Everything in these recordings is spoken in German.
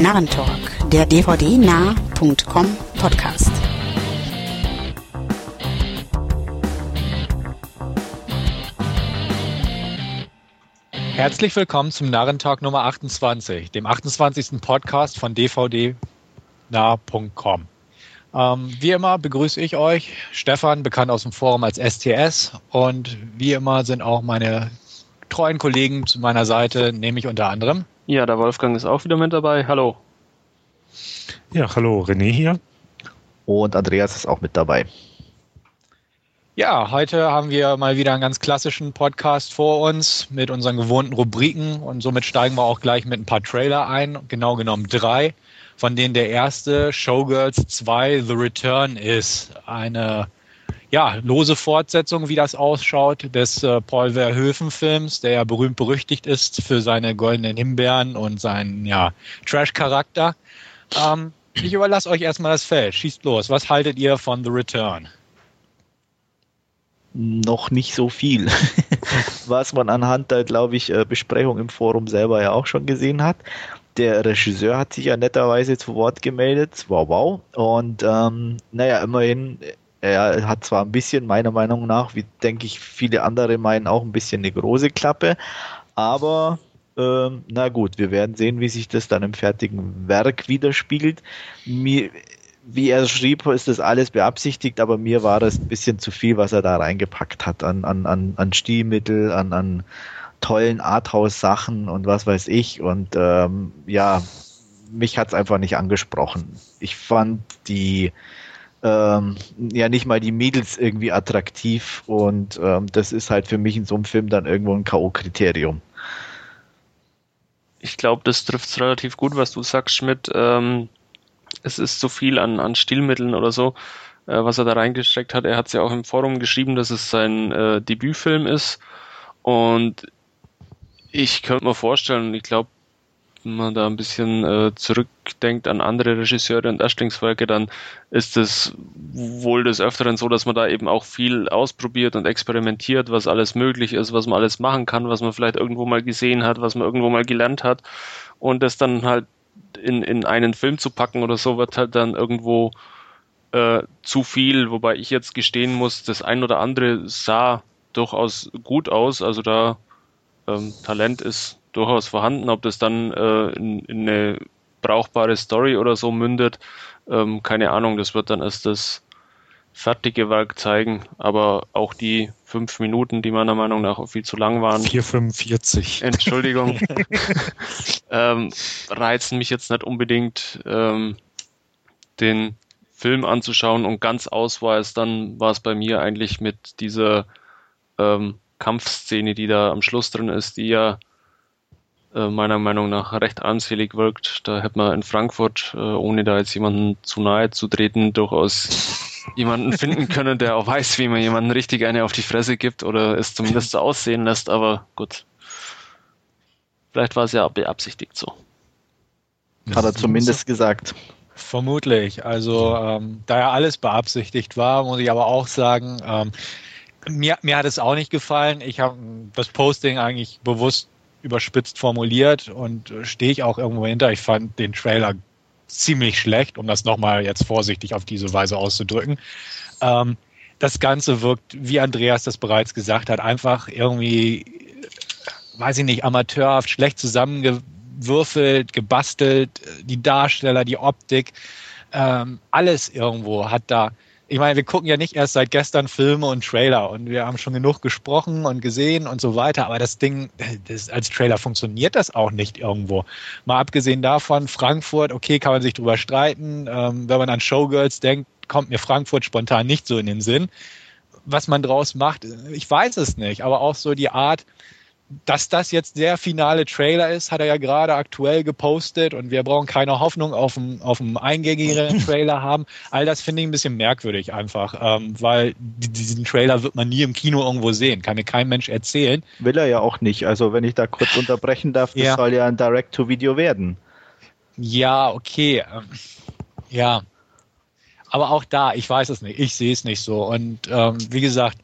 Narrentalk, der dvdnah.com Podcast. Herzlich willkommen zum Narrentalk Nummer 28, dem 28. Podcast von dvdnah.com. Ähm, wie immer begrüße ich euch, Stefan, bekannt aus dem Forum als STS. Und wie immer sind auch meine treuen Kollegen zu meiner Seite, nämlich unter anderem. Ja, der Wolfgang ist auch wieder mit dabei. Hallo. Ja, hallo, René hier. Und Andreas ist auch mit dabei. Ja, heute haben wir mal wieder einen ganz klassischen Podcast vor uns mit unseren gewohnten Rubriken und somit steigen wir auch gleich mit ein paar Trailer ein, genau genommen drei von denen der erste Showgirls 2 The Return ist. Eine ja, lose Fortsetzung, wie das ausschaut, des äh, Paul Verhoeven-Films, der ja berühmt berüchtigt ist für seine goldenen Himbeeren und seinen ja, Trash-Charakter. Ähm, ich überlasse euch erstmal das Feld. Schießt los. Was haltet ihr von The Return? Noch nicht so viel, was man anhand der, glaube ich, äh, Besprechung im Forum selber ja auch schon gesehen hat der Regisseur hat sich ja netterweise zu Wort gemeldet. Wow, wow. Und ähm, naja, immerhin, er hat zwar ein bisschen, meiner Meinung nach, wie denke ich, viele andere meinen, auch ein bisschen eine große Klappe, aber ähm, na gut, wir werden sehen, wie sich das dann im fertigen Werk widerspiegelt. Mir, wie er schrieb, ist das alles beabsichtigt, aber mir war das ein bisschen zu viel, was er da reingepackt hat an, an, an, an Stilmittel, an, an tollen Arthouse-Sachen und was weiß ich. Und ähm, ja, mich hat es einfach nicht angesprochen. Ich fand die ähm, ja nicht mal die Mädels irgendwie attraktiv und ähm, das ist halt für mich in so einem Film dann irgendwo ein K.O.-Kriterium. Ich glaube, das trifft es relativ gut, was du sagst, Schmidt. Ähm, es ist so viel an, an Stilmitteln oder so, äh, was er da reingesteckt hat. Er hat es ja auch im Forum geschrieben, dass es sein äh, Debütfilm ist. Und ich könnte mir vorstellen, ich glaube, wenn man da ein bisschen äh, zurückdenkt an andere Regisseure und Erstlingswerke, dann ist es wohl des Öfteren so, dass man da eben auch viel ausprobiert und experimentiert, was alles möglich ist, was man alles machen kann, was man vielleicht irgendwo mal gesehen hat, was man irgendwo mal gelernt hat. Und das dann halt in, in einen Film zu packen oder so wird halt dann irgendwo äh, zu viel, wobei ich jetzt gestehen muss, das ein oder andere sah durchaus gut aus, also da ähm, Talent ist durchaus vorhanden. Ob das dann äh, in, in, eine brauchbare Story oder so mündet, ähm, keine Ahnung. Das wird dann erst das fertige Werk zeigen. Aber auch die fünf Minuten, die meiner Meinung nach auch viel zu lang waren. 4,45. Entschuldigung. ähm, reizen mich jetzt nicht unbedingt, ähm, den Film anzuschauen und ganz aus war es dann, war es bei mir eigentlich mit dieser ähm, Kampfszene, die da am Schluss drin ist, die ja meiner Meinung nach recht anselig wirkt. Da hätte man in Frankfurt, äh, ohne da jetzt jemanden zu nahe zu treten, durchaus jemanden finden können, der auch weiß, wie man jemanden richtig eine auf die Fresse gibt oder es zumindest so aussehen lässt, aber gut. Vielleicht war es ja beabsichtigt so. Hat er zumindest gesagt. Vermutlich. Also ähm, da ja alles beabsichtigt war, muss ich aber auch sagen, ähm, mir, mir hat es auch nicht gefallen. Ich habe das Posting eigentlich bewusst überspitzt formuliert und äh, stehe ich auch irgendwo hinter. Ich fand den Trailer ziemlich schlecht, um das nochmal jetzt vorsichtig auf diese Weise auszudrücken. Ähm, das Ganze wirkt, wie Andreas das bereits gesagt hat, einfach irgendwie, weiß ich nicht, amateurhaft, schlecht zusammengewürfelt, gebastelt, die Darsteller, die Optik, ähm, alles irgendwo hat da ich meine, wir gucken ja nicht erst seit gestern Filme und Trailer und wir haben schon genug gesprochen und gesehen und so weiter, aber das Ding, das, als Trailer funktioniert das auch nicht irgendwo. Mal abgesehen davon, Frankfurt, okay, kann man sich drüber streiten. Ähm, wenn man an Showgirls denkt, kommt mir Frankfurt spontan nicht so in den Sinn. Was man draus macht, ich weiß es nicht, aber auch so die Art, dass das jetzt der finale Trailer ist, hat er ja gerade aktuell gepostet und wir brauchen keine Hoffnung auf einen, auf einen eingängigeren Trailer haben. All das finde ich ein bisschen merkwürdig einfach, ähm, weil diesen Trailer wird man nie im Kino irgendwo sehen, kann mir kein Mensch erzählen. Will er ja auch nicht. Also wenn ich da kurz unterbrechen darf, das ja. soll ja ein Direct-to-Video werden. Ja, okay. Ähm, ja. Aber auch da, ich weiß es nicht, ich sehe es nicht so. Und ähm, wie gesagt,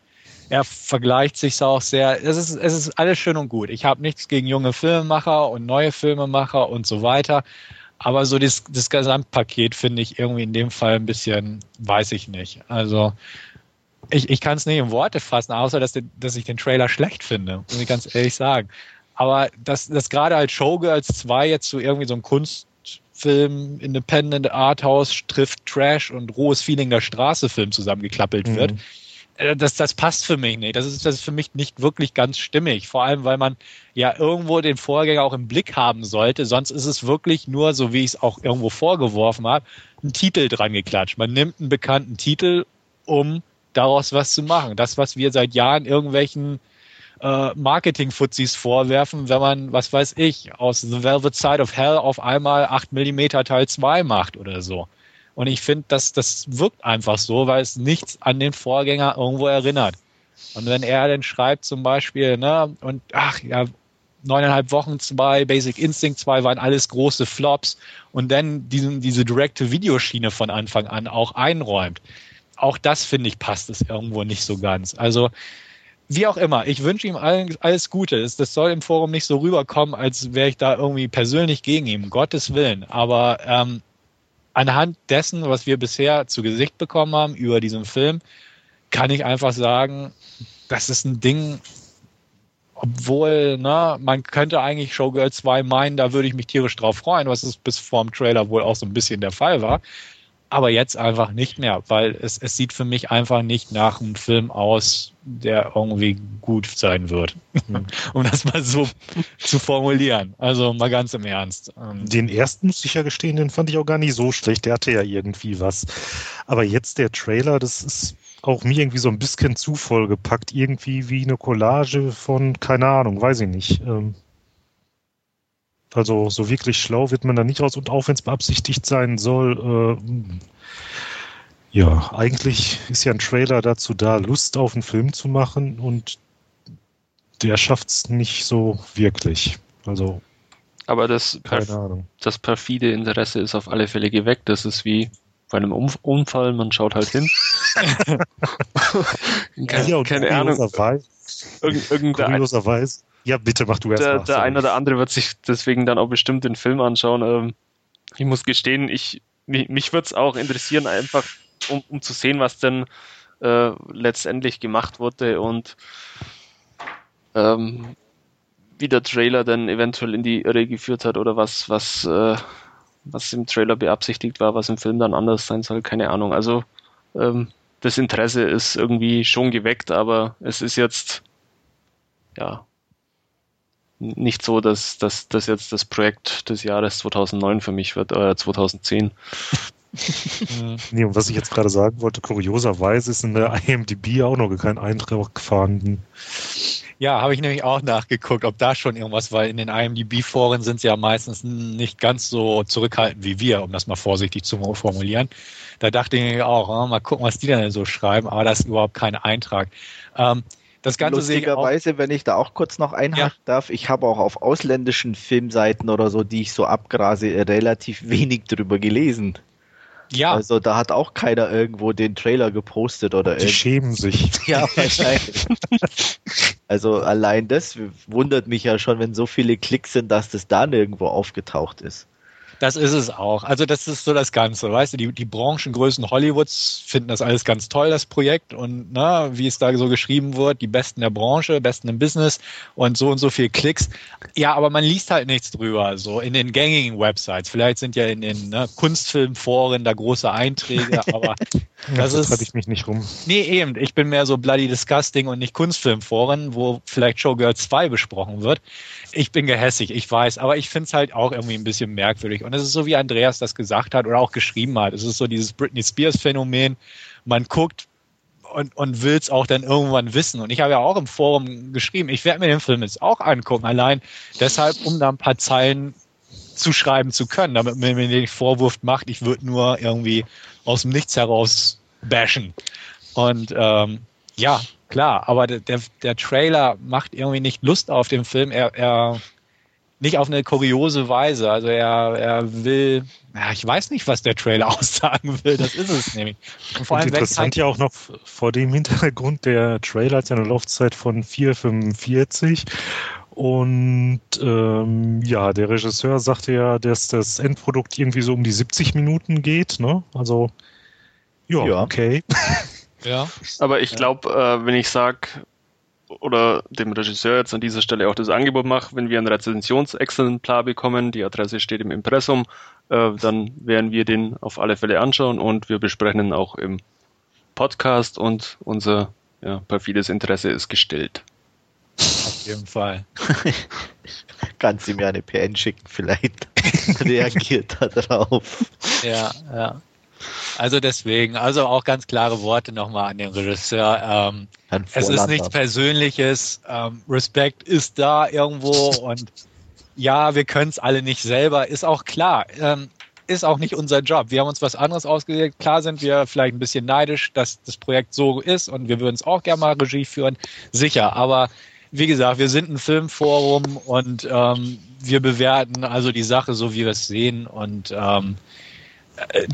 er vergleicht sich auch sehr. Es ist, es ist alles schön und gut. Ich habe nichts gegen junge Filmemacher und neue Filmemacher und so weiter. Aber so das, das Gesamtpaket finde ich irgendwie in dem Fall ein bisschen, weiß ich nicht. Also ich, ich kann es nicht in Worte fassen, außer dass, dass ich den Trailer schlecht finde, muss ich ganz ehrlich sagen. Aber dass das gerade als Showgirls 2 jetzt so irgendwie so ein Kunstfilm, Independent Arthouse trifft Trash und rohes Feeling der Straße Film zusammengeklappelt wird, mhm. Äh, das, das passt für mich nicht. Das ist, das ist für mich nicht wirklich ganz stimmig. Vor allem, weil man ja irgendwo den Vorgänger auch im Blick haben sollte. Sonst ist es wirklich nur, so wie ich es auch irgendwo vorgeworfen habe, ein Titel dran geklatscht. Man nimmt einen bekannten Titel, um daraus was zu machen. Das, was wir seit Jahren irgendwelchen äh, Marketing-Fuzis vorwerfen, wenn man, was weiß ich, aus The Velvet Side of Hell auf einmal 8 mm Teil 2 macht oder so. Und ich finde, dass das wirkt einfach so, weil es nichts an den Vorgänger irgendwo erinnert. Und wenn er dann schreibt zum Beispiel, ne, und ach ja, neuneinhalb Wochen zwei, Basic Instinct 2 waren alles große Flops und dann diesen, diese direkte Videoschiene von Anfang an auch einräumt. Auch das, finde ich, passt es irgendwo nicht so ganz. Also, wie auch immer, ich wünsche ihm allen, alles Gute. Das soll im Forum nicht so rüberkommen, als wäre ich da irgendwie persönlich gegen ihn, um Gottes Willen. Aber ähm, anhand dessen, was wir bisher zu Gesicht bekommen haben über diesen Film, kann ich einfach sagen, das ist ein Ding, obwohl, ne, man könnte eigentlich Showgirl 2 meinen, da würde ich mich tierisch drauf freuen, was es bis vorm Trailer wohl auch so ein bisschen der Fall war. Aber jetzt einfach nicht mehr, weil es, es sieht für mich einfach nicht nach einem Film aus, der irgendwie gut sein wird. Mhm. um das mal so zu formulieren. Also mal ganz im Ernst. Ähm, den ersten, muss ich ja gestehen, den fand ich auch gar nicht so schlecht. Der hatte ja irgendwie was. Aber jetzt der Trailer, das ist auch mir irgendwie so ein bisschen zu vollgepackt. Irgendwie wie eine Collage von, keine Ahnung, weiß ich nicht. Ähm, also so wirklich schlau wird man da nicht raus und auch wenn es beabsichtigt sein soll, äh, ja, eigentlich ist ja ein Trailer dazu da, Lust auf einen Film zu machen und der schafft es nicht so wirklich. Also aber das, perf das perfide Interesse ist auf alle Fälle geweckt. Das ist wie bei einem Unfall, man schaut halt hin. keine, ja, keine Ahnung. Irgend, irgendein, ja, bitte mach du erst der, mal. Der eine oder andere wird sich deswegen dann auch bestimmt den Film anschauen. Ähm, ich muss gestehen, ich, mich, mich würde es auch interessieren, einfach um, um zu sehen, was denn äh, letztendlich gemacht wurde und ähm, wie der Trailer dann eventuell in die Irre geführt hat oder was, was, äh, was im Trailer beabsichtigt war, was im Film dann anders sein soll, keine Ahnung. Also ähm, das Interesse ist irgendwie schon geweckt, aber es ist jetzt ja nicht so, dass das jetzt das Projekt des Jahres 2009 für mich wird, äh 2010. nee, und was ich jetzt gerade sagen wollte, kurioserweise ist in der IMDb auch noch kein Eintrag vorhanden. Ja, habe ich nämlich auch nachgeguckt, ob da schon irgendwas, weil in den IMDb-Foren sind sie ja meistens nicht ganz so zurückhaltend wie wir, um das mal vorsichtig zu formulieren. Da dachte ich auch, oh, mal gucken, was die denn so schreiben, aber das ist überhaupt kein Eintrag. Ähm, das Ganze Lustigerweise, wenn ich da auch kurz noch einhaken ja. darf, ich habe auch auf ausländischen Filmseiten oder so, die ich so abgrase, relativ wenig drüber gelesen. Ja. Also da hat auch keiner irgendwo den Trailer gepostet oder Die schämen sich. Ja, wahrscheinlich. also allein das wundert mich ja schon, wenn so viele Klicks sind, dass das da nirgendwo aufgetaucht ist. Das ist es auch. Also das ist so das Ganze, weißt du, die, die Branchengrößen Hollywoods finden das alles ganz toll, das Projekt und na, wie es da so geschrieben wird, die Besten der Branche, Besten im Business und so und so viel Klicks. Ja, aber man liest halt nichts drüber, so in den gängigen Websites. Vielleicht sind ja in den ne, Kunstfilmforen da große Einträge, aber das ja, ist... ich mich nicht rum. Nee, eben. Ich bin mehr so Bloody Disgusting und nicht Kunstfilmforen, wo vielleicht Showgirl 2 besprochen wird. Ich bin gehässig, ich weiß, aber ich finde es halt auch irgendwie ein bisschen merkwürdig. Und es ist so, wie Andreas das gesagt hat oder auch geschrieben hat. Es ist so dieses Britney Spears-Phänomen. Man guckt und, und will es auch dann irgendwann wissen. Und ich habe ja auch im Forum geschrieben, ich werde mir den Film jetzt auch angucken, allein deshalb, um da ein paar Zeilen zu schreiben zu können, damit man mir den Vorwurf macht, ich würde nur irgendwie aus dem Nichts heraus bashen. Und ähm, ja, klar, aber der, der Trailer macht irgendwie nicht Lust auf den Film. Er, er nicht auf eine kuriose Weise. Also er, er will, ja, ich weiß nicht, was der Trailer aussagen will. Das ist es nämlich. Und vor allem interessant halt ja auch noch vor dem Hintergrund, der Trailer hat ja eine Laufzeit von 4,45 Und ähm, ja, der Regisseur sagte ja, dass das Endprodukt irgendwie so um die 70 Minuten geht. Ne? Also ja, Ja. okay. Ja. Aber ich glaube, äh, wenn ich sage, oder dem Regisseur jetzt an dieser Stelle auch das Angebot mache, wenn wir ein Rezensionsexemplar bekommen, die Adresse steht im Impressum, äh, dann werden wir den auf alle Fälle anschauen und wir besprechen ihn auch im Podcast und unser ja, perfides Interesse ist gestillt. Auf jeden Fall. Kannst ihm ja eine PN schicken, vielleicht reagiert er darauf. Ja, ja. Also deswegen, also auch ganz klare Worte nochmal an den Regisseur. Ähm, es ist nichts Persönliches. Ähm, Respekt ist da irgendwo und ja, wir können es alle nicht selber, ist auch klar. Ähm, ist auch nicht unser Job. Wir haben uns was anderes ausgelegt. Klar sind wir vielleicht ein bisschen neidisch, dass das Projekt so ist und wir würden es auch gerne mal Regie führen. Sicher, aber wie gesagt, wir sind ein Filmforum und ähm, wir bewerten also die Sache so, wie wir es sehen und ähm, äh,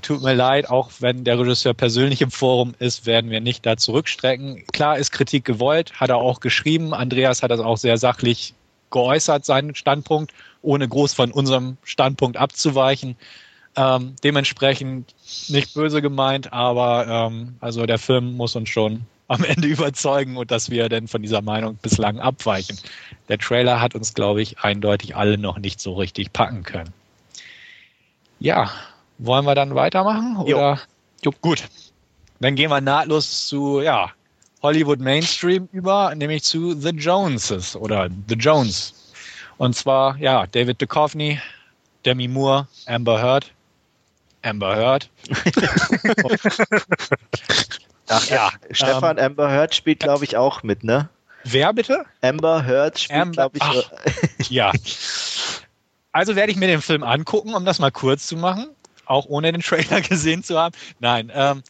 tut mir leid, auch wenn der Regisseur persönlich im Forum ist, werden wir nicht da zurückstrecken. Klar ist Kritik gewollt, hat er auch geschrieben. Andreas hat das auch sehr sachlich geäußert, seinen Standpunkt, ohne groß von unserem Standpunkt abzuweichen. Ähm, dementsprechend nicht böse gemeint, aber ähm, also der Film muss uns schon am Ende überzeugen und dass wir denn von dieser Meinung bislang abweichen. Der Trailer hat uns, glaube ich, eindeutig alle noch nicht so richtig packen können. Ja, wollen wir dann weitermachen? Jo. Oder? Jo, gut. Dann gehen wir nahtlos zu, ja, Hollywood Mainstream über, nämlich zu The Joneses oder The Jones. Und zwar, ja, David Duchovny, Demi Moore, Amber Heard. Amber Heard. Ach, Ja, Stefan Amber Heard spielt, glaube ich, auch mit, ne? Wer bitte? Amber Heard spielt, glaube ich, Ach. Ja. Also werde ich mir den Film angucken, um das mal kurz zu machen, auch ohne den Trailer gesehen zu haben. Nein, ähm,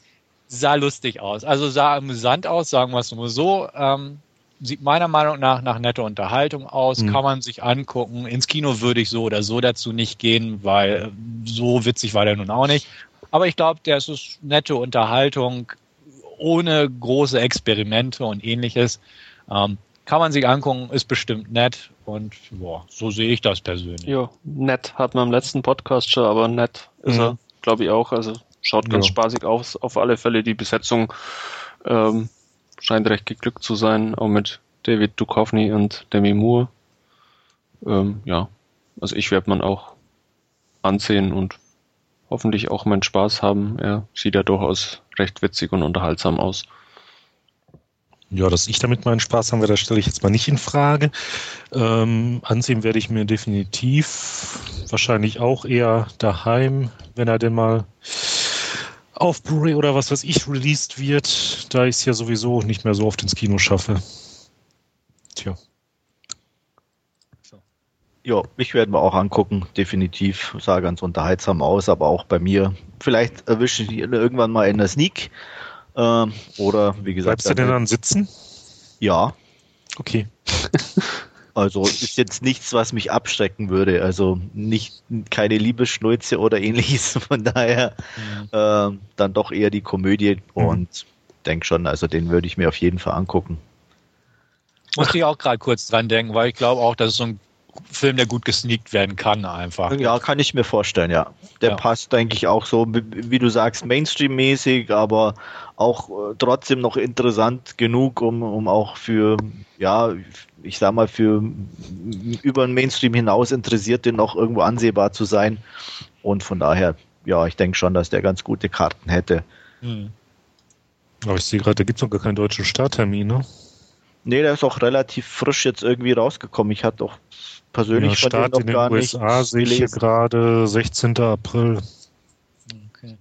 sah lustig aus. Also sah amüsant aus, sagen wir es nur so. Ähm, sieht meiner Meinung nach nach nette Unterhaltung aus, Mhm. kann man sich angucken. Ins Kino würde ich so oder so dazu nicht gehen, weil so witzig war der nun auch nicht. Aber ich glaube, der ist nette Unterhaltung ohne große Experimente und ähnliches. Ähm, kann man sich angucken, ist bestimmt nett und boah, so sehe ich das persönlich. Ja, nett hat man im letzten Podcast schon, aber nett ist Mhm. er, glaube ich, auch. Also schaut ganz Ja. spaßig aus. Auf alle Fälle die Besetzung ähm, scheint recht geglückt zu sein, auch mit David Duchovny und Demi Moore. Ähm, ja, also ich werde man auch ansehen und hoffentlich auch meinen Spaß haben. Er sieht ja durchaus recht witzig und unterhaltsam aus. Ja, dass ich damit meinen Spaß haben werde, das stelle ich jetzt mal nicht in Frage. Ähm, ansehen werde ich mir definitiv wahrscheinlich auch eher daheim, wenn er denn mal auf Blu-ray oder was weiß ich released wird, da ich es ja sowieso nicht mehr so oft ins Kino schaffe. Tja. Ja, ich werde mir auch angucken, definitiv. Sah ganz unterhaltsam aus, aber auch bei mir. Vielleicht erwische ich ihn irgendwann mal in der Sneak. Ähm, oder wie gesagt, Bleibst du denn dann sitzen? ja. Okay. Also ist jetzt nichts, was mich abschrecken würde. Also nicht keine Liebesschnulze oder ähnliches. Von daher ähm, dann doch eher die Komödie Mhm. und denk schon, also den würde ich mir auf jeden Fall angucken. Musste ich auch gerade kurz dran denken, weil ich glaube auch, dass es so ein Film, der gut gesneakt werden kann, einfach. Ja, kann ich mir vorstellen, ja. Der Ja. passt, denke ich, auch so, wie du sagst, Mainstream-mäßig, aber auch äh, trotzdem noch interessant genug, um, um auch für, ja, ich sag mal, für über den Mainstream hinaus Interessierte noch irgendwo ansehbar zu sein. Und von daher, ja, ich denke schon, dass der ganz gute Karten hätte. Hm. Aber ich sehe gerade, da gibt es noch gar keinen deutschen Starttermin, ne? Nee, der ist auch relativ frisch jetzt irgendwie rausgekommen. Ich hatte auch persönlich Ja, Start noch in den gar USA nicht sehe ich hier gerade 16. April. Okay.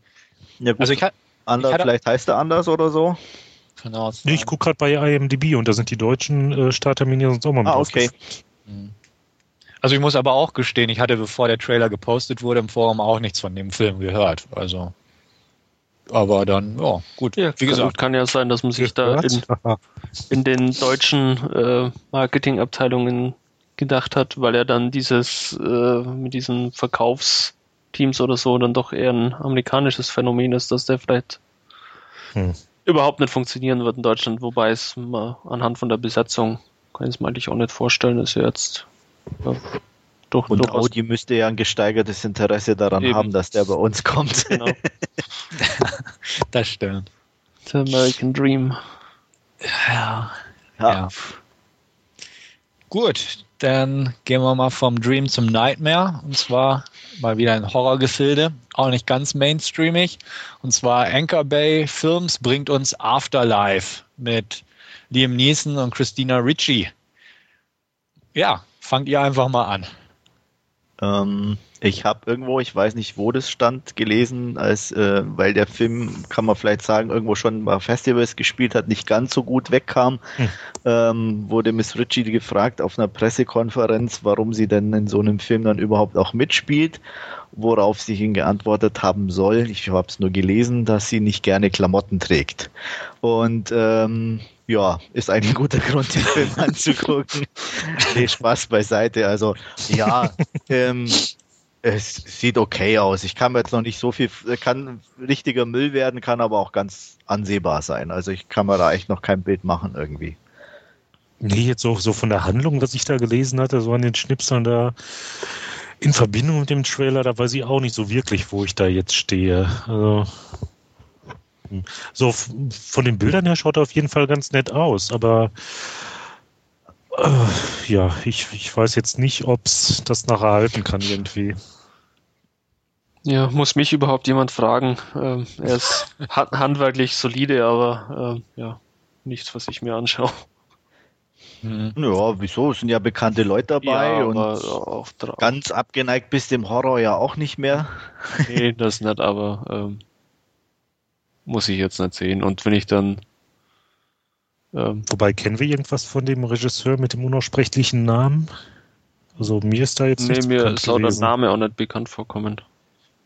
Ja, gut, Also ich, ha- anders, ich vielleicht heißt er anders oder so. kann Nee, ich gucke gerade bei IMDb und da sind die deutschen äh, Starttermine sonst auch mal mit Ah, okay. aufgeführt. Hm. Also ich muss aber auch gestehen, ich hatte, bevor der Trailer gepostet wurde, im Forum auch nichts von dem Film gehört. Also, aber dann, ja, gut. Wie kann, gesagt, kann ja sein, dass man sich da in, in den deutschen äh, Marketingabteilungen gedacht hat, weil er dann dieses äh, mit diesen Verkaufsteams oder so dann doch eher ein amerikanisches Phänomen ist, dass der vielleicht Hm. überhaupt nicht funktionieren wird in Deutschland, wobei es mal anhand von der Besetzung kann ich es mir eigentlich auch nicht vorstellen, dass er jetzt ja, durch, Und durchaus Audi müsste ja ein gesteigertes Interesse daran Eben. haben, dass der bei uns kommt. Genau. das stimmt. The American Dream. Ja. ja. ja. Gut, dann gehen wir mal vom Dream zum Nightmare. Und zwar mal wieder ein Horrorgefilde, auch nicht ganz mainstreamig. Und zwar Anchor Bay Films bringt uns Afterlife mit Liam Neeson und Christina Ricci. Ja, fangt ihr einfach mal an. Ähm, ich habe irgendwo, ich weiß nicht, wo das stand, gelesen, als äh, weil der Film, kann man vielleicht sagen, irgendwo schon bei Festivals gespielt hat, nicht ganz so gut wegkam, hm. ähm, wurde Miss Ritchie gefragt auf einer Pressekonferenz, warum sie denn in so einem Film dann überhaupt auch mitspielt, worauf sie ihn geantwortet haben soll. Ich habe es nur gelesen, dass sie nicht gerne Klamotten trägt. Und ähm, ja, ist ein guter Grund, den Film anzugucken. nee, Spaß beiseite. Also ja, ähm, es sieht okay aus. Ich kann mir jetzt noch nicht so viel, kann richtiger Müll werden, kann aber auch ganz ansehbar sein. Also ich kann mir da echt noch kein Bild machen irgendwie. Nee, jetzt so, so von der Handlung, was ich da gelesen hatte, so an den Schnipseln da in Verbindung mit dem Trailer, da weiß ich auch nicht so wirklich, wo ich da jetzt stehe. Also, hm. so von den Bildern her schaut er auf jeden Fall ganz nett aus, aber äh, ja, ich, ich weiß jetzt nicht, ob es das nachher halten kann irgendwie. Ja, muss mich überhaupt jemand fragen. Ähm, er ist handwerklich solide, aber ähm, ja, nichts, was ich mir anschaue. Mhm. Ja, wieso? Es sind ja bekannte Leute dabei ja, und ganz abgeneigt bis dem Horror ja auch nicht mehr. Nee, das nicht, aber ähm, muss ich jetzt nicht sehen. Und wenn ich dann ähm, Wobei, kennen wir irgendwas von dem Regisseur mit dem unaussprechlichen Namen? Also mir ist da jetzt Nee, mir ist auch der Name auch nicht bekannt vorkommen.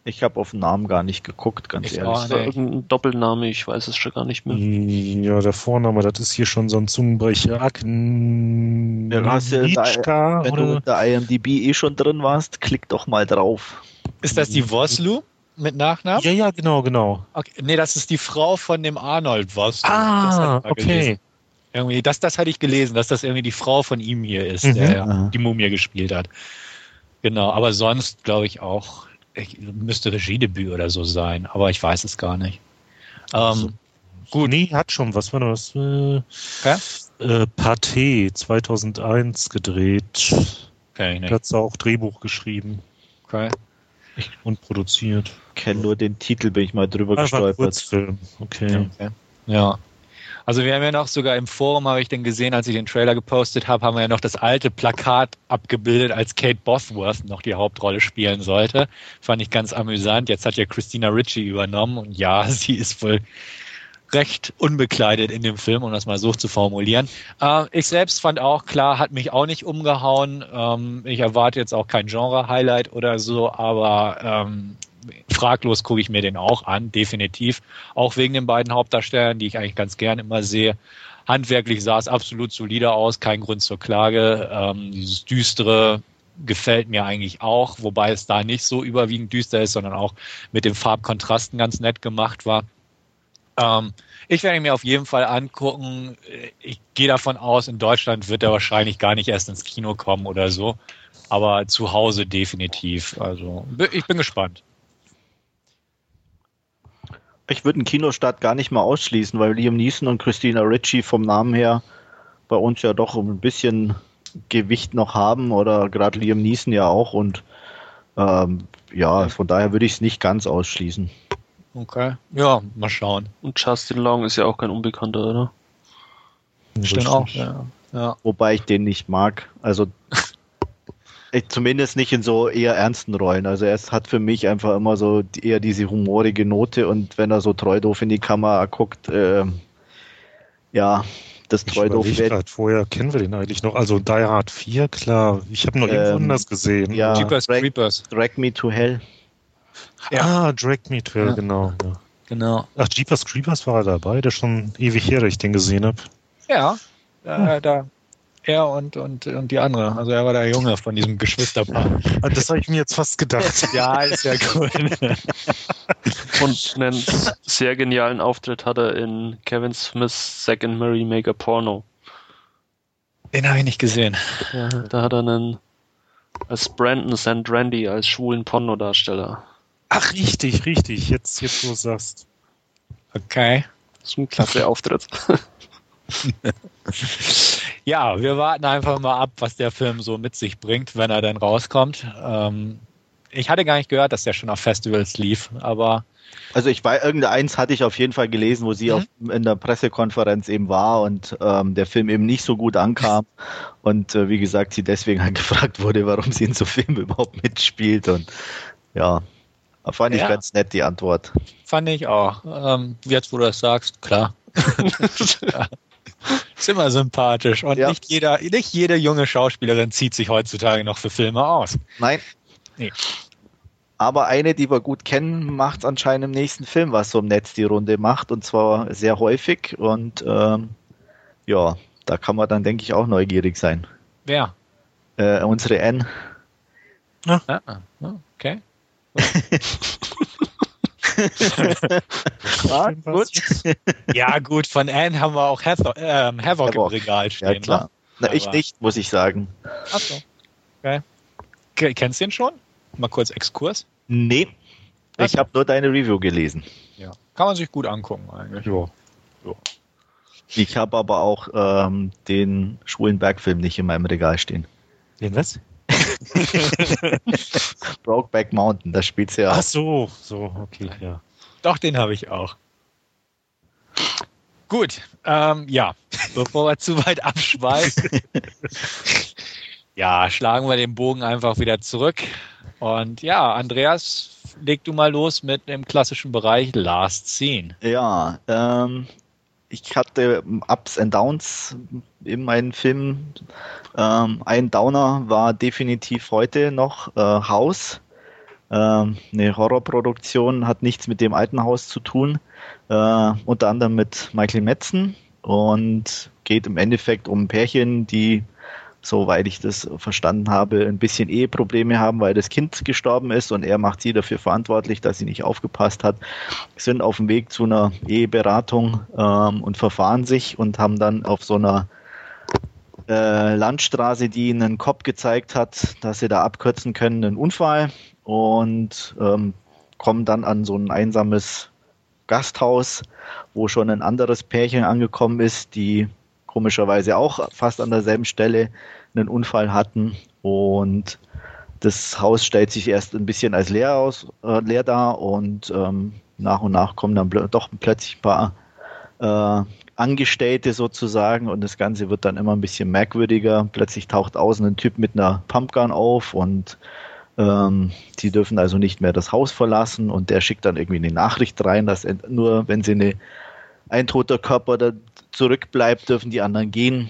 Ich habe auf den Namen gar nicht geguckt, ganz ich ehrlich. War irgendein Doppelname, ich weiß es schon gar nicht mehr. Ja, der Vorname, das ist hier schon so ein Zungenbrecher. Agn ja, hast du da, wenn oder? du mit der IMDb eh schon drin warst, klick doch mal drauf. Ist das die Woslu? Mit Nachnamen? Ja, ja, genau, genau. Okay. Nee, das ist die Frau von dem Arnold Woslu. Ah, okay. Gelesen. Irgendwie, das, das hatte ich gelesen, dass das irgendwie die Frau von ihm hier ist, mhm. der die Mumie gespielt hat. Genau, aber sonst glaube ich auch, ich, müsste Regiedebüt oder so sein, aber ich weiß es gar nicht. Ähm, gut. Nee, hat schon, was war das? Äh, ja? äh, Pathé 2001 gedreht. Okay, nee. Hat auch Drehbuch geschrieben. Okay. Und produziert. Ich kenne nur den Titel, bin ich mal drüber ah, gestolpert. Kurzfilm. Okay. okay. Ja. Also wir haben ja noch sogar im Forum, habe ich den gesehen, als ich den Trailer gepostet habe, haben wir ja noch das alte Plakat abgebildet, als Kate Bosworth noch die Hauptrolle spielen sollte. Fand ich ganz amüsant. Jetzt hat ja Christina Ritchie übernommen und ja, sie ist wohl recht unbekleidet in dem Film, um das mal so zu formulieren. Äh, ich selbst fand auch, klar, hat mich auch nicht umgehauen. Ähm, ich erwarte jetzt auch kein Genre-Highlight oder so, aber ähm, fraglos gucke ich mir den auch an, definitiv. Auch wegen den beiden Hauptdarstellern, die ich eigentlich ganz gern immer sehe. Handwerklich sah es absolut solide aus, kein Grund zur Klage. Ähm, dieses düstere gefällt mir eigentlich auch, wobei es da nicht so überwiegend düster ist, sondern auch mit den Farbkontrasten ganz nett gemacht war. Ähm, ich werde ihn mir auf jeden Fall angucken. Ich gehe davon aus, in Deutschland wird er wahrscheinlich gar nicht erst ins Kino kommen oder so. Aber zu Hause definitiv. Also ich bin gespannt. Ich würde einen Kinostart gar nicht mal ausschließen, weil Liam Neeson und Christina Ritchie vom Namen her bei uns ja doch ein bisschen Gewicht noch haben oder gerade Liam Neeson ja auch und ähm, ja, von daher würde ich es nicht ganz ausschließen. Okay, ja, mal schauen. Und Justin Long ist ja auch kein Unbekannter, oder? Stimmt auch, ja. ja. Wobei ich den nicht mag. Also zumindest nicht in so eher ernsten Rollen. Also er hat für mich einfach immer so eher diese humorige Note und wenn er so treu doof in die Kamera guckt, äh, ja, das treu doof wird. Vorher kennen wir den eigentlich noch. Also Die Hard 4, klar. Ich habe noch ähm, irgendwo anders gesehen. Ja, Jeepers Drag, Creepers. Drag Me to Hell. Ja. Ah, Drag Me to Hell, ja. genau. Ja. Genau. Ach, Jeepers Creepers war er dabei, der schon ewig her, dass ich den gesehen habe. Ja, da, hm. da er und, und, und die andere. Also er war der Junge von diesem Geschwisterpaar. Ah, das habe ich mir jetzt fast gedacht. ja, ist ja cool. und einen sehr genialen Auftritt hat er in Kevin Smiths Second Mary Maker Porno. Den habe ich nicht gesehen. Ja, da hat er einen als Brandon St. Randy als schwulen Pornodarsteller. Ach, richtig, richtig. Jetzt, jetzt wo du sagst. Okay. Das ist ein klasse Auftritt. Ja, wir warten einfach mal ab, was der Film so mit sich bringt, wenn er denn rauskommt. Ähm, ich hatte gar nicht gehört, dass der schon auf Festivals lief, aber Also ich war, irgendeins hatte ich auf jeden Fall gelesen, wo sie Mhm. auf, in der Pressekonferenz eben war und ähm, der Film eben nicht so gut ankam. Und äh, wie gesagt, sie deswegen halt gefragt wurde, warum sie in so Filmen überhaupt mitspielt. Und ja, fand ich Ja. ganz nett die Antwort. fand ich auch. Ähm, jetzt, wo du das sagst, klar. Ja. Ist immer sympathisch. Und Ja. nicht, jeder, nicht jede junge Schauspielerin zieht sich heutzutage noch für Filme aus. Nein. Nee. Aber eine, die wir gut kennen, macht anscheinend im nächsten Film, was so im Netz die Runde macht. Und zwar sehr häufig. Und ähm, ja, da kann man dann, denke ich, auch neugierig sein. Wer? Äh, unsere N. Ah, ah, okay. Ah, gut. Ja, gut, von Anne haben wir auch Havoc, ähm, Havoc, Havoc. im Regal stehen. Ja, klar. Na, ich nicht, muss ich sagen. Ne? Achso. Okay. Ke- Kennst du den schon? Mal kurz Exkurs. Nee. Ich Okay. habe nur deine Review gelesen. Ja. Kann man sich gut angucken eigentlich. Ja. Ich habe aber auch ähm, den schwulen Bergfilm nicht in meinem Regal stehen. Den was? Brokeback Mountain, da spielt's ja. Ach so, so, okay, ja. Doch, den habe ich auch. Gut, ähm, ja, bevor wir zu weit abschweifen, ja, schlagen wir den Bogen einfach wieder zurück. Und ja, Andreas, leg du mal los mit dem klassischen Bereich Last Scene. Ja, ähm, ich hatte Ups and Downs in meinen Filmen. Ähm, ein Downer war definitiv heute noch äh, Haus. Ähm, eine Horrorproduktion hat nichts mit dem alten Haus zu tun. Äh, unter anderem mit Michael Metzen und geht im Endeffekt um ein Pärchen, die, soweit ich das verstanden habe, ein bisschen Eheprobleme haben, weil das Kind gestorben ist und er macht sie dafür verantwortlich, dass sie nicht aufgepasst hat sind auf dem Weg zu einer Eheberatung ähm, und verfahren sich und haben dann auf so einer äh, Landstraße, die ihnen einen Kopf gezeigt hat, dass sie da abkürzen können, einen Unfall und ähm, kommen dann an so ein einsames Gasthaus, wo schon ein anderes Pärchen angekommen ist, die komischerweise auch fast an derselben Stelle einen Unfall hatten. Und das Haus stellt sich erst ein bisschen als leer aus, äh, leer dar. Und ähm, nach und nach kommen dann doch plötzlich ein paar äh, Angestellte sozusagen. Und das Ganze wird dann immer ein bisschen merkwürdiger. Plötzlich taucht außen ein Typ mit einer Pumpgun auf und ähm, die dürfen also nicht mehr das Haus verlassen. Und der schickt dann irgendwie eine Nachricht rein, dass nur wenn sie eine, ein toter Körper da zurückbleibt, dürfen die anderen gehen.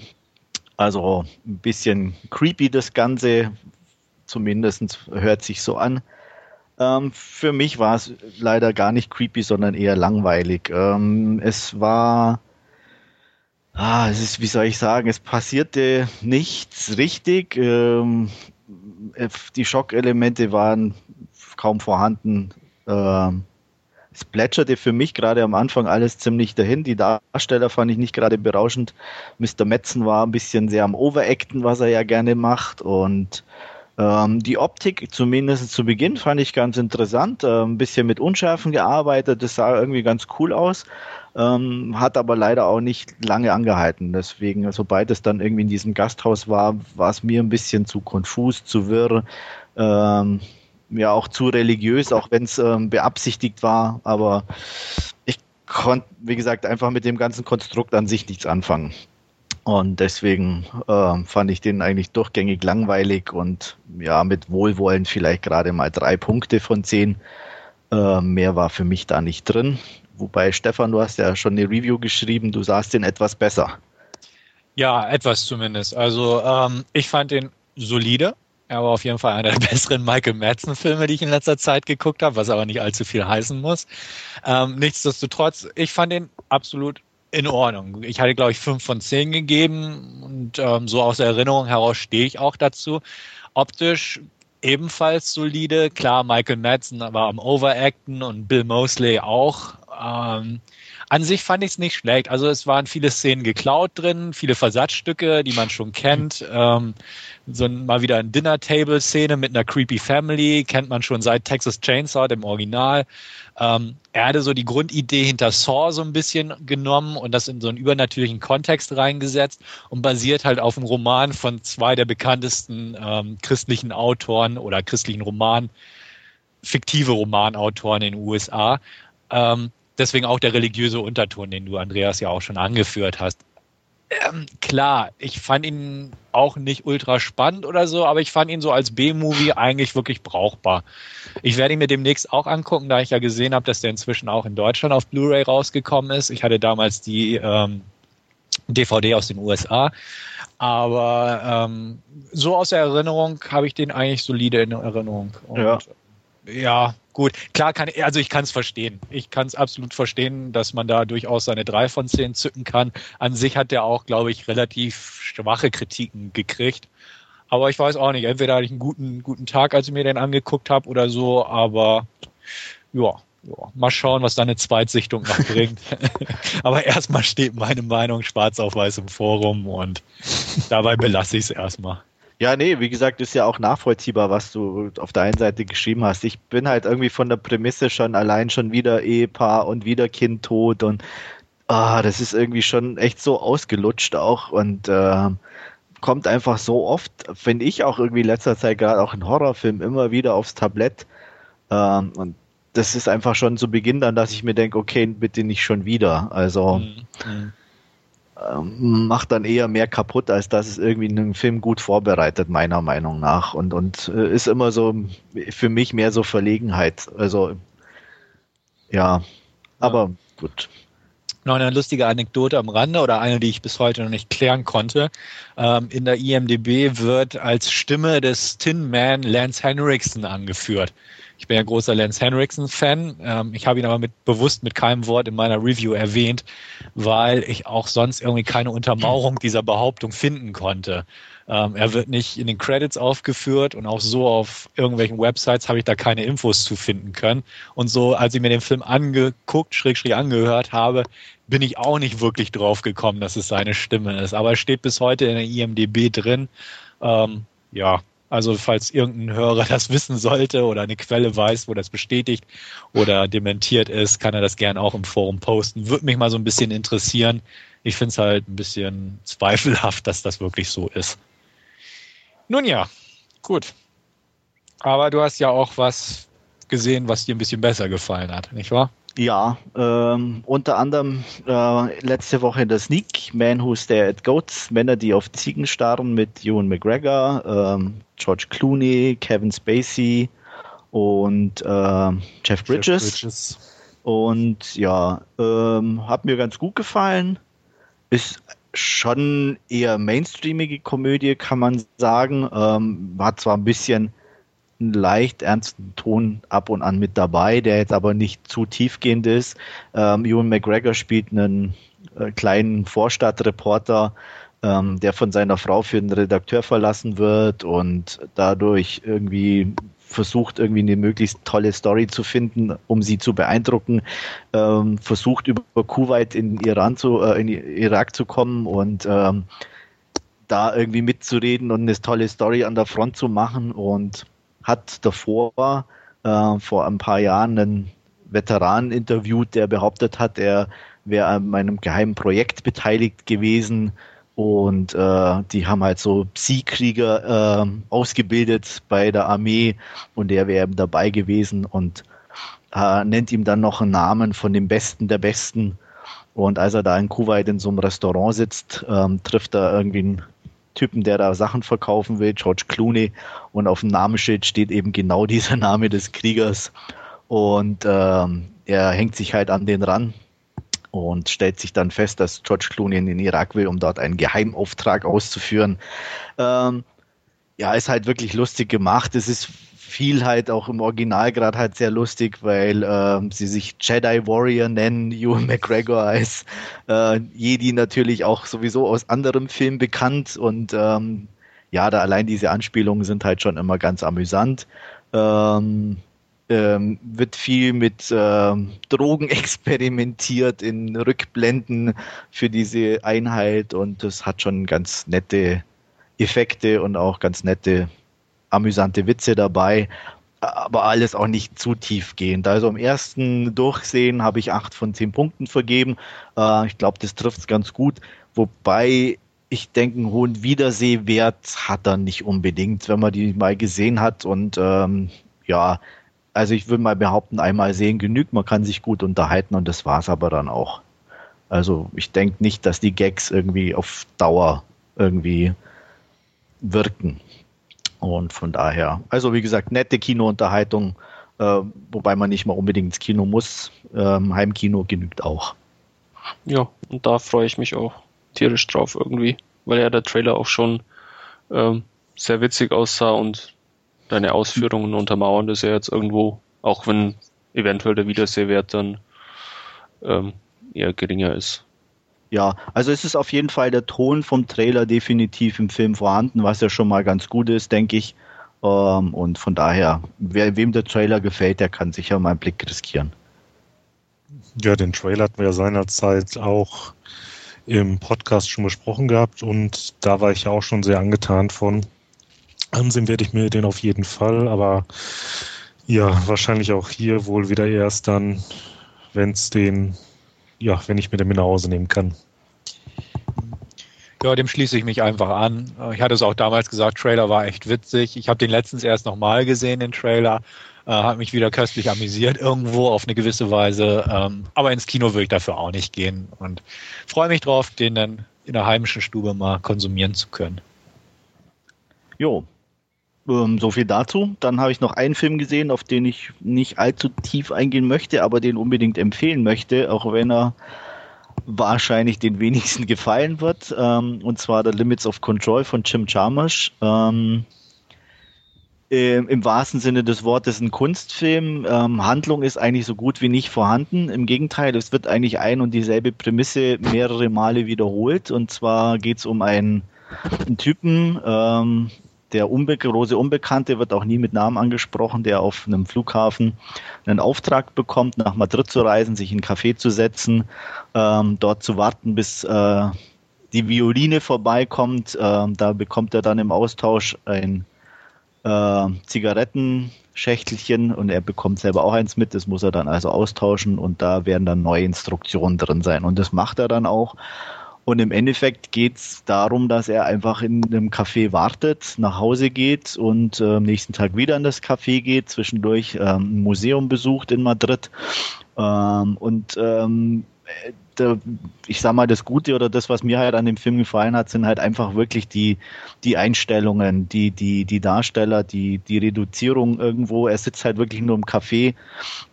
Also ein bisschen creepy das Ganze, zumindest hört sich so an. Ähm, für mich war es leider gar nicht creepy, sondern eher langweilig. Ähm, es war, ah, es ist, wie soll ich sagen, es passierte nichts richtig. Ähm, die Schockelemente waren kaum vorhanden. Es plätscherte für mich gerade am Anfang alles ziemlich dahin. Die Darsteller fand ich nicht gerade berauschend. Mr. Metzen war ein bisschen sehr am Overacten, was er ja gerne macht. Und ähm, die Optik, zumindest zu Beginn, fand ich ganz interessant. Äh, ein bisschen mit Unschärfen gearbeitet. Das sah irgendwie ganz cool aus. Ähm, hat aber leider auch nicht lange angehalten. Deswegen, sobald es dann irgendwie in diesem Gasthaus war, war es mir ein bisschen zu konfus, zu wirr. Ähm, ja, auch zu religiös, auch wenn es ähm, beabsichtigt war. Aber ich konnte, wie gesagt, einfach mit dem ganzen Konstrukt an sich nichts anfangen. Und deswegen äh, fand ich den eigentlich durchgängig langweilig und ja, mit Wohlwollen vielleicht gerade mal drei Punkte von zehn. Äh, mehr war für mich da nicht drin. Wobei, Stefan, du hast ja schon eine Review geschrieben, du sahst den etwas besser. Ja, etwas zumindest. Also ähm, ich fand den solide. Er war auf jeden Fall einer der besseren Michael Madsen-Filme, die ich in letzter Zeit geguckt habe, was aber nicht allzu viel heißen muss. Ähm, nichtsdestotrotz, ich fand den absolut in Ordnung. Ich hatte, glaube ich, fünf von zehn gegeben und ähm, so aus der Erinnerung heraus stehe ich auch dazu. Optisch ebenfalls solide. Klar, Michael Madsen war am Overacten und Bill Mosley auch. Ähm, an sich fand ich es nicht schlecht. Also es waren viele Szenen geklaut drin, viele Versatzstücke, die man schon kennt. Ähm, so mal wieder eine Dinner-Table-Szene mit einer creepy Family, kennt man schon seit Texas Chainsaw, dem Original. Ähm, er hatte so die Grundidee hinter Saw so ein bisschen genommen und das in so einen übernatürlichen Kontext reingesetzt und basiert halt auf einem Roman von zwei der bekanntesten ähm, christlichen Autoren oder christlichen Roman, fiktive Romanautoren in den USA. Ähm, deswegen auch der religiöse Unterton, den du, Andreas, ja auch schon angeführt hast. Ähm, klar, ich fand ihn auch nicht ultra spannend oder so, aber ich fand ihn so als B-Movie eigentlich wirklich brauchbar. Ich werde ihn mir demnächst auch angucken, da ich ja gesehen habe, dass der inzwischen auch in Deutschland auf Blu-ray rausgekommen ist. Ich hatte damals die ähm, DVD aus den USA, aber ähm, so aus der Erinnerung habe ich den eigentlich solide in Erinnerung. Und, ja. Ja, gut. Klar kann also ich kann es verstehen. Ich kann es absolut verstehen, dass man da durchaus seine drei von zehn zücken kann. An sich hat der auch, glaube ich, relativ schwache Kritiken gekriegt. Aber ich weiß auch nicht. Entweder hatte ich einen guten, guten Tag, als ich mir den angeguckt habe oder so, aber ja, ja, mal schauen, was da eine Zweitsichtung noch bringt. Aber erstmal steht meine Meinung schwarz auf weiß im Forum und dabei belasse ich es erstmal. Ja, nee, wie gesagt, ist ja auch nachvollziehbar, was du auf der einen Seite geschrieben hast. Ich bin halt irgendwie von der Prämisse schon allein schon wieder Ehepaar und wieder Kind tot und ah, das ist irgendwie schon echt so ausgelutscht auch und äh, kommt einfach so oft, finde ich auch irgendwie in letzter Zeit gerade auch in Horrorfilmen immer wieder aufs Tablett. Ähm, und das ist einfach schon zu Beginn dann, dass ich mir denke, okay, bitte nicht schon wieder. Also mhm. Ähm, macht dann eher mehr kaputt, als dass es irgendwie einen Film gut vorbereitet, meiner Meinung nach. Und, und äh, ist immer so für mich mehr so Verlegenheit. Also ja, aber gut. Noch eine lustige Anekdote am Rande oder eine, die ich bis heute noch nicht klären konnte. Ähm, in der IMDB wird als Stimme des Tin Man Lance Henriksen angeführt. Ich bin ja großer Lance Henriksen-Fan. Ähm, ich habe ihn aber mit, bewusst mit keinem Wort in meiner Review erwähnt, weil ich auch sonst irgendwie keine Untermauerung dieser Behauptung finden konnte. Ähm, er wird nicht in den Credits aufgeführt und auch so auf irgendwelchen Websites habe ich da keine Infos zu finden können. Und so, als ich mir den Film angeguckt, schräg, schräg angehört habe, bin ich auch nicht wirklich drauf gekommen, dass es seine Stimme ist. Aber es steht bis heute in der IMDB drin. Ähm, ja, also falls irgendein Hörer das wissen sollte oder eine Quelle weiß, wo das bestätigt oder dementiert ist, kann er das gerne auch im Forum posten. Würde mich mal so ein bisschen interessieren. Ich finde es halt ein bisschen zweifelhaft, dass das wirklich so ist. Nun ja, gut. Aber du hast ja auch was gesehen, was dir ein bisschen besser gefallen hat, nicht wahr? Ja, ähm, unter anderem äh, letzte Woche in der Sneak, Man Who Stare at Goats, Männer, die auf Ziegen starren mit Ewan McGregor, ähm, George Clooney, Kevin Spacey und äh, Jeff, Bridges. Jeff Bridges. Und ja, ähm, hat mir ganz gut gefallen. Ist schon eher mainstreamige Komödie, kann man sagen. Ähm, hat zwar ein bisschen einen leicht ernsten Ton ab und an mit dabei, der jetzt aber nicht zu tiefgehend ist. Ähm, Ewan McGregor spielt einen äh, kleinen Vorstadtreporter, ähm, der von seiner Frau für einen Redakteur verlassen wird und dadurch irgendwie versucht, irgendwie eine möglichst tolle Story zu finden, um sie zu beeindrucken, ähm, versucht über Kuwait in Iran zu, äh, in Irak zu kommen und ähm, da irgendwie mitzureden und eine tolle Story an der Front zu machen und hat davor äh, vor ein paar Jahren einen Veteran interviewt, der behauptet hat, er wäre an einem geheimen Projekt beteiligt gewesen und äh, die haben halt so Psi-Krieger äh, ausgebildet bei der Armee und der wäre eben dabei gewesen und äh, nennt ihm dann noch einen Namen von dem Besten der Besten. Und als er da in Kuwait in so einem Restaurant sitzt, ähm, trifft er irgendwie einen Typen, der da Sachen verkaufen will, George Clooney. Und auf dem Namensschild steht eben genau dieser Name des Kriegers. Und ähm, er hängt sich halt an den ran und stellt sich dann fest, dass George Clooney in den Irak will, um dort einen Geheimauftrag auszuführen. Ähm, ja, ist halt wirklich lustig gemacht. Es ist viel halt auch im Original gerade halt sehr lustig, weil äh, sie sich Jedi Warrior nennen, Ewan McGregor als äh, Jedi natürlich auch sowieso aus anderem Film bekannt und ähm, ja, da allein diese Anspielungen sind halt schon immer ganz amüsant. Ähm, ähm, wird viel mit ähm, Drogen experimentiert in Rückblenden für diese Einheit und das hat schon ganz nette Effekte und auch ganz nette, amüsante Witze dabei, aber alles auch nicht zu tiefgehend. Also im ersten Durchsehen habe ich acht von zehn Punkten vergeben. Äh, ich glaube, das trifft es ganz gut, wobei ich denke, einen hohen Wiedersehwert hat er nicht unbedingt, wenn man die mal gesehen hat und ähm, ja, also ich würde mal behaupten, einmal sehen genügt, man kann sich gut unterhalten und das war es aber dann auch. Also ich denke nicht, dass die Gags irgendwie auf Dauer irgendwie wirken. Und von daher, also wie gesagt, nette Kinounterhaltung, äh, wobei man nicht mal unbedingt ins Kino muss. Ähm, Heimkino genügt auch. Ja, und da freue ich mich auch tierisch drauf irgendwie, weil ja der Trailer auch schon ähm, sehr witzig aussah und deine Ausführungen untermauern das ja jetzt irgendwo, auch wenn eventuell der Wiedersehwert dann ähm, eher geringer ist. Ja, also es ist auf jeden Fall der Ton vom Trailer definitiv im Film vorhanden, was ja schon mal ganz gut ist, denke ich. Ähm, und von daher, wer, wem der Trailer gefällt, der kann sicher mal einen Blick riskieren. Ja, den Trailer hatten wir ja seinerzeit auch im Podcast schon besprochen gehabt und da war ich ja auch schon sehr angetan von. Ansehen werde ich mir den auf jeden Fall, aber ja, wahrscheinlich auch hier wohl wieder erst dann, wenn es den ja, wenn ich mir den mit nach Hause nehmen kann. Ja, dem schließe ich mich einfach an. Ich hatte es auch damals gesagt, Trailer war echt witzig. Ich habe den letztens erst nochmal gesehen, den Trailer. Äh, hat mich wieder köstlich amüsiert irgendwo auf eine gewisse Weise. Ähm, aber ins Kino will ich dafür auch nicht gehen und freue mich drauf, den dann in der heimischen Stube mal konsumieren zu können. Jo, ähm, so viel dazu. Dann habe ich noch einen Film gesehen, auf den ich nicht allzu tief eingehen möchte, aber den unbedingt empfehlen möchte, auch wenn er wahrscheinlich den wenigsten gefallen wird. Ähm, und zwar The Limits of Control von Jim Jarmusch. Ähm, im wahrsten Sinne des Wortes ein Kunstfilm. Ähm, Handlung ist eigentlich so gut wie nicht vorhanden. Im Gegenteil, es wird eigentlich ein und dieselbe Prämisse mehrere Male wiederholt. Und zwar geht es um einen, einen Typen, ähm, der unbe große Unbekannte wird auch nie mit Namen angesprochen, der auf einem Flughafen einen Auftrag bekommt, nach Madrid zu reisen, sich in ein Café zu setzen, ähm, dort zu warten, bis äh, die Violine vorbeikommt. Ähm, da bekommt er dann im Austausch ein äh, Zigarettenschächtelchen und er bekommt selber auch eins mit. Das muss er dann also austauschen und da werden dann neue Instruktionen drin sein. Und das macht er dann auch. Und im Endeffekt geht es darum, dass er einfach in einem Café wartet, nach Hause geht und äh, am nächsten Tag wieder in das Café geht, zwischendurch ähm, ein Museum besucht in Madrid. Ähm, und ähm, der, ich sag mal, das Gute oder das, was mir halt an dem Film gefallen hat, sind halt einfach wirklich die, die Einstellungen, die, die, die Darsteller, die, die Reduzierung irgendwo. Er sitzt halt wirklich nur im Café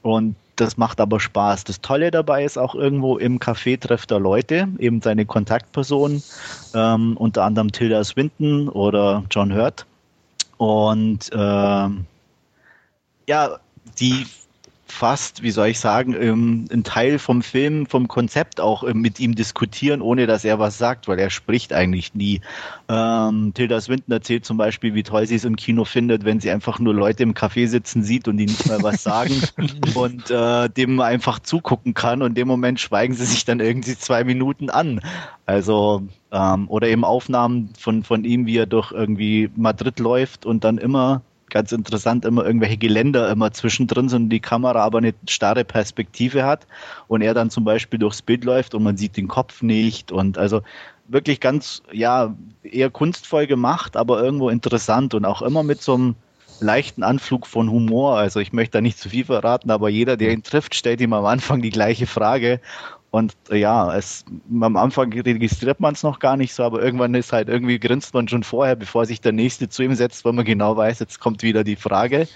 und das macht aber Spaß. Das Tolle dabei ist auch irgendwo im Café trifft er Leute, eben seine Kontaktpersonen, ähm, unter anderem Tilda Swinton oder John Hurt. Und äh, ja, die fast, wie soll ich sagen, ähm, ein Teil vom Film, vom Konzept auch ähm, mit ihm diskutieren, ohne dass er was sagt, weil er spricht eigentlich nie. Ähm, Tilda Swinton erzählt zum Beispiel, wie toll sie es im Kino findet, wenn sie einfach nur Leute im Café sitzen sieht und die nicht mal was sagen und äh, dem einfach zugucken kann und in dem Moment schweigen sie sich dann irgendwie zwei Minuten an. Also ähm, oder eben Aufnahmen von, von ihm, wie er durch irgendwie Madrid läuft und dann immer ganz interessant, immer irgendwelche Geländer immer zwischendrin sind die Kamera aber eine starre Perspektive hat und er dann zum Beispiel durchs Bild läuft und man sieht den Kopf nicht und also wirklich ganz, ja, eher kunstvoll gemacht, aber irgendwo interessant und auch immer mit so einem leichten Anflug von Humor. Also ich möchte da nicht zu viel verraten, aber jeder, der ihn trifft, stellt ihm am Anfang die gleiche Frage und äh, ja, es, am Anfang registriert man es noch gar nicht so, aber irgendwann ist halt irgendwie grinst man schon vorher, bevor sich der Nächste zu ihm setzt, weil man genau weiß, jetzt kommt wieder die Frage.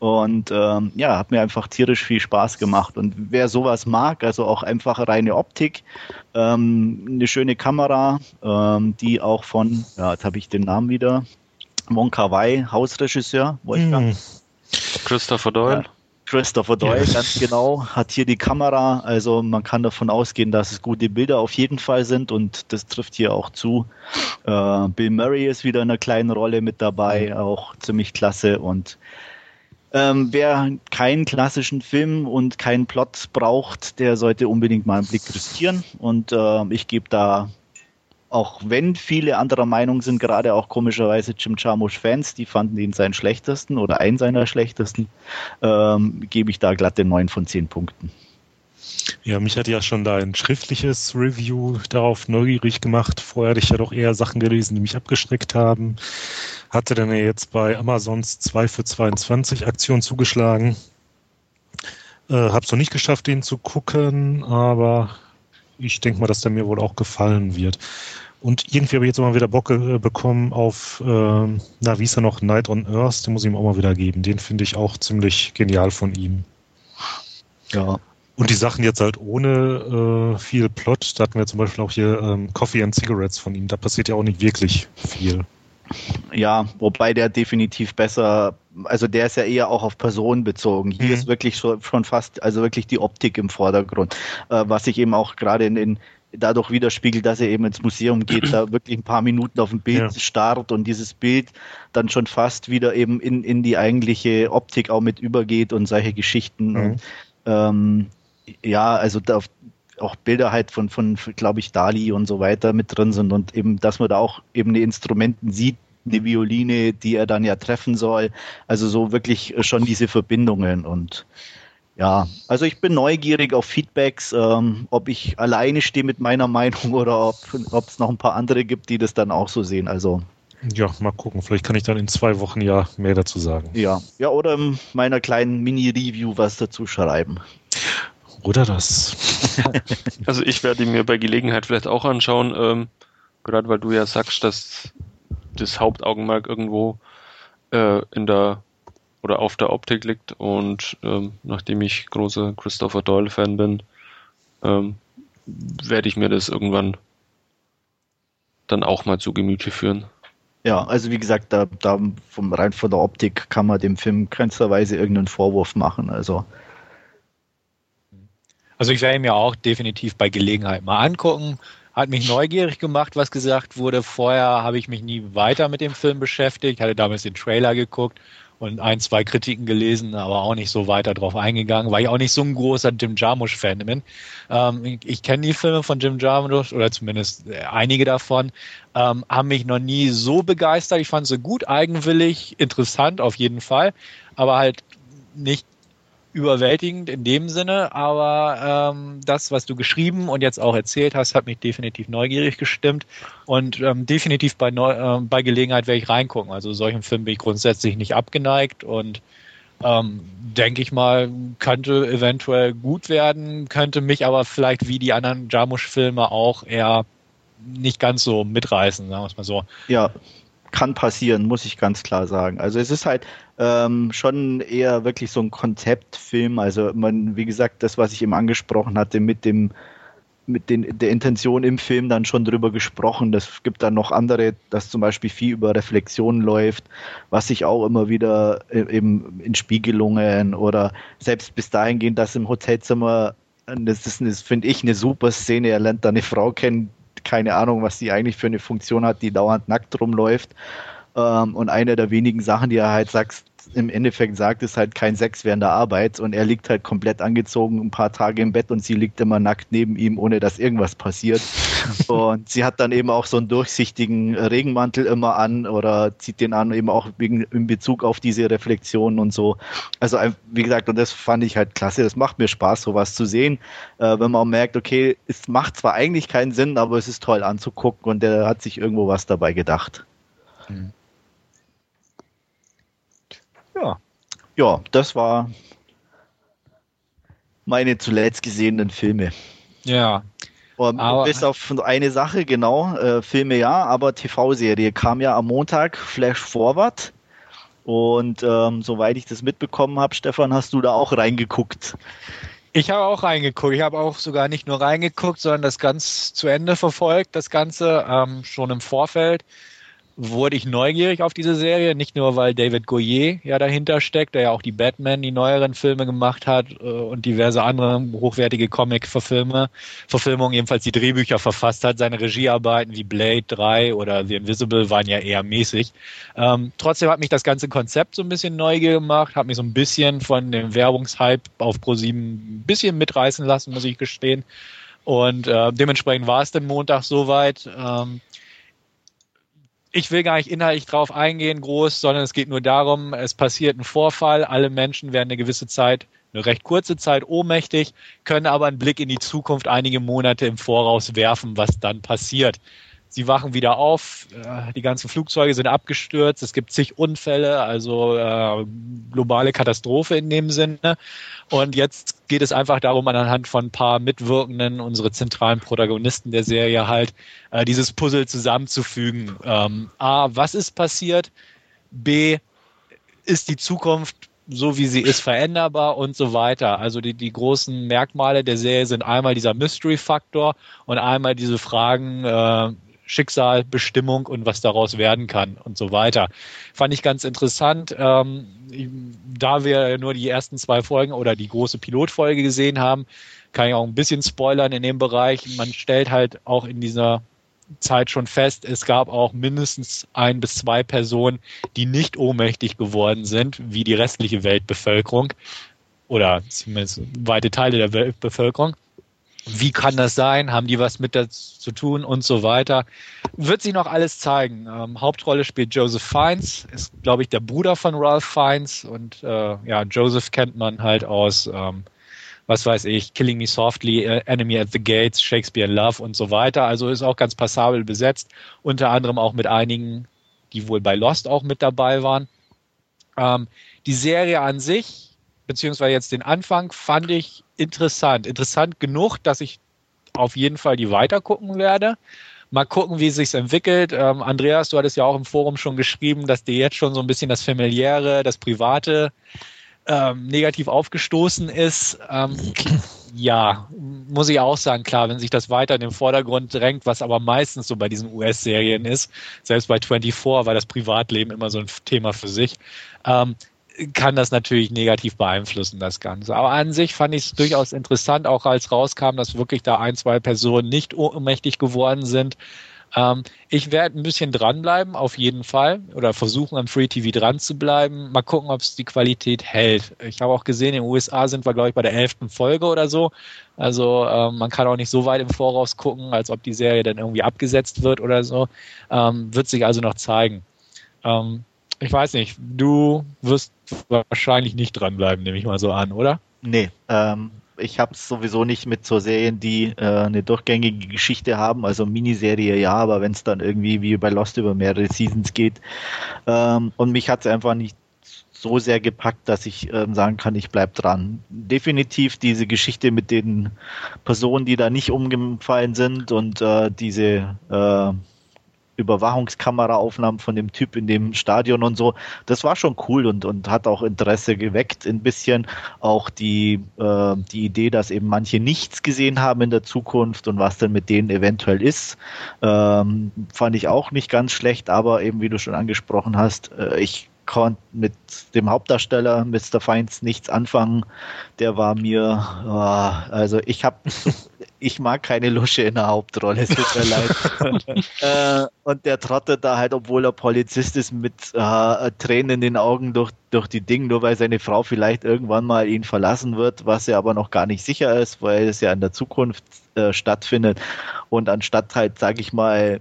Und ähm, ja, hat mir einfach tierisch viel Spaß gemacht. Und wer sowas mag, also auch einfach reine Optik, ähm, eine schöne Kamera, ähm, die auch von, ja, jetzt habe ich den Namen wieder, Wonka Wai, Hausregisseur, Wolfgang. Mm. Christopher Doyle. Ja, Christopher Doyle, ja. ganz genau, hat hier die Kamera. Also man kann davon ausgehen, dass es gute Bilder auf jeden Fall sind und das trifft hier auch zu. Äh, Bill Murray ist wieder in einer kleinen Rolle mit dabei, auch ziemlich klasse und Ähm, wer keinen klassischen Film und keinen Plot braucht, der sollte unbedingt mal einen Blick riskieren. Und äh, ich gebe da, auch wenn viele anderer Meinung sind, gerade auch komischerweise Jim Jarmusch-Fans, die fanden ihn seinen schlechtesten oder einen seiner schlechtesten, ähm, gebe ich da glatte neun von zehn Punkten. Ja, mich hat ja schon da ein schriftliches Review darauf neugierig gemacht. Vorher hatte ich ja doch eher Sachen gelesen, die mich abgeschreckt haben. Hatte dann ja jetzt bei Amazons 2 für 22 Aktion zugeschlagen. Äh, hab's noch nicht geschafft, den zu gucken, aber ich denke mal, dass der mir wohl auch gefallen wird. Und irgendwie habe ich jetzt auch mal wieder Bock äh, bekommen auf, äh, na, wie ist er noch, Night on Earth, den muss ich ihm auch mal wieder geben. Den finde ich auch ziemlich genial von ihm. Ja. Und die Sachen jetzt halt ohne äh, viel Plot, da hatten wir zum Beispiel auch hier ähm, Coffee and Cigarettes von ihm, da passiert ja auch nicht wirklich viel. Ja, wobei der definitiv besser, also der ist ja eher auch auf Personen bezogen. Hier Mhm. ist wirklich schon, schon fast, also wirklich die Optik im Vordergrund, äh, was sich eben auch gerade in, in dadurch widerspiegelt, dass er eben ins Museum geht, da wirklich ein paar Minuten auf ein Bild Ja. starrt und dieses Bild dann schon fast wieder eben in, in die eigentliche Optik auch mit übergeht und solche Geschichten. Mhm. Und, ähm, ja, also da auch Bilder halt von, von glaube ich, Dali und so weiter mit drin sind und eben, dass man da auch eben die Instrumenten sieht, eine Violine, die er dann ja treffen soll. Also so wirklich schon diese Verbindungen und ja, also ich bin neugierig auf Feedbacks, ähm, ob ich alleine stehe mit meiner Meinung oder ob es noch ein paar andere gibt, die das dann auch so sehen. Also Ja, mal gucken. Vielleicht kann ich dann in zwei Wochen ja mehr dazu sagen. ja, ja oder in meiner kleinen Mini-Review was dazu schreiben. Oder das. Also ich werde ihn mir bei Gelegenheit vielleicht auch anschauen, ähm, gerade weil du ja sagst, dass das Hauptaugenmerk irgendwo äh, in der oder auf der Optik liegt und ähm, nachdem ich großer Christopher Doyle-Fan bin, ähm, werde ich mir das irgendwann dann auch mal zu Gemüte führen. Ja, also wie gesagt, da, da vom, rein von der Optik kann man dem Film keinsterweise irgendeinen Vorwurf machen. Also Also ich werde ihn mir auch definitiv bei Gelegenheit mal angucken. Hat mich neugierig gemacht, was gesagt wurde. Vorher habe ich mich nie weiter mit dem Film beschäftigt, hatte damals den Trailer geguckt und ein, zwei Kritiken gelesen, aber auch nicht so weiter drauf eingegangen, weil ich auch nicht so ein großer Jim Jarmusch-Fan bin. Ähm, ich ich kenne die Filme von Jim Jarmusch oder zumindest äh, einige davon, ähm, haben mich noch nie so begeistert. Ich fand sie gut, eigenwillig, interessant auf jeden Fall, aber halt nicht überwältigend in dem Sinne, aber ähm, das, was du geschrieben und jetzt auch erzählt hast, hat mich definitiv neugierig gestimmt und ähm, definitiv bei, Neu ähm, bei Gelegenheit werde ich reingucken. Also solchen Film bin ich grundsätzlich nicht abgeneigt und ähm, denke ich mal, könnte eventuell gut werden, könnte mich aber vielleicht wie die anderen Jarmusch-Filme auch eher nicht ganz so mitreißen, sagen wir es mal so. ja, kann passieren, muss ich ganz klar sagen. Also es ist halt ähm, schon eher wirklich so ein Konzeptfilm. Also man, wie gesagt, das, was ich eben angesprochen hatte, mit dem mit den, der Intention im Film dann schon drüber gesprochen. Das gibt dann noch andere, dass zum Beispiel viel über Reflexionen läuft, was sich auch immer wieder äh, eben in Spiegelungen oder selbst bis dahin gehen, dass im Hotelzimmer, das ist, finde ich, eine super Szene. Er lernt da eine Frau kennen, keine Ahnung, was die eigentlich für eine Funktion hat, die dauernd nackt rumläuft. Ähm, und eine der wenigen Sachen, die er halt sagt, im Endeffekt sagt, ist halt kein Sex während der Arbeit und er liegt halt komplett angezogen ein paar Tage im Bett und sie liegt immer nackt neben ihm, ohne dass irgendwas passiert. und sie hat dann eben auch so einen durchsichtigen Regenmantel immer an oder zieht den an, eben auch wegen, in Bezug auf diese Reflexionen und so. Also wie gesagt, und das fand ich halt klasse. Das macht mir Spaß, sowas zu sehen, äh, wenn man auch merkt, okay, es macht zwar eigentlich keinen Sinn, aber es ist toll anzugucken und der hat sich irgendwo was dabei gedacht. Ja. Ja, das war meine zuletzt gesehenen Filme. Ja. Um, Aber- bis auf eine Sache, genau, äh, Filme ja, aber TV-Serie kam ja am Montag, Flash Forward. Und ähm, soweit ich das mitbekommen habe, Stefan, hast du da auch reingeguckt. Ich habe auch reingeguckt. Ich habe auch sogar nicht nur reingeguckt, sondern das ganz zu Ende verfolgt, das Ganze ähm, schon im Vorfeld. Wurde ich neugierig auf diese Serie, nicht nur weil David Goyer ja dahinter steckt, der ja auch die Batman, die neueren Filme gemacht hat äh, und diverse andere hochwertige Comic-Verfilme, Verfilmungen, jedenfalls die Drehbücher verfasst hat. Seine Regiearbeiten wie Blade 3 oder The Invisible waren ja eher mäßig. Ähm, trotzdem hat mich das ganze Konzept so ein bisschen neugierig gemacht, hat mich so ein bisschen von dem Werbungshype auf ProSieben ein bisschen mitreißen lassen, muss ich gestehen. Und äh, dementsprechend war es dann Montag soweit. Ähm, ich will gar nicht inhaltlich drauf eingehen, groß, sondern es geht nur darum, es passiert ein Vorfall, alle Menschen werden eine gewisse Zeit, eine recht kurze Zeit ohnmächtig, können aber einen Blick in die Zukunft einige Monate im Voraus werfen, was dann passiert. Sie wachen wieder auf, äh, die ganzen Flugzeuge sind abgestürzt, es gibt zig Unfälle, also äh, globale Katastrophe in dem Sinne. Und jetzt geht es einfach darum, anhand von ein paar Mitwirkenden, unsere zentralen Protagonisten der Serie halt, äh, dieses Puzzle zusammenzufügen. Ähm, A, was ist passiert? B, ist die Zukunft so wie sie ist veränderbar und so weiter. Also die, die großen Merkmale der Serie sind einmal dieser Mystery-Faktor und einmal diese Fragen, äh, Schicksal, Bestimmung und was daraus werden kann und so weiter. Fand ich ganz interessant. Ähm, da wir nur die ersten zwei Folgen oder die große Pilotfolge gesehen haben, kann ich auch ein bisschen spoilern in dem Bereich. Man stellt halt auch in dieser Zeit schon fest, es gab auch mindestens ein bis zwei Personen, die nicht ohnmächtig geworden sind, wie die restliche Weltbevölkerung oder zumindest weite Teile der Weltbevölkerung wie kann das sein? Haben die was mit dazu zu tun und so weiter? Wird sich noch alles zeigen. Ähm, Hauptrolle spielt Joseph Fiennes, ist, glaube ich, der Bruder von Ralph Fiennes und äh, ja, Joseph kennt man halt aus, ähm, was weiß ich, Killing Me Softly, äh, Enemy at the Gates, Shakespeare in Love und so weiter. Also ist auch ganz passabel besetzt, unter anderem auch mit einigen, die wohl bei Lost auch mit dabei waren. Ähm, die Serie an sich beziehungsweise jetzt den Anfang, fand ich interessant. Interessant genug, dass ich auf jeden Fall die weiter gucken werde. Mal gucken, wie es sich entwickelt. Ähm, Andreas, du hattest ja auch im Forum schon geschrieben, dass dir jetzt schon so ein bisschen das Familiäre, das Private ähm, negativ aufgestoßen ist. Ähm, ja, muss ich auch sagen, klar, wenn sich das weiter in den Vordergrund drängt, was aber meistens so bei diesen US-Serien ist, selbst bei 24 war das Privatleben immer so ein Thema für sich. Ähm, kann das natürlich negativ beeinflussen, das Ganze. Aber an sich fand ich es durchaus interessant, auch als rauskam, dass wirklich da ein, zwei Personen nicht ohnmächtig geworden sind. Ähm, ich werde ein bisschen dranbleiben, auf jeden Fall, oder versuchen am Free TV dran zu bleiben. Mal gucken, ob es die Qualität hält. Ich habe auch gesehen, in den USA sind wir, glaube ich, bei der elften Folge oder so. Also ähm, man kann auch nicht so weit im Voraus gucken, als ob die Serie dann irgendwie abgesetzt wird oder so. Ähm, wird sich also noch zeigen. Ähm, ich weiß nicht, du wirst wahrscheinlich nicht dranbleiben, nehme ich mal so an, oder? Nee, ähm, ich habe es sowieso nicht mit so Serien, die äh, eine durchgängige Geschichte haben, also Miniserie ja, aber wenn es dann irgendwie wie bei Lost über mehrere Seasons geht ähm, und mich hat es einfach nicht so sehr gepackt, dass ich ähm, sagen kann, ich bleib dran. Definitiv diese Geschichte mit den Personen, die da nicht umgefallen sind und äh, diese äh, Überwachungskameraaufnahmen von dem Typ in dem Stadion und so. Das war schon cool und, und hat auch Interesse geweckt ein bisschen. Auch die, äh, die Idee, dass eben manche nichts gesehen haben in der Zukunft und was denn mit denen eventuell ist, ähm, fand ich auch nicht ganz schlecht, aber eben wie du schon angesprochen hast, äh, ich konnte mit dem Hauptdarsteller Mr. Feins nichts anfangen. Der war mir, oh, also ich habe, ich mag keine Lusche in der Hauptrolle, es tut mir leid. äh, und der trottet da halt, obwohl er Polizist ist, mit äh, Tränen in den Augen durch, durch die Dinge, nur weil seine Frau vielleicht irgendwann mal ihn verlassen wird, was ja aber noch gar nicht sicher ist, weil es ja in der Zukunft äh, stattfindet. Und anstatt halt, sag ich mal,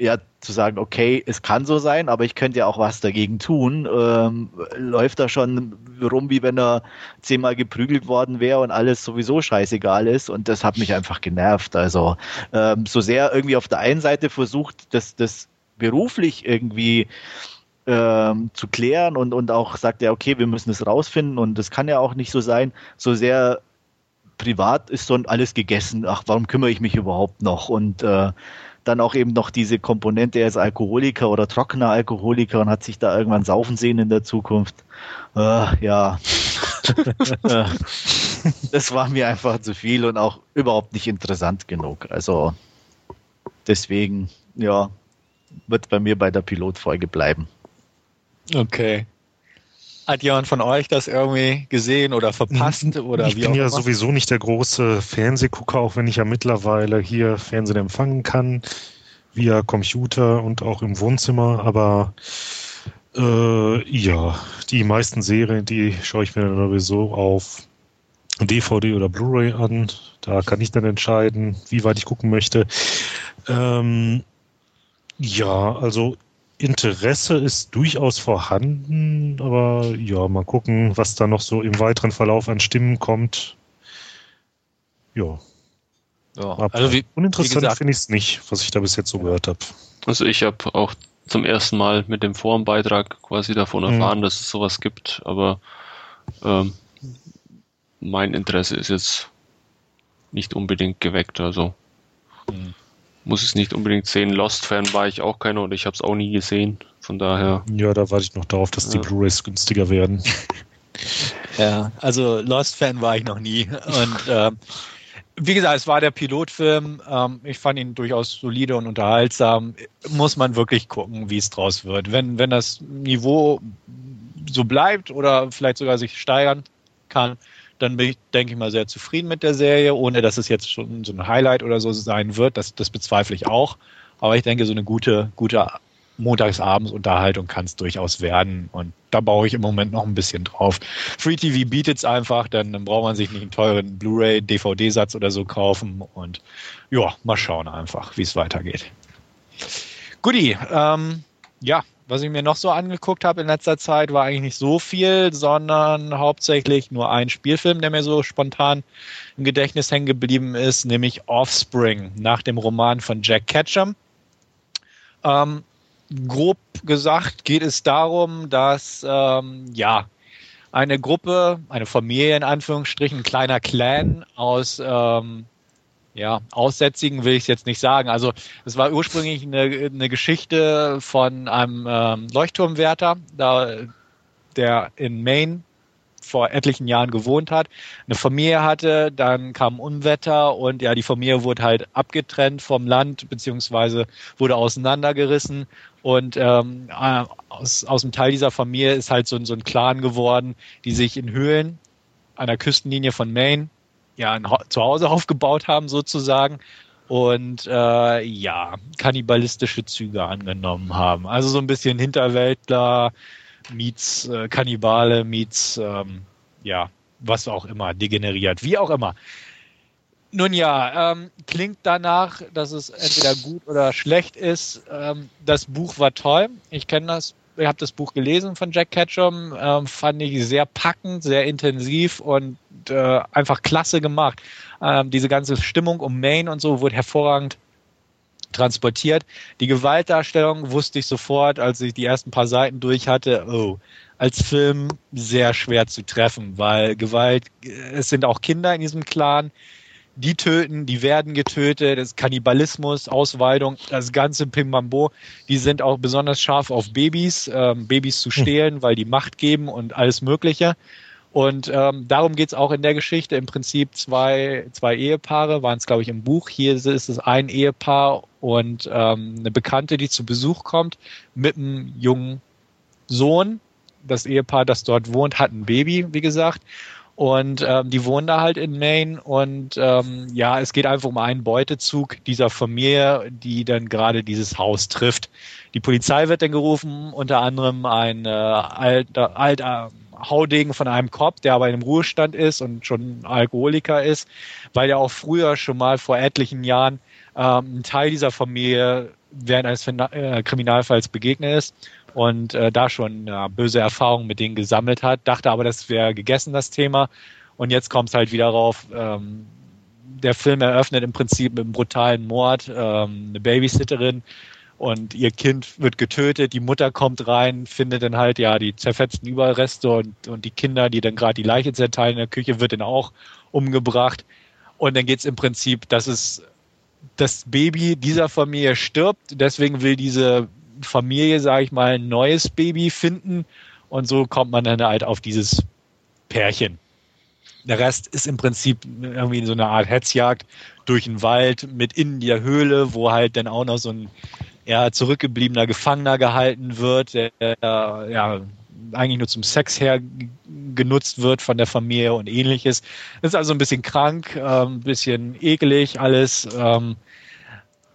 ja, zu sagen, okay, es kann so sein, aber ich könnte ja auch was dagegen tun, ähm, läuft er schon rum, wie wenn er zehnmal geprügelt worden wäre und alles sowieso scheißegal ist. Und das hat mich einfach genervt. Also ähm, so sehr irgendwie auf der einen Seite versucht, das, das beruflich irgendwie ähm, zu klären und, und auch sagt er, okay, wir müssen es rausfinden und das kann ja auch nicht so sein, so sehr privat ist so alles gegessen, ach, warum kümmere ich mich überhaupt noch? Und äh, dann auch eben noch diese Komponente, er ist Alkoholiker oder trockener Alkoholiker und hat sich da irgendwann saufen sehen in der Zukunft. Äh, ja. das war mir einfach zu viel und auch überhaupt nicht interessant genug. Also deswegen, ja, wird bei mir bei der Pilotfolge bleiben. Okay. Hat jemand von euch das irgendwie gesehen oder verpasst? Oder ich wie bin ja immer? sowieso nicht der große Fernsehgucker, auch wenn ich ja mittlerweile hier Fernsehen empfangen kann, via Computer und auch im Wohnzimmer. Aber äh, ja, die meisten Serien, die schaue ich mir dann sowieso auf DVD oder Blu-ray an. Da kann ich dann entscheiden, wie weit ich gucken möchte. Ähm, ja, also Interesse ist durchaus vorhanden, aber ja, mal gucken, was da noch so im weiteren Verlauf an Stimmen kommt. Ja, Ja, also wie, uninteressant gesagt- finde ich es nicht, was ich da bis jetzt so gehört habe. Also ich habe auch zum ersten Mal mit dem Forenbeitrag quasi davon Mhm. erfahren, dass es sowas gibt, aber ähm, mein Interesse ist jetzt nicht unbedingt geweckt, also Hm. Muss es nicht unbedingt sehen. Lost-Fan war ich auch keiner und ich habe es auch nie gesehen, von daher Ja, da warte ich noch darauf, dass die Ja. Blu-rays günstiger werden. Ja, also Lost-Fan war ich noch nie. Und ähm, wie gesagt, es war der Pilotfilm. Ähm, ich fand ihn durchaus solide und unterhaltsam. Muss man wirklich gucken, wie es draus wird. Wenn, wenn das Niveau so bleibt oder vielleicht sogar sich steigern kann, dann bin ich, denke ich mal, sehr zufrieden mit der Serie, ohne dass es jetzt schon so ein Highlight oder so sein wird. Das, das bezweifle ich auch. Aber ich denke, so eine gute, gute Montagsabendsunterhaltung kann es durchaus werden. Und da baue ich im Moment noch ein bisschen drauf. Free TV bietet es einfach, dann, dann braucht man sich nicht einen teuren Blu-ray, DVD-Satz oder so kaufen. Und ja, mal schauen einfach, wie es weitergeht. Guti, ähm, ja, was ich mir noch so angeguckt habe in letzter Zeit, war eigentlich nicht so viel, sondern hauptsächlich nur ein Spielfilm, der mir so spontan im Gedächtnis hängen geblieben ist, nämlich Offspring, nach dem Roman von Jack Ketchum. Ähm, grob gesagt geht es darum, dass ähm, ja eine Gruppe, eine Familie in Anführungsstrichen, ein kleiner Clan aus ähm, ja, Aussätzigen will ich es jetzt nicht sagen. Also es war ursprünglich eine, eine Geschichte von einem ähm, Leuchtturmwärter, da, der in Maine vor etlichen Jahren gewohnt hat, eine Familie hatte, dann kam Unwetter und ja, die Familie wurde halt abgetrennt vom Land, beziehungsweise wurde auseinandergerissen und ähm, äh, aus, aus dem Teil dieser Familie ist halt so, so ein Clan geworden, die sich in Höhlen an der Küstenlinie von Maine ja ein Ha- Zuhause aufgebaut haben sozusagen und äh, ja kannibalistische Züge angenommen haben. Also so ein bisschen Hinterwäldler meets äh, Kannibale meets ähm, ja was auch immer degeneriert, wie auch immer. Nun ja, ähm, klingt danach, dass es entweder gut oder schlecht ist. Ähm, das Buch war toll. Ich kenne das, ich habe das Buch gelesen von Jack Ketchum, ähm, fand ich sehr packend, sehr intensiv und äh, einfach klasse gemacht. Ähm, diese ganze Stimmung um Maine und so wurde hervorragend transportiert. Die Gewaltdarstellung wusste ich sofort, als ich die ersten paar Seiten durch hatte, oh, als Film sehr schwer zu treffen, weil Gewalt, es sind auch Kinder in diesem Clan, die töten, die werden getötet, das ist Kannibalismus, Ausweidung, das ganze Pimbambo, die sind auch besonders scharf auf Babys, ähm, Babys zu stehlen, weil die Macht geben und alles Mögliche. Und ähm, darum geht's auch in der Geschichte. Im Prinzip zwei, zwei Ehepaare waren es, glaube ich, im Buch. Hier ist es ein Ehepaar und ähm, eine Bekannte, die zu Besuch kommt mit einem jungen Sohn. Das Ehepaar, das dort wohnt, hat ein Baby, wie gesagt. Und ähm, die wohnen da halt in Maine. Und ähm, ja, es geht einfach um einen Beutezug dieser Familie, die dann gerade dieses Haus trifft. Die Polizei wird dann gerufen, unter anderem ein äh, alter, alter Haudegen von einem Cop, der aber in einem Ruhestand ist und schon Alkoholiker ist, weil er auch früher schon mal vor etlichen Jahren ähm, ein Teil dieser Familie während eines äh, Kriminalfalls begegnet ist und äh, da schon ja, böse Erfahrungen mit denen gesammelt hat, dachte aber, das wäre gegessen, das Thema. Und jetzt kommt es halt wieder rauf. Ähm, der Film eröffnet im Prinzip mit einem brutalen Mord, ähm, eine Babysitterin und ihr Kind wird getötet, die Mutter kommt rein, findet dann halt ja die zerfetzten Überreste und, und die Kinder, die dann gerade die Leiche zerteilen in der Küche, wird dann auch umgebracht. Und dann geht's im Prinzip, dass es das Baby dieser Familie stirbt, deswegen will diese Familie, sage ich mal, ein neues Baby finden und so kommt man dann halt auf dieses Pärchen. Der Rest ist im Prinzip irgendwie so eine Art Hetzjagd durch den Wald mit in der Höhle, wo halt dann auch noch so ein ja, zurückgebliebener Gefangener gehalten wird, der ja eigentlich nur zum Sex her genutzt wird von der Familie und ähnliches. Ist also ein bisschen krank, äh, ein bisschen ekelig alles ähm,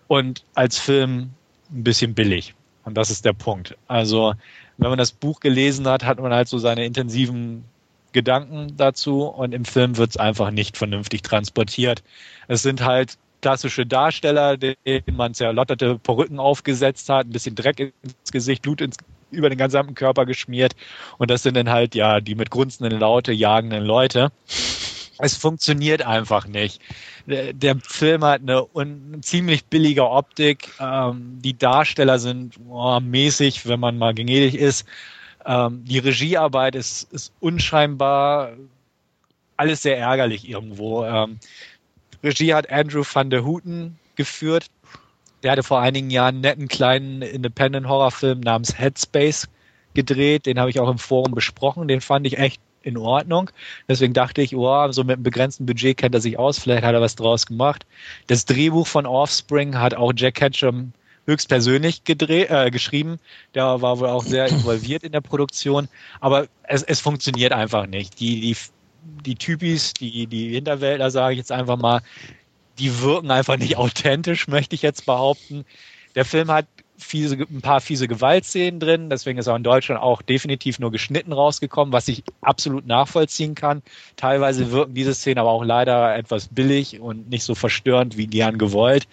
und als Film ein bisschen billig. Und das ist der Punkt. Also, wenn man das Buch gelesen hat, hat man halt so seine intensiven Gedanken dazu und im Film wird es einfach nicht vernünftig transportiert. Es sind halt klassische Darsteller, denen man zerlotterte Perücken aufgesetzt hat, ein bisschen Dreck ins Gesicht, Blut ins, über den gesamten Körper geschmiert und das sind dann halt ja die mit grunzenden Laute jagenden Leute. Es funktioniert einfach nicht. Der Film hat eine ziemlich billige Optik. Ähm, die Darsteller sind oh, mäßig, wenn man mal gnädig ist. Ähm, die Regiearbeit ist, ist unscheinbar. Alles sehr ärgerlich irgendwo. Ähm, Regie hat Andrew van der Houten geführt. Der hatte vor einigen Jahren einen netten kleinen Independent-Horrorfilm namens Headspace gedreht. Den habe ich auch im Forum besprochen. Den fand ich echt in Ordnung. Deswegen dachte ich, oh, so mit einem begrenzten Budget kennt er sich aus, vielleicht hat er was draus gemacht. Das Drehbuch von Offspring hat auch Jack Ketchum höchstpersönlich gedreht, äh, geschrieben. Der war wohl auch sehr involviert in der Produktion. Aber es, es funktioniert einfach nicht. Die, die, die Typis, die, die Hinterwäldler, sage ich jetzt einfach mal, die wirken einfach nicht authentisch, möchte ich jetzt behaupten. Der Film hat fiese, ein paar fiese Gewaltszenen drin, deswegen ist er in Deutschland auch definitiv nur geschnitten rausgekommen, was ich absolut nachvollziehen kann. Teilweise wirken diese Szenen aber auch leider etwas billig und nicht so verstörend wie gern gewollt.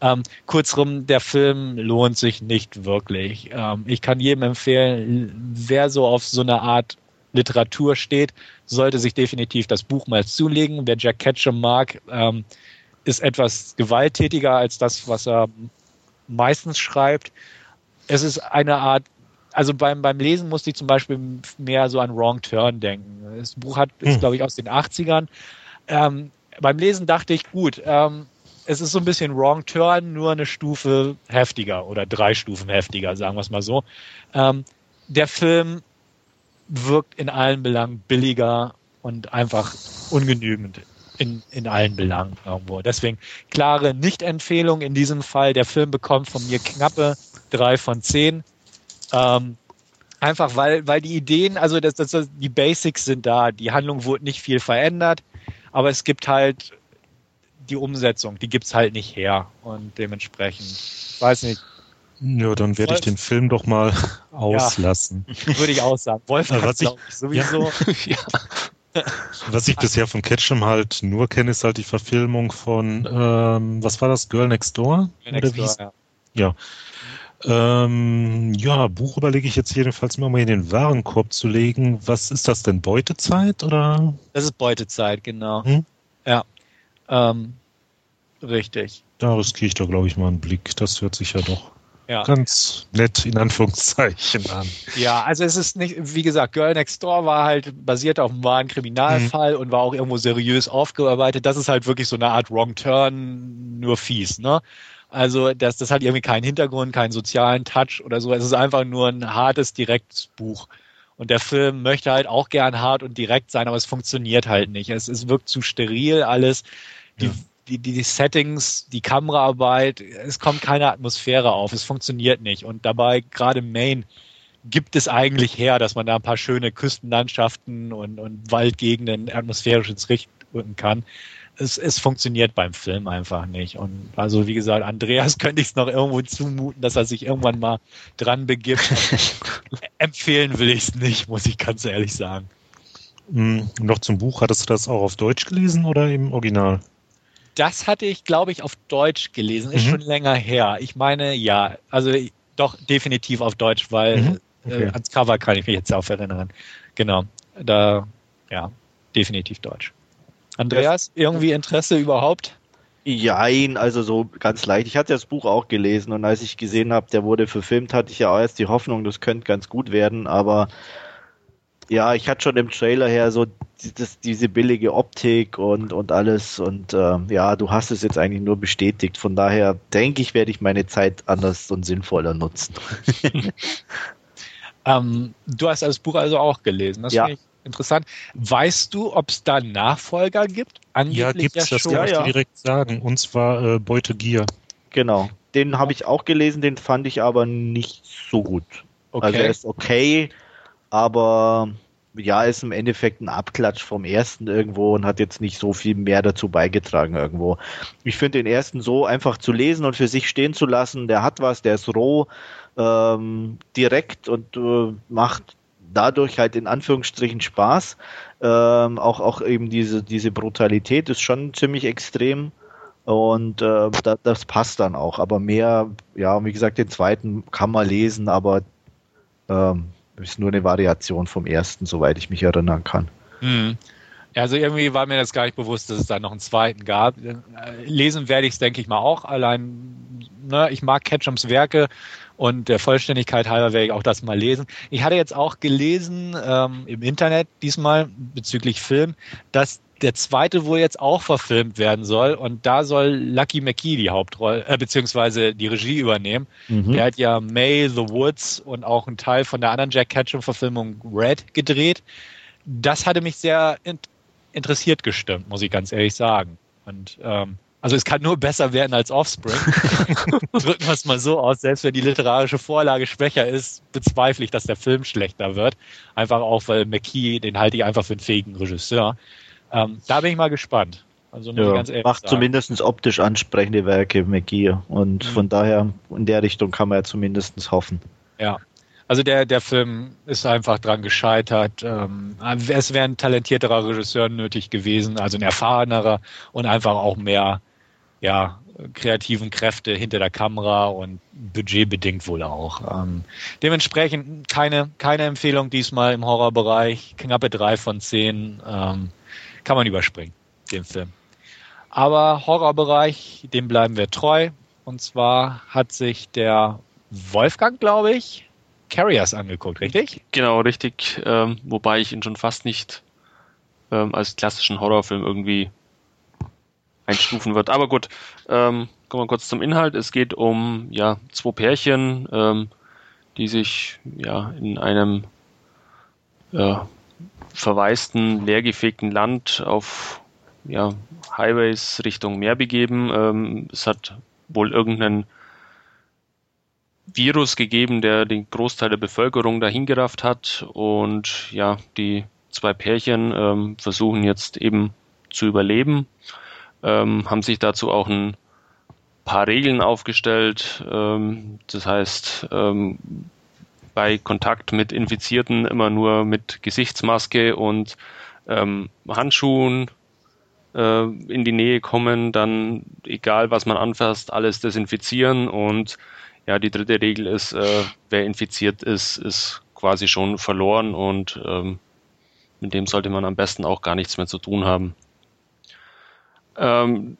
Ähm, kurzrum, der Film lohnt sich nicht wirklich. Ähm, ich kann jedem empfehlen, wer so auf so eine Art Literatur steht, sollte sich definitiv das Buch mal zulegen. Wer Jack Ketchum mag, ähm, ist etwas gewalttätiger als das, was er meistens schreibt. Es ist eine Art, also beim, beim Lesen musste ich zum Beispiel mehr so an Wrong Turn denken. Das Buch hat, ist, hm. glaube ich, aus den 80ern. Ähm, beim Lesen dachte ich, gut, ähm, es ist so ein bisschen Wrong Turn, nur eine Stufe heftiger oder drei Stufen heftiger, sagen wir es mal so. Ähm, der Film wirkt in allen Belangen billiger und einfach ungenügend in, in allen Belangen irgendwo. Deswegen klare Nicht-Empfehlung in diesem Fall. Der Film bekommt von mir knappe drei von zehn. Ähm, einfach weil, weil die Ideen, also das, das, die Basics sind da. Die Handlung wurde nicht viel verändert, aber es gibt halt die Umsetzung, die gibt's halt nicht her. Und dementsprechend, weiß nicht, ja, dann werde ich den Film doch mal auslassen. Ja, würde ich auch sagen. Wolfgang, was ich, ich sowieso. Ja. Was ich bisher von Ketchum halt nur kenne, ist halt die Verfilmung von, ähm, was war das, Girl Next Door? Girl Next Door, ja. Ja. Ähm, ja, Buch überlege ich jetzt jedenfalls mal in den Warenkorb zu legen. Was ist das denn? Beutezeit oder? Das ist Beutezeit, genau. Hm? Ja. Ähm, richtig. Da riskiere ich da, glaube ich, mal einen Blick. Das hört sich ja doch ja. ganz nett in Anführungszeichen an. Ja, also es ist nicht, wie gesagt, Girl Next Door war halt basiert auf einem wahren Kriminalfall mhm. und war auch irgendwo seriös aufgearbeitet. Das ist halt wirklich so eine Art Wrong Turn, nur fies, ne? Also das, das hat irgendwie keinen Hintergrund, keinen sozialen Touch oder so. Es ist einfach nur ein hartes, direktes Buch. Und der Film möchte halt auch gern hart und direkt sein, aber es funktioniert halt nicht. Es, es wirkt zu steril alles. Die, ja die, die Settings, die Kameraarbeit, es kommt keine Atmosphäre auf, es funktioniert nicht. Und dabei, gerade Maine, gibt es eigentlich her, dass man da ein paar schöne Küstenlandschaften und, und Waldgegenden atmosphärisch ins Licht rücken kann. Es, es funktioniert beim Film einfach nicht. Und also wie gesagt, Andreas könnte ich es noch irgendwo zumuten, dass er sich irgendwann mal dran begibt. Empfehlen will ich es nicht, muss ich ganz ehrlich sagen. Hm, noch zum Buch, hattest du das auch auf Deutsch gelesen oder im Original? Das hatte ich, glaube ich, auf Deutsch gelesen. Ist mhm. schon länger her. Ich meine, ja. Also doch definitiv auf Deutsch, weil mhm. Äh, okay. äh, ans Cover kann ich mich jetzt auch erinnern. Genau. Da, ja, definitiv Deutsch. Andreas, irgendwie Interesse überhaupt? Jein, also so ganz leicht. Ich hatte das Buch auch gelesen und als ich gesehen habe, der wurde verfilmt, hatte ich ja auch erst die Hoffnung, das könnte ganz gut werden, aber ja, ich hatte schon im Trailer her so das, diese billige Optik und, und alles und äh, ja, du hast es jetzt eigentlich nur bestätigt. Von daher denke ich, werde ich meine Zeit anders und sinnvoller nutzen. ähm, du hast das Buch also auch gelesen. Das ja. finde ich interessant. Weißt du, ob es da Nachfolger gibt? Angeblich ja, gibt es, das kann ja, ich ja. direkt sagen. Und zwar äh, Beute Gier. Genau. den habe ich auch gelesen, den fand ich aber nicht so gut. Okay. Also er ist okay, aber ja, ist im Endeffekt ein Abklatsch vom ersten irgendwo und hat jetzt nicht so viel mehr dazu beigetragen irgendwo. Ich finde den ersten so einfach zu lesen und für sich stehen zu lassen, der hat was, der ist roh, ähm, direkt und äh, macht dadurch halt in Anführungsstrichen Spaß. Ähm, auch, auch eben diese, diese Brutalität ist schon ziemlich extrem. Und äh, da, das passt dann auch. Aber mehr, ja, wie gesagt, den zweiten kann man lesen, aber ähm, ist nur eine Variation vom ersten, soweit ich mich erinnern kann. Hm. Also irgendwie war mir das gar nicht bewusst, dass es da noch einen zweiten gab. Lesen werde ich es, denke ich mal, auch. Allein, ne, ich mag Ketchums Werke und der Vollständigkeit halber werde ich auch das mal lesen. Ich hatte jetzt auch gelesen ähm, im Internet diesmal bezüglich Film, dass der zweite wohl jetzt auch verfilmt werden soll und da soll Lucky McKee die Hauptrolle, äh, beziehungsweise die Regie übernehmen. Mhm. Der hat ja May, The Woods und auch einen Teil von der anderen Jack Ketchum-Verfilmung Red gedreht. Das hatte mich sehr in interessiert gestimmt, muss ich ganz ehrlich sagen. Und ähm, also es kann nur besser werden als Offspring. Drücken wir es mal so aus. Selbst wenn die literarische Vorlage schwächer ist, bezweifle ich, dass der Film schlechter wird. Einfach auch, weil McKee, den halte ich einfach für einen fähigen Regisseur. Ähm, da bin ich mal gespannt. Also ja, macht sagen. zumindest optisch ansprechende Werke McGee und mhm. von daher in der Richtung kann man ja zumindest hoffen. Ja, also der, der Film ist einfach dran gescheitert. Ähm, es wäre ein talentierterer Regisseur nötig gewesen, also ein erfahrenerer und einfach auch mehr ja, kreativen Kräfte hinter der Kamera und budgetbedingt wohl auch. Ähm, dementsprechend keine, keine Empfehlung diesmal im Horrorbereich. Knappe drei von zehn. Kann man überspringen, den Film. Aber Horrorbereich, dem bleiben wir treu. Und zwar hat sich der Wolfgang, glaube ich, Carriers angeguckt, richtig? Genau, richtig. Ähm, wobei ich ihn schon fast nicht ähm, als klassischen Horrorfilm irgendwie einstufen wird. Aber gut, ähm, kommen wir kurz zum Inhalt. Es geht um ja zwei Pärchen, ähm, die sich ja in einem ja, verwaisten, leergefegten Land auf ja, Highways Richtung Meer begeben. Ähm, es hat wohl irgendeinen Virus gegeben, der den Großteil der Bevölkerung dahingerafft hat. Und ja, die zwei Pärchen ähm, versuchen jetzt eben zu überleben, ähm, haben sich dazu auch ein paar Regeln aufgestellt. Ähm, das heißt, ähm, bei Kontakt mit Infizierten immer nur mit Gesichtsmaske und ähm, Handschuhen äh, in die Nähe kommen, dann egal was man anfasst, alles desinfizieren und ja, die dritte Regel ist, äh, wer infiziert ist, ist quasi schon verloren und ähm, mit dem sollte man am besten auch gar nichts mehr zu tun haben. Ähm,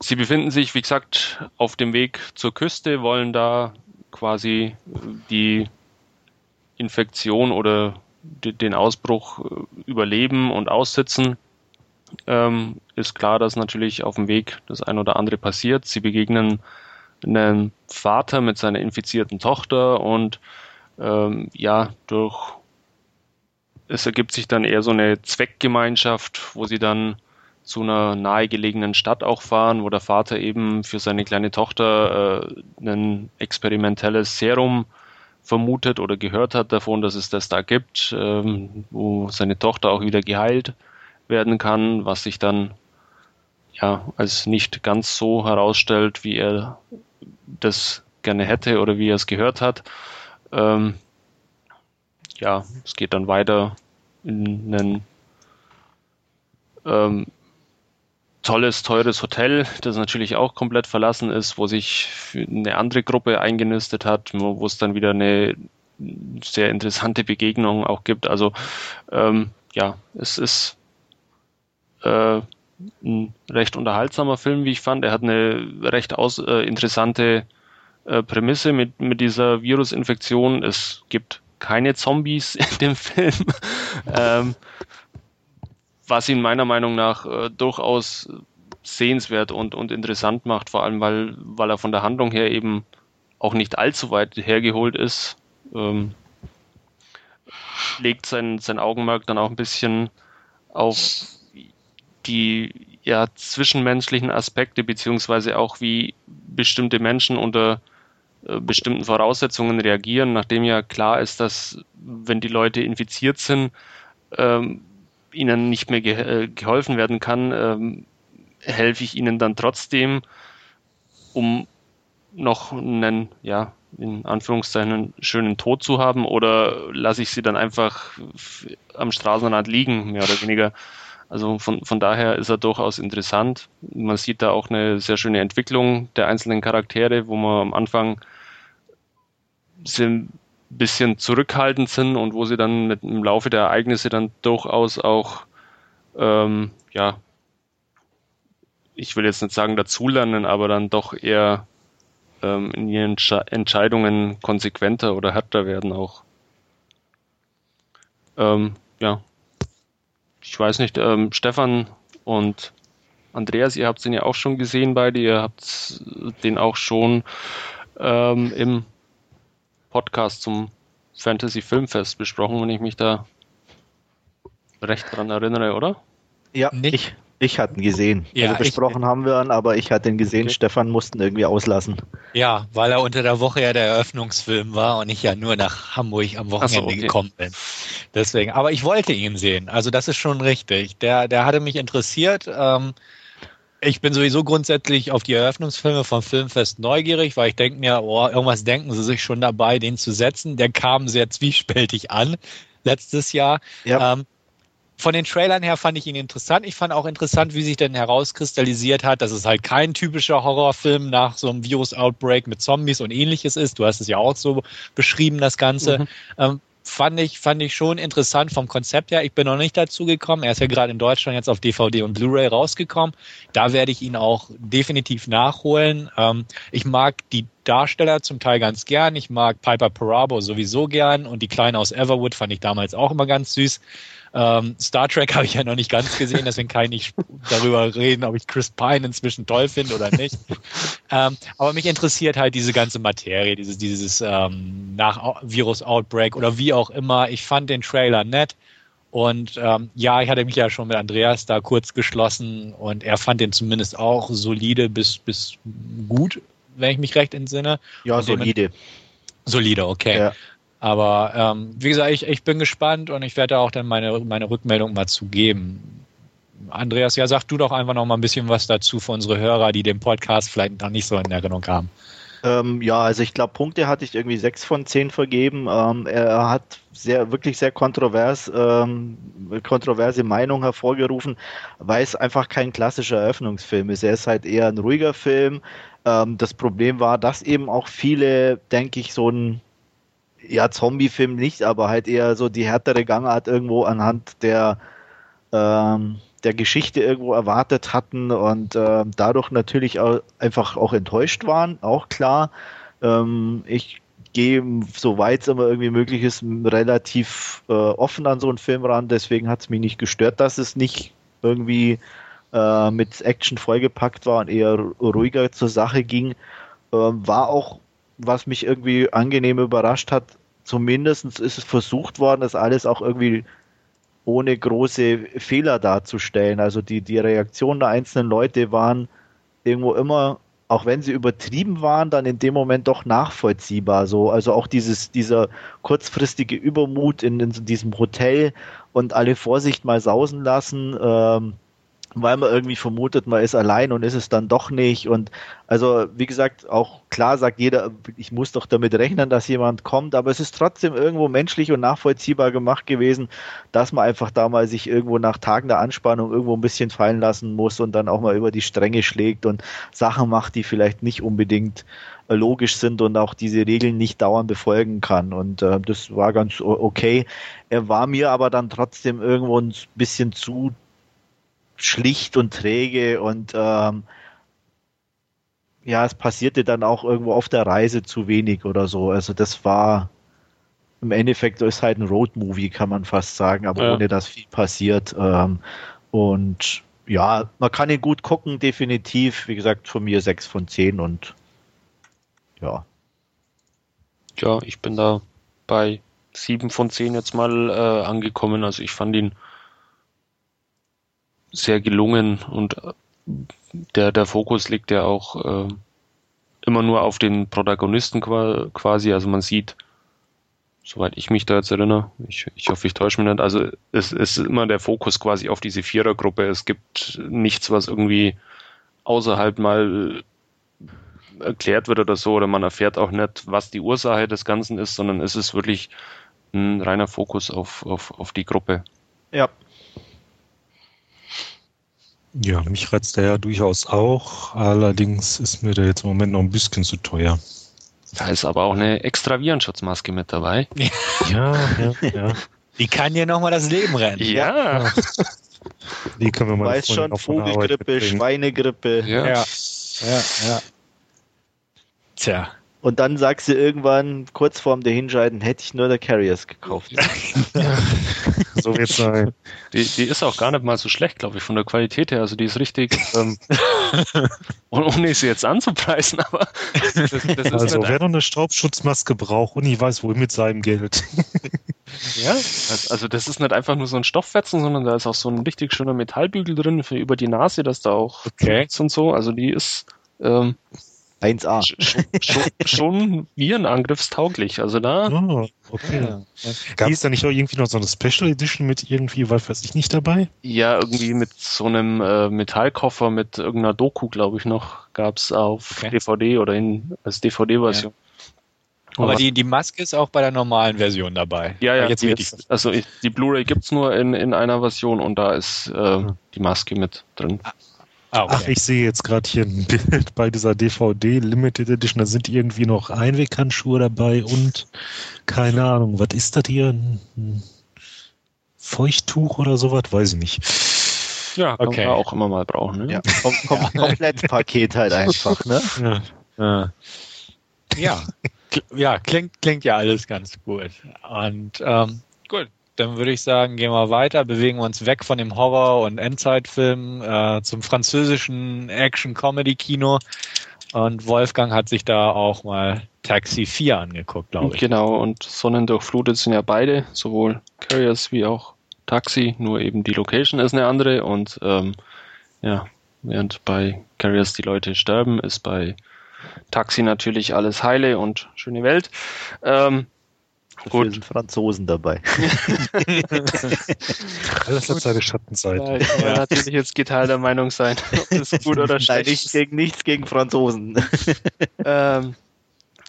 sie befinden sich, wie gesagt, auf dem Weg zur Küste, wollen da quasi die Infektion oder den Ausbruch äh, überleben und aussitzen, ähm, ist klar, dass natürlich auf dem Weg das ein oder andere passiert. Sie begegnen einem Vater mit seiner infizierten Tochter und ähm, ja, durch es ergibt sich dann eher so eine Zweckgemeinschaft, wo sie dann zu einer nahegelegenen Stadt auch fahren, wo der Vater eben für seine kleine Tochter äh, ein experimentelles Serum vermutet oder gehört hat davon, dass es das da gibt, ähm, wo seine Tochter auch wieder geheilt werden kann, was sich dann ja als nicht ganz so herausstellt, wie er das gerne hätte oder wie er es gehört hat. Ähm, ja, es geht dann weiter in einen ähm, tolles, teures Hotel, das natürlich auch komplett verlassen ist, wo sich eine andere Gruppe eingenistet hat, wo es dann wieder eine sehr interessante Begegnung auch gibt. Also ähm, ja, es ist äh, ein recht unterhaltsamer Film, wie ich fand. Er hat eine recht aus, äh, interessante äh, Prämisse mit, mit dieser Virusinfektion. Es gibt keine Zombies in dem Film. ähm, was ihn meiner Meinung nach äh, durchaus sehenswert und, und interessant macht, vor allem weil, weil er von der Handlung her eben auch nicht allzu weit hergeholt ist, ähm, legt sein, sein Augenmerk dann auch ein bisschen auf die ja, zwischenmenschlichen Aspekte, beziehungsweise auch wie bestimmte Menschen unter äh, bestimmten Voraussetzungen reagieren, nachdem ja klar ist, dass wenn die Leute infiziert sind, ähm, ihnen nicht mehr ge äh, geholfen werden kann, ähm, helfe ich ihnen dann trotzdem, um noch einen, ja, in Anführungszeichen einen schönen Tod zu haben oder lasse ich sie dann einfach am Straßenrand liegen, mehr oder weniger. Also von, von daher ist er durchaus interessant. Man sieht da auch eine sehr schöne Entwicklung der einzelnen Charaktere, wo man am Anfang ein bisschen zurückhaltend sind und wo sie dann mit im Laufe der Ereignisse dann durchaus auch ähm, ja ich will jetzt nicht sagen dazulernen, aber dann doch eher ähm, in ihren Entscheidungen konsequenter oder härter werden auch. Ähm, ja. Ich weiß nicht, ähm, Stefan und Andreas, ihr habt den ja auch schon gesehen beide, ihr habt den auch schon ähm, im Podcast zum Fantasy Filmfest besprochen, wenn ich mich da recht dran erinnere, oder? Ja, nicht. Ich, ich hatte ihn gesehen. Ja, also besprochen ich, haben wir ihn, aber ich hatte ihn gesehen. Okay. Stefan mussten irgendwie auslassen. Ja, weil er unter der Woche ja der Eröffnungsfilm war und ich ja nur nach Hamburg am Wochenende so, okay. gekommen bin. Deswegen, aber ich wollte ihn sehen. Also das ist schon richtig. Der, der hatte mich interessiert. Ähm, ich bin sowieso grundsätzlich auf die Eröffnungsfilme vom Filmfest neugierig, weil ich denke mir, oh, irgendwas denken sie sich schon dabei, den zu setzen. Der kam sehr zwiespältig an letztes Jahr. Ja. Ähm, von den Trailern her fand ich ihn interessant. Ich fand auch interessant, wie sich denn herauskristallisiert hat, dass es halt kein typischer Horrorfilm nach so einem Virus-Outbreak mit Zombies und ähnliches ist. Du hast es ja auch so beschrieben, das Ganze. Mhm. Ähm, fand ich, fand ich schon interessant vom Konzept her. Ich bin noch nicht dazu gekommen. Er ist ja gerade in Deutschland jetzt auf DVD und Blu-ray rausgekommen. Da werde ich ihn auch definitiv nachholen. Ähm, ich mag die Darsteller zum Teil ganz gern. Ich mag Piper Parabo sowieso gern und die Kleine aus Everwood fand ich damals auch immer ganz süß. Ähm, Star Trek habe ich ja noch nicht ganz gesehen, deswegen kann ich nicht darüber reden, ob ich Chris Pine inzwischen toll finde oder nicht. ähm, aber mich interessiert halt diese ganze Materie, dieses, dieses ähm, nach Virus-Outbreak oder wie auch immer. Ich fand den Trailer nett. Und ähm, ja, ich hatte mich ja schon mit Andreas da kurz geschlossen und er fand den zumindest auch solide bis, bis gut, wenn ich mich recht entsinne. Ja, solide. Solide, okay. Ja. Aber ähm, wie gesagt, ich, ich bin gespannt und ich werde auch dann meine, meine Rückmeldung mal zugeben. Andreas, ja, sag du doch einfach noch mal ein bisschen was dazu für unsere Hörer, die den Podcast vielleicht noch nicht so in Erinnerung haben. Ähm, ja, also ich glaube, Punkte hatte ich irgendwie sechs von zehn vergeben. Ähm, er hat sehr, wirklich sehr kontrovers, ähm, kontroverse Meinung hervorgerufen, weil es einfach kein klassischer Eröffnungsfilm ist. Er ist halt eher ein ruhiger Film. Ähm, das Problem war, dass eben auch viele, denke ich, so ein ja, Zombie-Film nicht, aber halt eher so die härtere Gangart irgendwo anhand der, ähm, der Geschichte irgendwo erwartet hatten und äh, dadurch natürlich auch einfach auch enttäuscht waren, auch klar. Ähm, ich gehe, soweit es immer irgendwie möglich ist, relativ äh, offen an so einen Film ran, deswegen hat es mich nicht gestört, dass es nicht irgendwie äh, mit Action vollgepackt war und eher ruhiger zur Sache ging. Ähm, war auch was mich irgendwie angenehm überrascht hat, zumindest ist es versucht worden, das alles auch irgendwie ohne große Fehler darzustellen. Also die, die Reaktionen der einzelnen Leute waren irgendwo immer, auch wenn sie übertrieben waren, dann in dem Moment doch nachvollziehbar. So, also auch dieses, dieser kurzfristige Übermut in, in diesem Hotel und alle Vorsicht mal sausen lassen. Ähm, weil man irgendwie vermutet, man ist allein und ist es dann doch nicht. Und also, wie gesagt, auch klar sagt jeder, ich muss doch damit rechnen, dass jemand kommt, aber es ist trotzdem irgendwo menschlich und nachvollziehbar gemacht gewesen, dass man einfach da mal sich irgendwo nach Tagen der Anspannung irgendwo ein bisschen fallen lassen muss und dann auch mal über die Stränge schlägt und Sachen macht, die vielleicht nicht unbedingt äh, logisch sind und auch diese Regeln nicht dauernd befolgen kann. Und äh, das war ganz okay. Er war mir aber dann trotzdem irgendwo ein bisschen zu schlicht und träge und ähm, ja, es passierte dann auch irgendwo auf der Reise zu wenig oder so. Also das war im Endeffekt ist halt ein Roadmovie, kann man fast sagen, aber ja. ohne dass viel passiert. Ähm, und ja, man kann ihn gut gucken, definitiv. Wie gesagt, von mir sechs von zehn und ja. Ja, ich bin da bei sieben von zehn jetzt mal äh, angekommen. Also ich fand ihn sehr gelungen und äh, der, der Fokus liegt ja auch äh, immer nur auf den Protagonisten quasi. Also man sieht, soweit ich mich da jetzt erinnere, ich, ich hoffe, ich täusche mich nicht, also es, es ist immer der Fokus quasi auf diese Vierergruppe. Es gibt nichts, was irgendwie außerhalb mal erklärt wird oder so, oder man erfährt auch nicht, was die Ursache des Ganzen ist, sondern es ist wirklich ein reiner Fokus auf, auf, auf die Gruppe. Ja. Ja, mich reizt der ja durchaus auch. Allerdings ist mir der jetzt im Moment noch ein bisschen zu teuer. Da ist aber auch eine extra Virenschutzmaske mit dabei. Ja, ja, ja. Die kann dir nochmal das Leben rennen. Ja. Die können wir mal Weiß schon, Vogelgrippe, Schweinegrippe. Ja. ja. Ja, ja. Tja. Und dann sagst du irgendwann, kurz vorm der Hinscheiden, hätte ich nur der Carriers gekauft. so wird's sein. Die, die ist auch gar nicht mal so schlecht, glaube ich, von der Qualität her. Also die ist richtig, ähm, ohne sie jetzt anzupreisen, aber das, das Also wer noch eine Staubschutzmaske braucht und ich weiß wohl mit seinem Geld. ja, also das ist nicht einfach nur so ein Stoffwetzen, sondern da ist auch so ein richtig schöner Metallbügel drin für über die Nase, dass da auch okay. und so. Also die ist ähm, 1A. Schon, schon, schon virenangriffstauglich. Also da. Oh, okay. Ja. Gab es da nicht auch irgendwie noch so eine Special Edition mit irgendwie, weil weiß ich nicht dabei? Ja, irgendwie mit so einem äh, Metallkoffer mit irgendeiner Doku, glaube ich, noch. Gab es auf okay. DVD oder in, als DVD-Version. Ja. Aber die, die Maske ist auch bei der normalen Version dabei. Ja, ja, jetzt die, ist, also die Blu-ray gibt es nur in, in einer Version und da ist äh, die Maske mit drin. Ah, okay. Ach, ich sehe jetzt gerade hier ein Bild bei dieser DVD Limited Edition. Da sind irgendwie noch Einweghandschuhe dabei und keine Ahnung, was ist das hier? Ein Feuchttuch oder sowas? Weiß ich nicht. Ja, kann okay. man auch immer mal brauchen. Ne? Ja, kom kom komplett Paket halt einfach, ne? Ja. ja. ja. ja, klingt, klingt ja alles ganz gut. Und ähm, gut, dann würde ich sagen, gehen wir weiter, bewegen wir uns weg von dem Horror- und Endzeitfilm äh, zum französischen Action-Comedy-Kino. Und Wolfgang hat sich da auch mal Taxi 4 angeguckt, glaube ich. Genau, und Sonnendurchflutet sind ja beide, sowohl Carriers wie auch Taxi, nur eben die Location ist eine andere. Und ähm, ja, während bei Carriers die Leute sterben, ist bei Taxi natürlich alles heile und schöne Welt. Ähm, Dafür Gut. sind Franzosen dabei. Alles hat seine Schattenseite. Ja, ich kann ja. natürlich jetzt geteilter Meinung sein, ob das gut oder schlecht Nein, nichts gegen, nichts gegen Franzosen. ähm,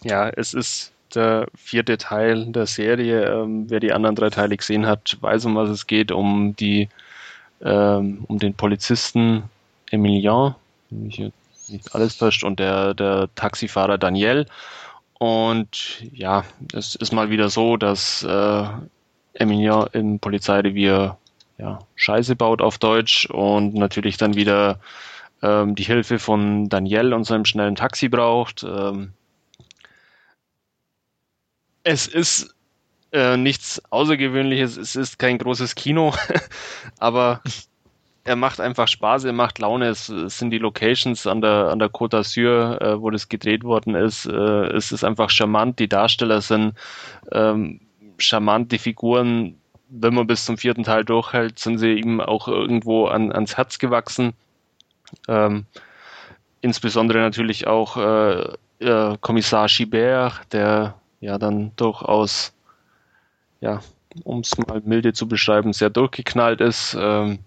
ja, es ist der vierte Teil der Serie. Ähm, wer die anderen drei Teile gesehen hat, weiß, um was es geht. Um die, ähm, um den Polizisten Emilien, nicht alles täuscht, und der, der Taxifahrer Daniel. Und ja, es ist mal wieder so, dass äh, Emilia im Polizeirevier ja, Scheiße baut auf Deutsch und natürlich dann wieder ähm, die Hilfe von Daniel und seinem schnellen Taxi braucht. Ähm, es ist äh, nichts Außergewöhnliches, es ist kein großes Kino, aber er macht einfach Spaß, er macht Laune. Es, es sind die Locations an der, an der Côte d'Azur, äh, wo das gedreht worden ist. Äh, es ist einfach charmant. Die Darsteller sind ähm, charmant. Die Figuren, wenn man bis zum vierten Teil durchhält, sind sie ihm auch irgendwo an, ans Herz gewachsen. Ähm, insbesondere natürlich auch äh, äh, Kommissar Schibert, der ja dann durchaus, ja, um es mal milde zu beschreiben, sehr durchgeknallt ist. Ähm,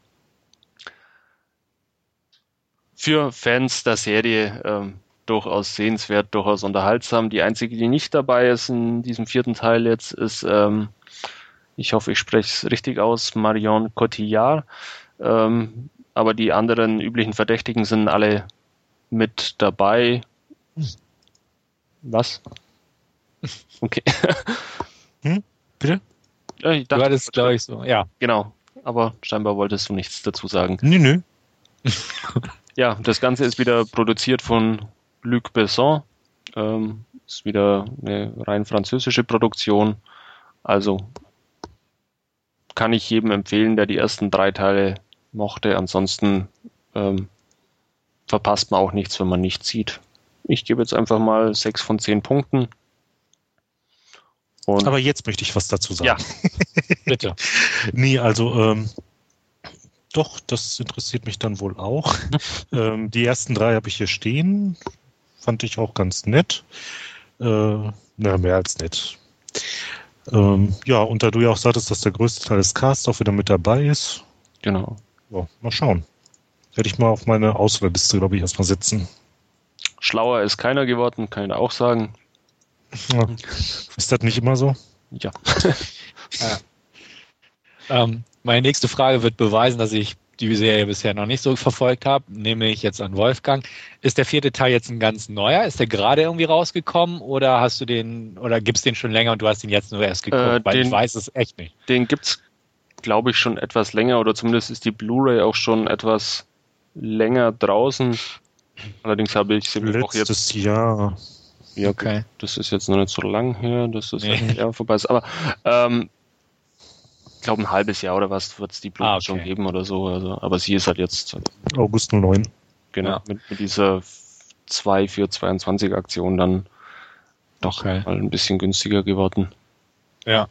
für Fans der Serie ähm, durchaus sehenswert, durchaus unterhaltsam. Die einzige, die nicht dabei ist in diesem vierten Teil jetzt, ist, ähm, ich hoffe, ich spreche es richtig aus, Marion Cotillard. Ähm, aber die anderen üblichen Verdächtigen sind alle mit dabei. Was? Okay. Hm? Bitte? Ja, ich dachte, du hattest, glaube ich, so, ja. Genau. Aber scheinbar wolltest du nichts dazu sagen. Nö, nö. Ja, das Ganze ist wieder produziert von Luc Besson. Ähm, ist wieder eine rein französische Produktion. Also kann ich jedem empfehlen, der die ersten drei Teile mochte. Ansonsten ähm, verpasst man auch nichts, wenn man nichts sieht. Ich gebe jetzt einfach mal sechs von zehn Punkten. Und Aber jetzt möchte ich was dazu sagen. Ja, bitte. nee, also ähm, doch, das interessiert mich dann wohl auch. ähm, die ersten drei habe ich hier stehen. fand ich auch ganz nett. Äh, na, mehr als nett. Ähm, ja, und da du ja auch sagtest, dass der größte Teil des Casts auch wieder mit dabei ist, Genau. ja, mal schauen. Werde ich mal auf meine Auswahlliste, glaube ich, erstmal setzen. Schlauer ist keiner geworden, kann ich auch sagen. Ja. Ist das nicht immer so? Ja. Ähm, meine nächste Frage wird beweisen, dass ich die Serie bisher noch nicht so verfolgt habe, nämlich jetzt an Wolfgang. Ist der vierte Teil jetzt ein ganz neuer? Ist der gerade irgendwie rausgekommen oder hast du den oder gibt's den schon länger und du hast ihn jetzt nur erst geguckt? Äh, Weil den- ich weiß es echt nicht. Den gibt's, glaube ich, schon etwas länger oder zumindest ist die Blu-ray auch schon etwas länger draußen. Allerdings habe ich sie mir auch jetzt. Letztes Jahr. Ja, Okay. Das ist jetzt noch nicht so lang her, dass das Nee. ja vorbei ist. Aber ähm, ich glaube, ein halbes Jahr oder was wird es die Blu-ray Ah, okay. schon geben oder so. Also, aber sie ist halt jetzt August 09. genau Ja. mit, mit dieser 2 für 22 Aktion dann doch Okay. mal ein bisschen günstiger geworden. Ja.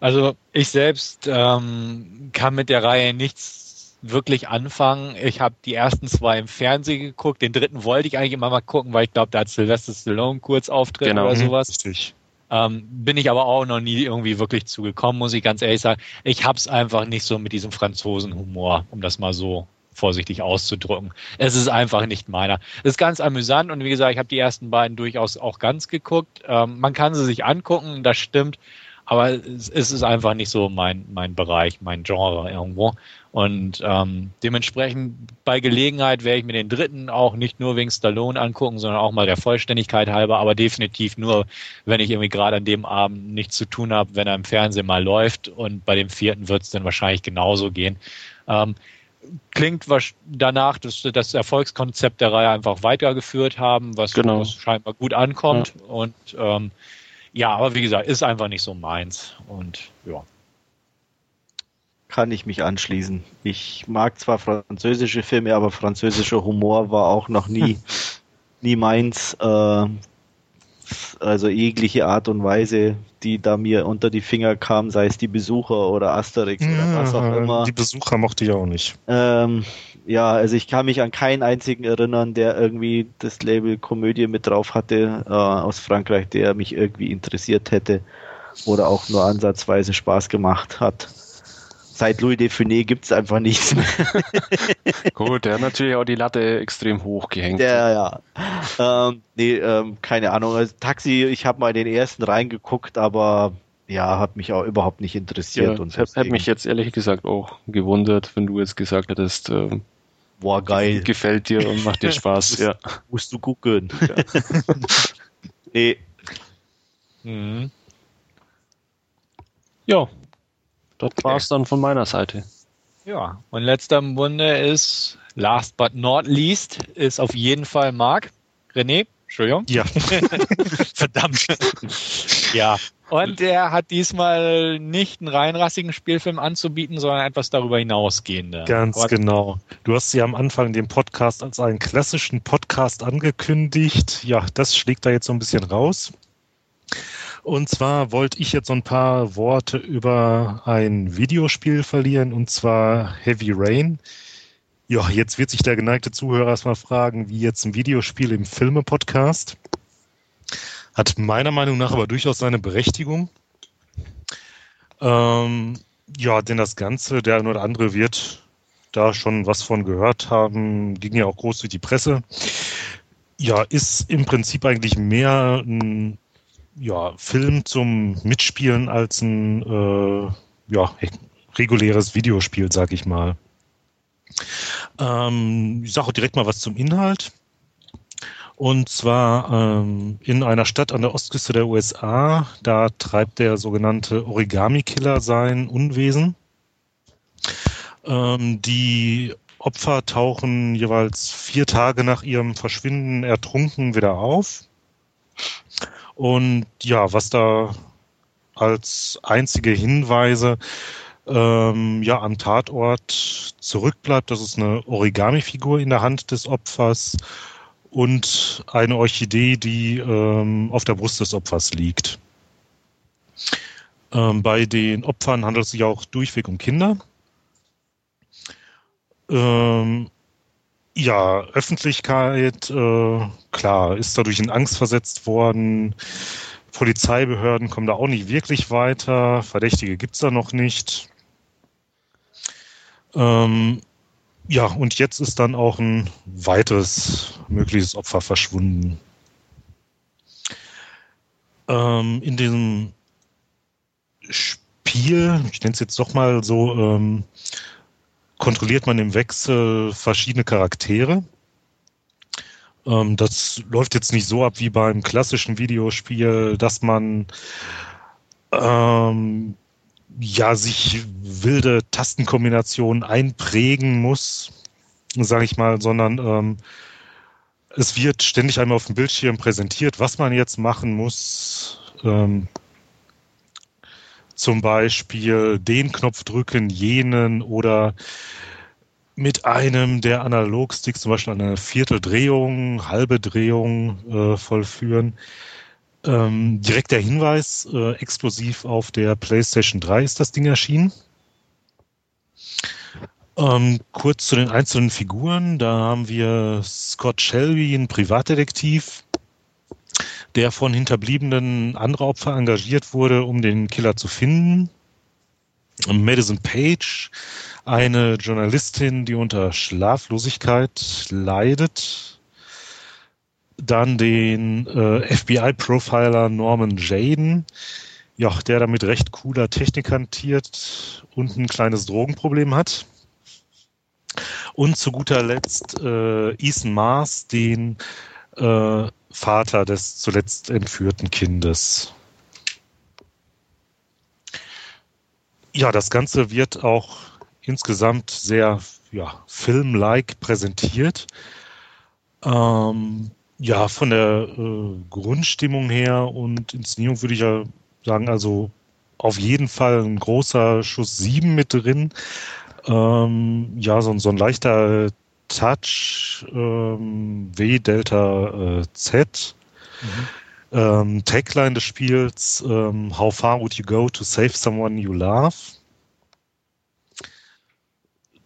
Also ich selbst ähm, kann mit der Reihe nichts wirklich anfangen. Ich habe die ersten zwei im Fernsehen geguckt. Den dritten wollte ich eigentlich immer mal gucken, weil ich glaube, da hat Sylvester Stallone kurz Auftritt Genau. oder Mhm, sowas. Richtig. Ähm, bin ich aber auch noch nie irgendwie wirklich zugekommen, muss ich ganz ehrlich sagen. Ich hab's einfach nicht so mit diesem Franzosenhumor, um das mal so vorsichtig auszudrücken. Es ist einfach nicht meiner. Es ist ganz amüsant und wie gesagt, ich habe die ersten beiden durchaus auch ganz geguckt. Ähm, man kann sie sich angucken, das stimmt, aber es, es ist einfach nicht so mein, mein Bereich, mein Genre irgendwo. Und ähm, dementsprechend bei Gelegenheit werde ich mir den dritten auch nicht nur wegen Stallone angucken, sondern auch mal der Vollständigkeit halber, aber definitiv nur, wenn ich irgendwie gerade an dem Abend nichts zu tun habe, wenn er im Fernsehen mal läuft. Und bei dem vierten wird es dann wahrscheinlich genauso gehen. Ähm, klingt danach, dass sie das Erfolgskonzept der Reihe einfach weitergeführt haben, was, Genau. was scheinbar gut ankommt. Und ähm, ja, aber wie gesagt, ist einfach nicht so meins. Und ja. Kann ich mich anschließen. Ich mag zwar französische Filme, aber französischer Humor war auch noch nie, nie meins. Äh, also jegliche Art und Weise, die da mir unter die Finger kam, sei es die Besucher oder Asterix oder was auch immer. Die Besucher mochte ich auch nicht. Ähm, ja, also ich kann mich an keinen einzigen erinnern, der irgendwie das Label Komödie mit drauf hatte äh, aus Frankreich, der mich irgendwie interessiert hätte oder auch nur ansatzweise Spaß gemacht hat. Seit Louis Define gibt's einfach nichts mehr. Gut, der hat natürlich auch die Latte extrem hoch gehängt. Der, ja. Ähm, nee, ähm, keine Ahnung. Also Taxi, ich habe mal den ersten reingeguckt, aber ja, hat mich auch überhaupt nicht interessiert. ja, und hat, hat deswegen- mich jetzt ehrlich gesagt auch gewundert, wenn du jetzt gesagt hättest, ähm, Boah, geil. gefällt dir und macht dir Spaß. ja. Musst du gucken. nee, Mhm. ja, das war's dann von meiner Seite. Ja, und letzter im Bunde ist, last but not least, ist auf jeden Fall Marc. René, Entschuldigung. Ja. Verdammt. ja. Und er hat diesmal nicht einen reinrassigen Spielfilm anzubieten, sondern etwas darüber hinausgehende. Ganz Aber- genau. Du hast sie am Anfang den Podcast als einen klassischen Podcast angekündigt. Ja, das schlägt da jetzt so ein bisschen raus. Und zwar wollte ich jetzt so ein paar Worte über ein Videospiel verlieren, und zwar Heavy Rain. Ja, jetzt wird sich der geneigte Zuhörer erstmal fragen, wie jetzt ein Videospiel im Filme-Podcast. Hat meiner Meinung nach aber durchaus seine Berechtigung. Ähm, ja, denn das Ganze, der eine oder andere wird da schon was von gehört haben, ging ja auch groß durch die Presse. Ja, ist im Prinzip eigentlich mehr ein ja, Film zum Mitspielen als ein äh, ja, reguläres Videospiel, sag ich mal. Ähm, ich sage auch direkt mal was zum Inhalt. Und zwar ähm, in einer Stadt an der Ostküste der USA, da treibt der sogenannte Origami-Killer sein Unwesen. Ähm, die Opfer tauchen jeweils vier Tage nach ihrem Verschwinden ertrunken wieder auf. Und ja, was da als einzige Hinweise ähm, ja am Tatort zurückbleibt, das ist eine Origami-Figur in der Hand des Opfers und eine Orchidee, die ähm, auf der Brust des Opfers liegt. Ähm, bei den Opfern handelt es sich auch durchweg um Kinder. Ähm, ja, Öffentlichkeit, äh, klar, ist dadurch in Angst versetzt worden. Polizeibehörden kommen da auch nicht wirklich weiter. Verdächtige gibt es da noch nicht. Ähm, ja, und jetzt ist dann auch ein weiteres mögliches Opfer verschwunden. Ähm, in diesem Spiel, ich nenne es jetzt doch mal so, ähm, kontrolliert man im Wechsel verschiedene Charaktere. Ähm, das läuft jetzt nicht so ab wie beim klassischen Videospiel, dass man ähm, ja sich wilde Tastenkombinationen einprägen muss, sage ich mal, sondern ähm, es wird ständig einmal auf dem Bildschirm präsentiert, was man jetzt machen muss. Ähm, zum Beispiel den Knopf drücken, jenen oder mit einem der Analogsticks zum Beispiel eine Vierteldrehung, halbe Drehung äh, vollführen. Ähm, direkt der Hinweis, äh, exklusiv auf der PlayStation 3 ist das Ding erschienen. Ähm, kurz zu den einzelnen Figuren. Da haben wir Scott Shelby, ein Privatdetektiv, der von Hinterbliebenen anderer Opfer engagiert wurde, um den Killer zu finden. Madison Page, eine Journalistin, die unter Schlaflosigkeit leidet. Dann den äh, FBI-Profiler Norman Jaden, ja, der damit recht cooler Technik hantiert und ein kleines Drogenproblem hat. Und zu guter Letzt äh, Ethan Mars, den äh, Vater des zuletzt entführten Kindes. Ja, das Ganze wird auch insgesamt sehr ja, film-like präsentiert. Ähm, ja, von der äh, Grundstimmung her und Inszenierung würde ich ja sagen, also auf jeden Fall ein großer Schuss 7 mit drin. Ähm, ja, so, so ein leichter Touch ähm, W Delta äh, Z. Mhm. Ähm, Tagline des Spiels ähm, How far would you go to save someone you love?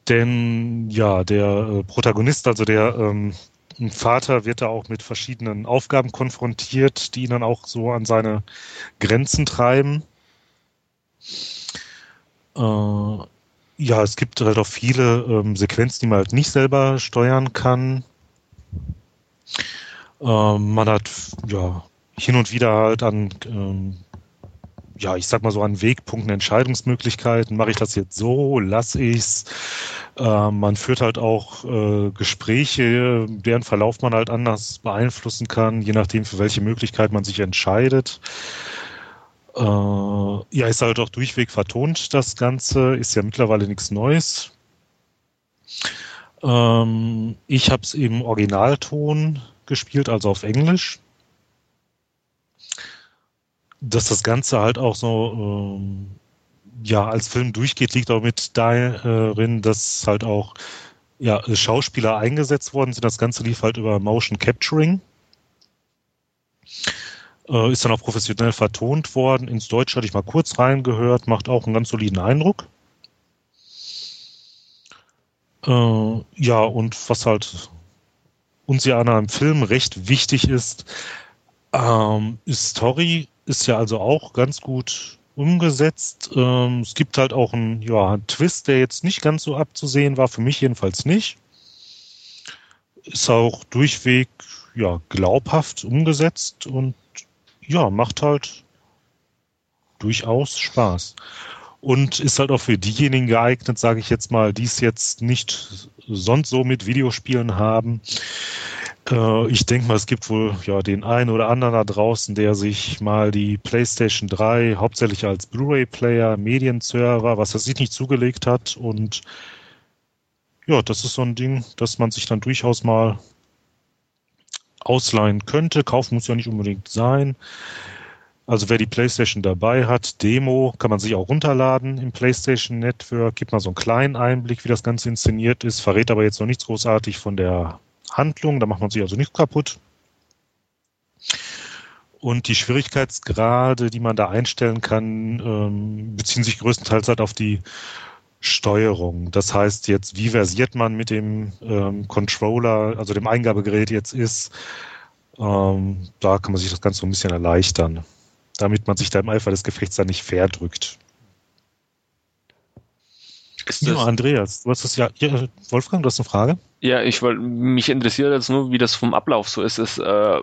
Denn ja, der äh, Protagonist, also der ähm, Vater, wird da auch mit verschiedenen Aufgaben konfrontiert, die ihn dann auch so an seine Grenzen treiben. Äh, ja, es gibt halt auch viele ähm, Sequenzen, die man halt nicht selber steuern kann. Ähm, man hat ja hin und wieder halt an, ähm, ja, ich sag mal so an Wegpunkten Entscheidungsmöglichkeiten. Mache ich das jetzt so? Lass ich's? Äh, man führt halt auch äh, Gespräche, deren Verlauf man halt anders beeinflussen kann, je nachdem, für welche Möglichkeit man sich entscheidet. Äh, ja, ist halt auch durchweg vertont, das Ganze. Ist ja mittlerweile nichts Neues. Ähm, ich habe es im Originalton gespielt, also auf Englisch. Dass das Ganze halt auch so ähm, ja als Film durchgeht, liegt auch mit darin, dass halt auch ja, Schauspieler eingesetzt worden sind. Das Ganze lief halt über Motion Capturing. Äh, ist dann auch professionell vertont worden. Ins Deutsch hatte ich mal kurz reingehört, macht auch einen ganz soliden Eindruck. Äh, ja, und was halt uns ja an einem Film recht wichtig ist, ähm, ist Story ist ja also auch ganz gut umgesetzt. Ähm, es gibt halt auch einen, ja, einen Twist, der jetzt nicht ganz so abzusehen war, für mich jedenfalls nicht. Ist auch durchweg ja, glaubhaft umgesetzt und ja, macht halt durchaus Spaß. Und ist halt auch für diejenigen geeignet, sage ich jetzt mal, die es jetzt nicht sonst so mit Videospielen haben. Äh, ich denke mal, es gibt wohl ja den einen oder anderen da draußen, der sich mal die PlayStation 3 hauptsächlich als Blu-ray-Player, Medienserver, was er sich nicht zugelegt hat. Und ja, das ist so ein Ding, das man sich dann durchaus mal ausleihen könnte. Kaufen muss ja nicht unbedingt sein. Also wer die PlayStation dabei hat, Demo kann man sich auch runterladen im PlayStation Network, gibt mal so einen kleinen Einblick, wie das Ganze inszeniert ist, verrät aber jetzt noch nichts großartig von der Handlung, da macht man sich also nichts kaputt. Und die Schwierigkeitsgrade, die man da einstellen kann, ähm, beziehen sich größtenteils halt auf die Steuerung. Das heißt jetzt, wie versiert man mit dem ähm, Controller, also dem Eingabegerät jetzt ist, ähm, da kann man sich das Ganze so ein bisschen erleichtern, damit man sich da im Eifer des Gefechts dann nicht verdrückt. Ist Ja, das, Andreas, du hast das ja, ja, Wolfgang, du hast eine Frage? ja, ich wollte, mich interessiert jetzt nur, wie das vom Ablauf so ist. ist äh,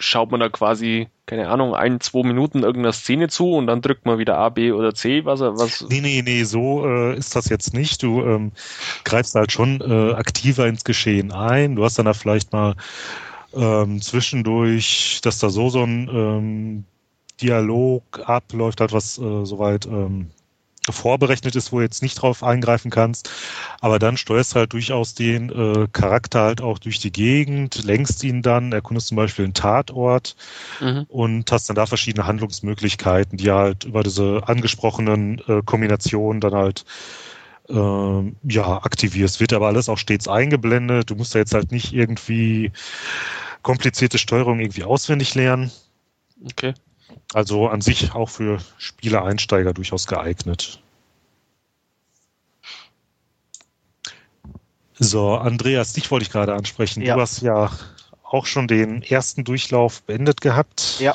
schaut man da quasi, keine Ahnung, ein, zwei Minuten irgendeiner Szene zu und dann drückt man wieder A, B oder C, was was. Nee, nee, nee, so äh, ist das jetzt nicht. Du ähm, greifst halt schon äh, aktiver ins Geschehen ein. Du hast dann da vielleicht mal ähm, zwischendurch, dass da so so ein ähm, Dialog abläuft, halt was äh, soweit ähm, vorberechnet ist, wo du jetzt nicht drauf eingreifen kannst. Aber dann steuerst halt durchaus den äh, Charakter halt auch durch die Gegend, lenkst ihn dann, erkundest zum Beispiel einen Tatort Mhm. und hast dann da verschiedene Handlungsmöglichkeiten, die halt über diese angesprochenen äh, Kombinationen dann halt ähm, ja, aktivierst. Wird aber alles auch stets eingeblendet. Du musst da jetzt halt nicht irgendwie komplizierte Steuerung irgendwie auswendig lernen. Okay. Also an sich auch für Spieler-Einsteiger durchaus geeignet. So, Andreas, dich wollte ich gerade ansprechen. Ja. Du hast ja auch schon den ersten Durchlauf beendet gehabt. Ja.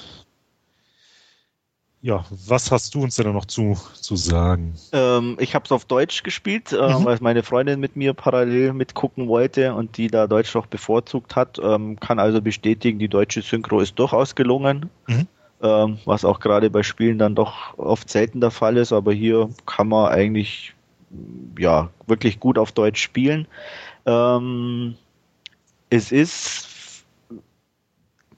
Ja, was hast du uns denn noch zu, zu sagen? Ähm, ich habe es auf Deutsch gespielt, äh, Mhm. weil meine Freundin mit mir parallel mitgucken wollte und die da Deutsch noch bevorzugt hat. Ähm, kann also bestätigen, die deutsche Synchro ist durchaus gelungen. Mhm. Ähm, was auch gerade bei Spielen dann doch oft selten der Fall ist, aber hier kann man eigentlich ja wirklich gut auf Deutsch spielen. Ähm, es ist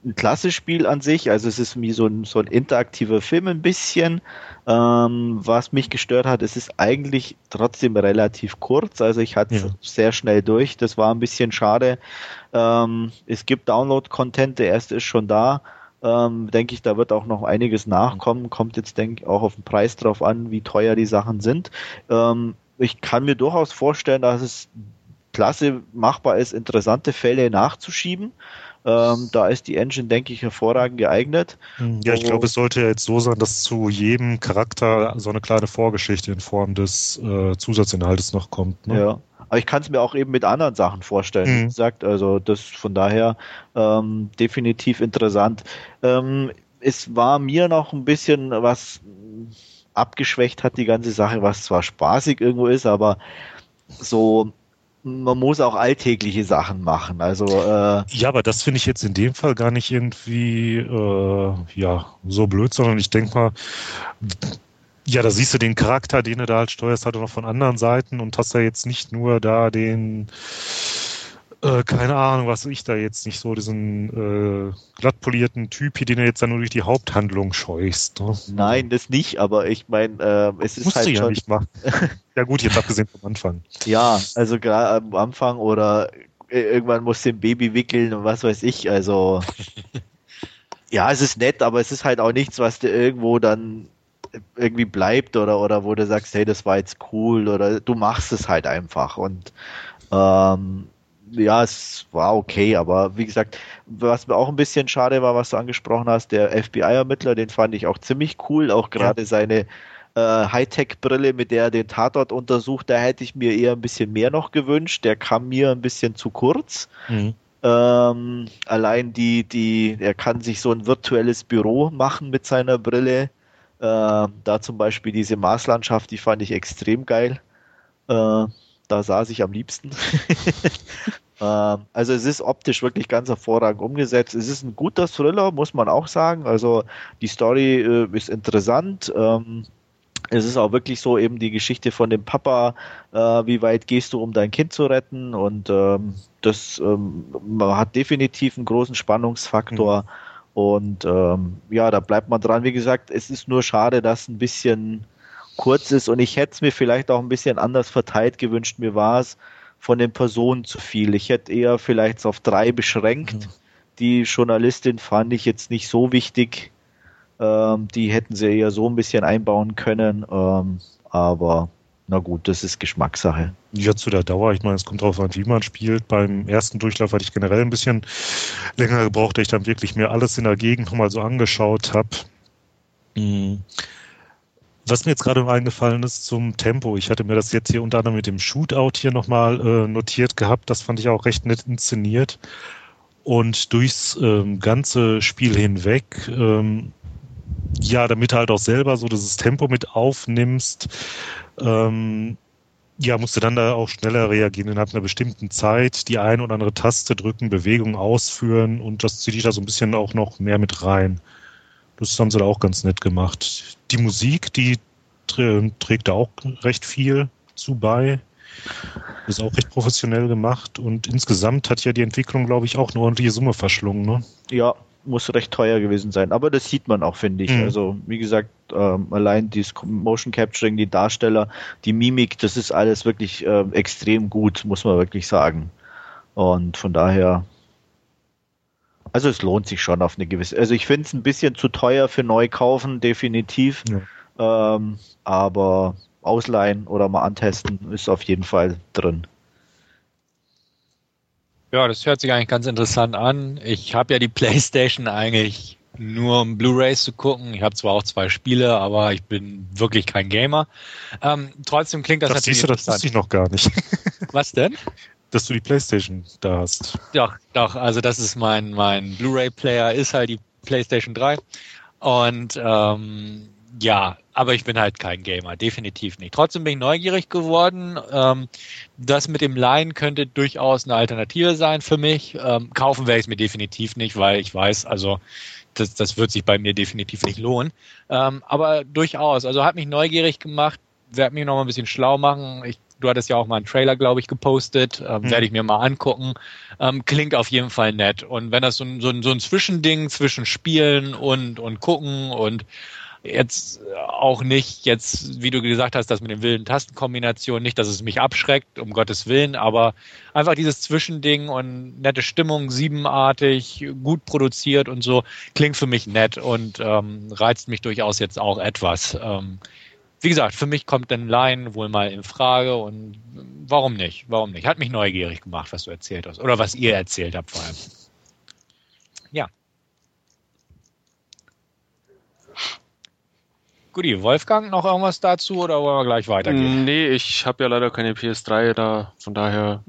ein klasse Spiel an sich, also es ist wie so ein, so ein interaktiver Film ein bisschen. Ähm, was mich gestört hat, es ist eigentlich trotzdem relativ kurz, also ich hatte es Ja. sehr schnell durch, das war ein bisschen schade. Ähm, es gibt Download-Content, der erste ist schon da. Ähm, denke ich, da wird auch noch einiges nachkommen. Kommt jetzt, denke ich, auch auf den Preis drauf an, wie teuer die Sachen sind. Ähm, ich kann mir durchaus vorstellen, dass es klasse machbar ist, interessante Fälle nachzuschieben. Ähm, da ist die Engine, denke ich, hervorragend geeignet. Ja, ich glaube, es sollte ja jetzt so sein, dass zu jedem Charakter so eine kleine Vorgeschichte in Form des äh, Zusatzinhaltes noch kommt. Ne? Ja. Aber ich kann es mir auch eben mit anderen Sachen vorstellen. Mhm. Wie gesagt, also das von daher ähm, definitiv interessant. Ähm, es war mir noch ein bisschen was abgeschwächt hat, die ganze Sache, was zwar spaßig irgendwo ist, aber so man muss auch alltägliche Sachen machen. Also äh, Ja, aber das finde ich jetzt in dem Fall gar nicht irgendwie äh, ja so blöd, sondern ich denke mal, ja, da siehst du den Charakter, den du da halt steuerst, halt auch noch von anderen Seiten und hast ja jetzt nicht nur da den, äh, keine Ahnung, was ich da jetzt nicht so, diesen äh, glattpolierten Typ, hier, den du jetzt dann nur durch die Haupthandlung scheust. Ne? nein, das nicht, aber ich meine, äh, es ist Musst halt du ja schon nicht machen. ja gut, jetzt abgesehen vom Anfang. Ja, also gerade am Anfang oder äh, irgendwann muss den Baby wickeln und was weiß ich. Also ja, es ist nett, aber es ist halt auch nichts, was dir irgendwo dann irgendwie bleibt oder oder wo du sagst, hey, das war jetzt cool oder du machst es halt einfach und ähm, ja, es war okay, aber wie gesagt, was mir auch ein bisschen schade war, was du angesprochen hast, der FBI-Ermittler, den fand ich auch ziemlich cool, auch gerade seine äh, Hightech-Brille, mit der er den Tatort untersucht, da hätte ich mir eher ein bisschen mehr noch gewünscht. Der kam mir ein bisschen zu kurz. Mhm. Ähm, allein die, die, er kann sich so ein virtuelles Büro machen mit seiner Brille. Äh, da zum Beispiel diese Marslandschaft, die fand ich extrem geil. Äh, da saß ich am liebsten. Ähm, also es ist optisch wirklich ganz hervorragend umgesetzt. Es ist ein guter Thriller, muss man auch sagen. Also die Story äh, ist interessant. Ähm, es ist auch wirklich so eben die Geschichte von dem Papa, äh, wie weit gehst du, um dein Kind zu retten? Und ähm, das ähm, hat definitiv einen großen Spannungsfaktor. Und ähm, ja, da bleibt man dran. Wie gesagt, es ist nur schade, dass ein bisschen kurz ist und ich hätte es mir vielleicht auch ein bisschen anders verteilt gewünscht. Mir war es von den Personen zu viel. Ich hätte eher vielleicht auf drei beschränkt. Mhm. Die Journalistin fand ich jetzt nicht so wichtig. Ähm, die hätten sie eher so ein bisschen einbauen können. Ähm, aber na gut, das ist Geschmackssache. Ja, zu der Dauer, ich meine, es kommt darauf an, wie man spielt. Beim ersten Durchlauf hatte ich generell ein bisschen länger gebraucht, da ich dann wirklich mir alles in der Gegend nochmal so angeschaut habe. Was mir jetzt gerade eingefallen ist zum Tempo, ich hatte mir das jetzt hier unter anderem mit dem Shootout hier nochmal äh, notiert gehabt, das fand ich auch recht nett inszeniert. Und durchs ähm, ganze Spiel hinweg, ähm, ja, damit halt auch selber so dieses Tempo mit aufnimmst, ähm, ja, musst du dann da auch schneller reagieren innerhalb einer bestimmten Zeit, die eine oder andere Taste drücken, Bewegung ausführen und das zieht dich da so ein bisschen auch noch mehr mit rein. Das haben sie da auch ganz nett gemacht. Die Musik, die trägt da auch recht viel zu bei. Ist auch recht professionell gemacht und insgesamt hat ja die Entwicklung, glaube ich, auch eine ordentliche Summe verschlungen. Ne? Ja, muss recht teuer gewesen sein. Aber das sieht man auch, finde ich. Mhm. Also, wie gesagt, ähm, allein dieses Motion Capturing, die Darsteller, die Mimik, das ist alles wirklich äh, extrem gut, muss man wirklich sagen. Und von daher also es lohnt sich schon auf eine gewisse. Also ich finde es ein bisschen zu teuer für Neukaufen, definitiv. Ja. Ähm, aber ausleihen oder mal antesten ist auf jeden Fall drin. Ja, das hört sich eigentlich ganz interessant an. Ich habe ja die PlayStation eigentlich nur um Blu-rays zu gucken. Ich habe zwar auch zwei Spiele, aber ich bin wirklich kein Gamer. Ähm, trotzdem klingt das, das natürlich siehst du, das wusste ich noch gar nicht. Was denn? dass du die Playstation da hast. Doch, doch, also das ist mein, mein Blu-ray-Player, ist halt die Playstation 3. Und ähm, ja, aber ich bin halt kein Gamer, definitiv nicht. Trotzdem bin ich neugierig geworden. Ähm, das mit dem Leihen könnte durchaus eine Alternative sein für mich. Ähm, kaufen werde ich es mir definitiv nicht, weil ich weiß, also das, das wird sich bei mir definitiv nicht lohnen. Ähm, aber durchaus, also hat mich neugierig gemacht, werde mich noch mal ein bisschen schlau machen. Ich Du hattest ja auch mal einen Trailer, glaube ich, gepostet. Ähm, mhm. Werde ich mir mal angucken. Ähm, klingt auf jeden Fall nett. Und wenn das so ein, so ein, so ein Zwischending zwischen Spielen und, und Gucken und jetzt auch nicht, jetzt, wie du gesagt hast, das mit den wilden Tastenkombinationen, nicht, dass es mich abschreckt, um Gottes Willen, aber einfach dieses Zwischending und nette Stimmung, siebenartig, gut produziert und so, klingt für mich nett und ähm, reizt mich durchaus jetzt auch etwas. Ähm, wie gesagt, für mich kommt denn Line wohl mal in Frage und warum nicht? Warum nicht? Hat mich neugierig gemacht, was du erzählt hast. Oder was ihr erzählt habt vor allem. Ja. Guti, Wolfgang, noch irgendwas dazu oder wollen wir gleich weitergehen? Nee, ich habe ja leider keine PS3 da, von daher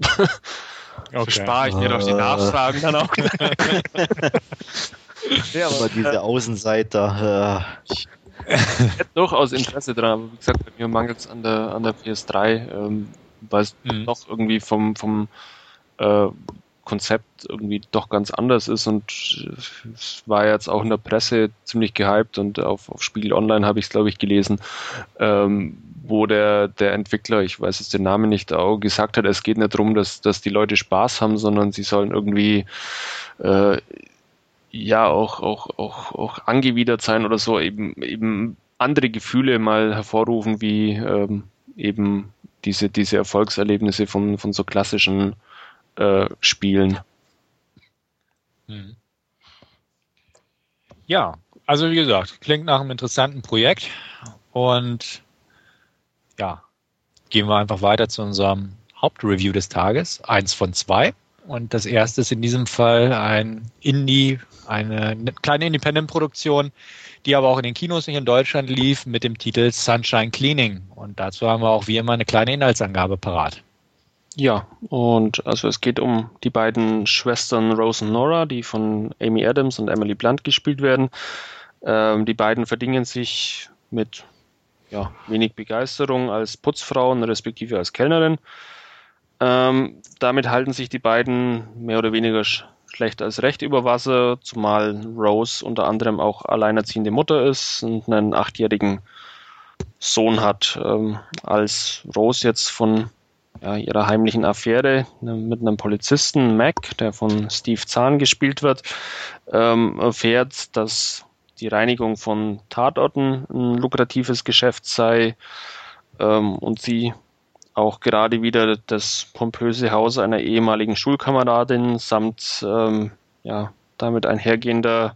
okay. spare ich mir doch die Nachfragen dann auch. ja, aber diese Außenseiter. Äh, ich hätte durchaus Interesse dran, aber wie gesagt, bei mir mangelt es an der, an der PS3, ähm, weil es mhm. doch irgendwie vom, vom äh, Konzept irgendwie doch ganz anders ist und es war jetzt auch in der Presse ziemlich gehypt und auf, auf Spiegel Online habe ich es, glaube ich, gelesen, ähm, wo der, der Entwickler, ich weiß jetzt den Namen nicht, auch gesagt hat, es geht nicht darum, dass, dass die Leute Spaß haben, sondern sie sollen irgendwie äh, ja auch, auch, auch, auch angewidert sein oder so, eben, eben andere Gefühle mal hervorrufen, wie ähm, eben diese, diese Erfolgserlebnisse von, von so klassischen äh, Spielen. Hm. Ja, also wie gesagt, klingt nach einem interessanten Projekt und ja, gehen wir einfach weiter zu unserem Hauptreview des Tages, eins von zwei. Und das erste ist in diesem Fall ein Indie, eine kleine Independent-Produktion, die aber auch in den Kinos nicht in Deutschland lief, mit dem Titel Sunshine Cleaning. Und dazu haben wir auch wie immer eine kleine Inhaltsangabe parat. Ja, und also es geht um die beiden Schwestern Rose und Nora, die von Amy Adams und Emily Blunt gespielt werden. Ähm, die beiden verdingen sich mit ja, wenig Begeisterung als Putzfrauen respektive als Kellnerin. Ähm, damit halten sich die beiden mehr oder weniger sch schlecht als recht über Wasser, zumal Rose unter anderem auch alleinerziehende Mutter ist und einen achtjährigen Sohn hat. Ähm, als Rose jetzt von ja, ihrer heimlichen Affäre ne, mit einem Polizisten, Mac, der von Steve Zahn gespielt wird, ähm, erfährt, dass die Reinigung von Tatorten ein lukratives Geschäft sei ähm, und sie auch gerade wieder das pompöse Haus einer ehemaligen Schulkameradin samt ähm, ja, damit einhergehender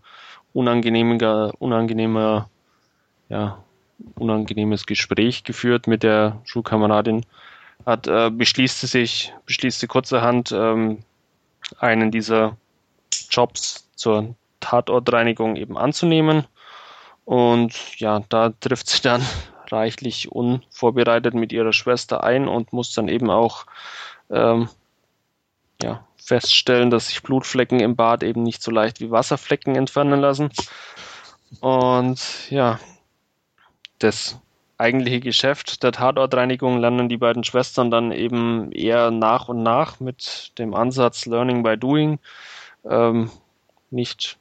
unangenehmer, unangenehmer, ja, unangenehmes Gespräch geführt mit der Schulkameradin. Hat, äh, beschließt sie sich, beschließt sie kurzerhand, ähm, einen dieser Jobs zur Tatortreinigung eben anzunehmen. Und ja, da trifft sie dann reichlich unvorbereitet mit ihrer Schwester ein und muss dann eben auch ähm, ja, feststellen, dass sich Blutflecken im Bad eben nicht so leicht wie Wasserflecken entfernen lassen. Und ja, das eigentliche Geschäft der Tatortreinigung lernen die beiden Schwestern dann eben eher nach und nach mit dem Ansatz Learning by Doing. Ähm, nicht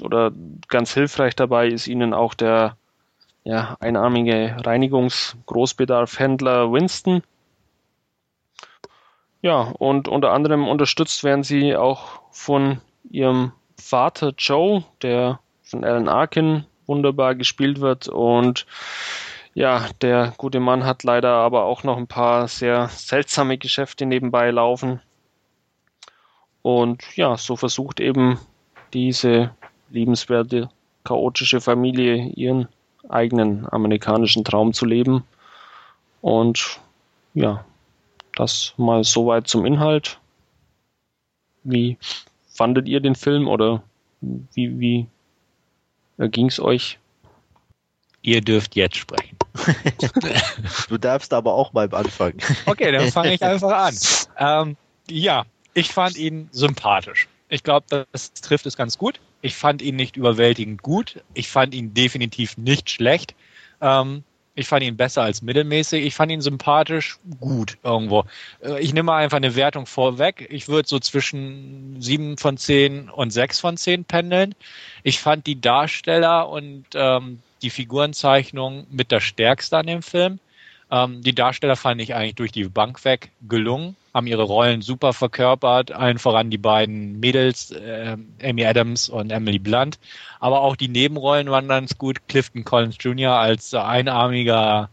oder ganz hilfreich dabei ist ihnen auch der ja, einarmige Reinigungs-Großbedarfhändler Winston. Ja, und unter anderem unterstützt werden sie auch von ihrem Vater Joe, der von Alan Arkin wunderbar gespielt wird. Und ja, der gute Mann hat leider aber auch noch ein paar sehr seltsame Geschäfte nebenbei laufen. Und ja, so versucht eben diese liebenswerte, chaotische Familie ihren eigenen amerikanischen Traum zu leben. Und ja, das mal soweit zum Inhalt. Wie fandet ihr den Film oder wie, wie ging es euch? Ihr dürft jetzt sprechen. du darfst aber auch mal anfangen. Okay, dann fange ich einfach an. Ähm, ja, ich fand ihn sympathisch. Ich glaube, das trifft es ganz gut. Ich fand ihn nicht überwältigend gut. Ich fand ihn definitiv nicht schlecht. Ähm, ich fand ihn besser als mittelmäßig. Ich fand ihn sympathisch gut irgendwo. Äh, ich nehme einfach eine Wertung vorweg. Ich würde so zwischen sieben von zehn und sechs von zehn pendeln. Ich fand die Darsteller und ähm, die Figurenzeichnung mit der stärkste an dem Film. Ähm, die Darsteller fand ich eigentlich durch die Bank weg gelungen, haben ihre Rollen super verkörpert, allen voran die beiden Mädels, äh, Amy Adams und Emily Blunt. Aber auch die Nebenrollen waren ganz gut. Clifton Collins Jr. als einarmiger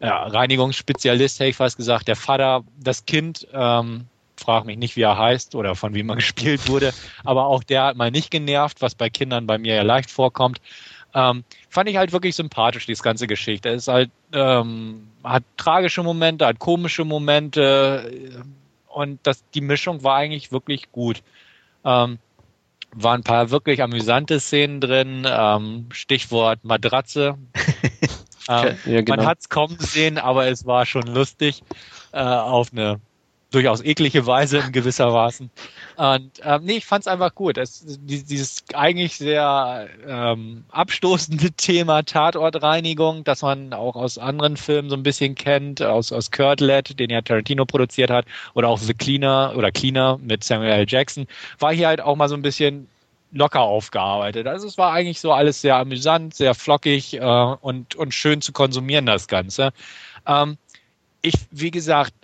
ja, Reinigungsspezialist, hätte ich fast gesagt, der Vater, das Kind, ähm, frag mich nicht, wie er heißt oder von wem er gespielt wurde, aber auch der hat mal nicht genervt, was bei Kindern bei mir ja leicht vorkommt. Ähm, fand ich halt wirklich sympathisch, diese ganze Geschichte. Es halt, ähm, hat tragische Momente, hat komische Momente äh, und das, die Mischung war eigentlich wirklich gut. Ähm, waren ein paar wirklich amüsante Szenen drin, ähm, Stichwort Matratze. ähm, ja, genau. Man hat es kommen sehen, aber es war schon lustig äh, auf eine durchaus eklige Weise in gewisser Weise. Und ähm, nee, ich fand es einfach gut. Es, dieses eigentlich sehr ähm, abstoßende Thema Tatortreinigung, das man auch aus anderen Filmen so ein bisschen kennt, aus, aus Kurtlet, den ja Tarantino produziert hat, oder auch The Cleaner oder Cleaner mit Samuel L. Jackson, war hier halt auch mal so ein bisschen locker aufgearbeitet. Also es war eigentlich so alles sehr amüsant, sehr flockig äh, und, und schön zu konsumieren, das Ganze. Ähm, ich, wie gesagt,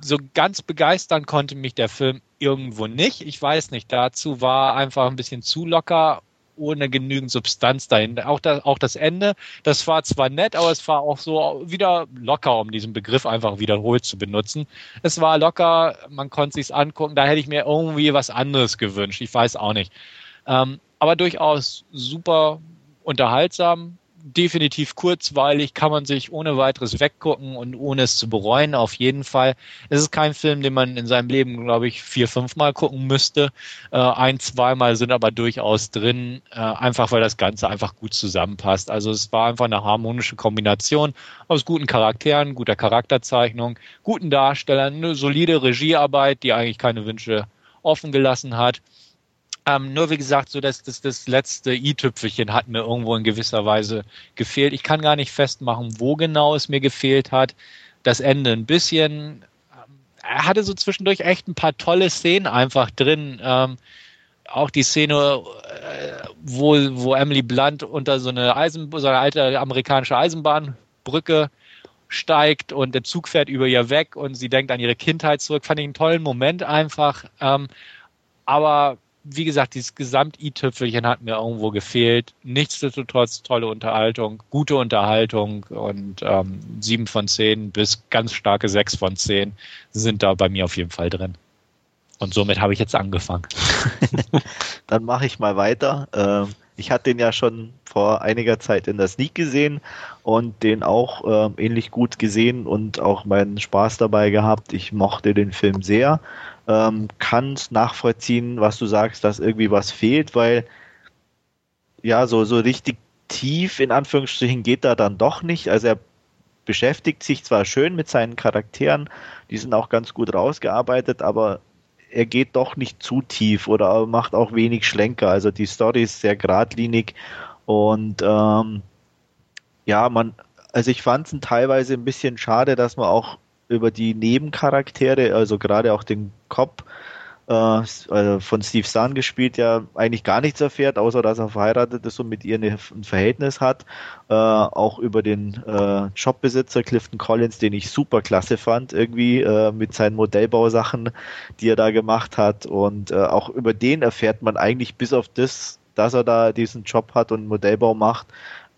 so ganz begeistern konnte mich der Film irgendwo nicht. Ich weiß nicht, dazu war einfach ein bisschen zu locker, ohne genügend Substanz dahinter. Auch das, auch das Ende, das war zwar nett, aber es war auch so wieder locker, um diesen Begriff einfach wiederholt zu benutzen. Es war locker, man konnte sich's angucken, da hätte ich mir irgendwie was anderes gewünscht. Ich weiß auch nicht. Ähm, aber durchaus super unterhaltsam, definitiv kurzweilig, kann man sich ohne weiteres weggucken und ohne es zu bereuen, auf jeden Fall. Es ist kein Film, den man in seinem Leben, glaube ich, vier, fünf Mal gucken müsste. Äh, ein, zweimal sind aber durchaus drin, äh, einfach weil das Ganze einfach gut zusammenpasst. Also es war einfach eine harmonische Kombination aus guten Charakteren, guter Charakterzeichnung, guten Darstellern, eine solide Regiearbeit, die eigentlich keine Wünsche offen gelassen hat. Ähm, nur wie gesagt, so dass das, das letzte i-Tüpfelchen hat mir irgendwo in gewisser Weise gefehlt. Ich kann gar nicht festmachen, wo genau es mir gefehlt hat. Das Ende ein bisschen. Ähm, er hatte so zwischendurch echt ein paar tolle Szenen einfach drin. Ähm, auch die Szene, äh, wo, wo Emily Blunt unter so eine Eisen, so eine alte amerikanische Eisenbahnbrücke steigt und der Zug fährt über ihr weg und sie denkt an ihre Kindheit zurück, fand ich einen tollen Moment einfach. Ähm, aber wie gesagt, dieses Gesamt-i-Tüpfelchen hat mir irgendwo gefehlt. Nichtsdestotrotz tolle Unterhaltung, gute Unterhaltung und ähm, sieben von zehn bis ganz starke sechs von zehn sind da bei mir auf jeden Fall drin. Und somit habe ich jetzt angefangen. Dann mache ich mal weiter. Ähm, ich hatte den ja schon vor einiger Zeit in der Sneak gesehen und den auch äh, ähnlich gut gesehen und auch meinen Spaß dabei gehabt. Ich mochte den Film sehr ähm, kann nachvollziehen, was du sagst, dass irgendwie was fehlt, weil ja, so, so richtig tief in Anführungsstrichen geht er dann doch nicht. Also er beschäftigt sich zwar schön mit seinen Charakteren, die sind auch ganz gut rausgearbeitet, aber er geht doch nicht zu tief oder macht auch wenig Schlenker. Also die Story ist sehr geradlinig und ähm, ja, man, also ich fand es teilweise ein bisschen schade, dass man auch über die Nebencharaktere, also gerade auch den Cop, äh, also von Steve Zahn gespielt, ja eigentlich gar nichts erfährt, außer dass er verheiratet ist und mit ihr ein Verhältnis hat. Äh, auch über den äh, Jobbesitzer Clifton Collins, den ich super klasse fand, irgendwie äh, mit seinen Modellbausachen, die er da gemacht hat. Und äh, auch über den erfährt man eigentlich bis auf das, dass er da diesen Job hat und Modellbau macht,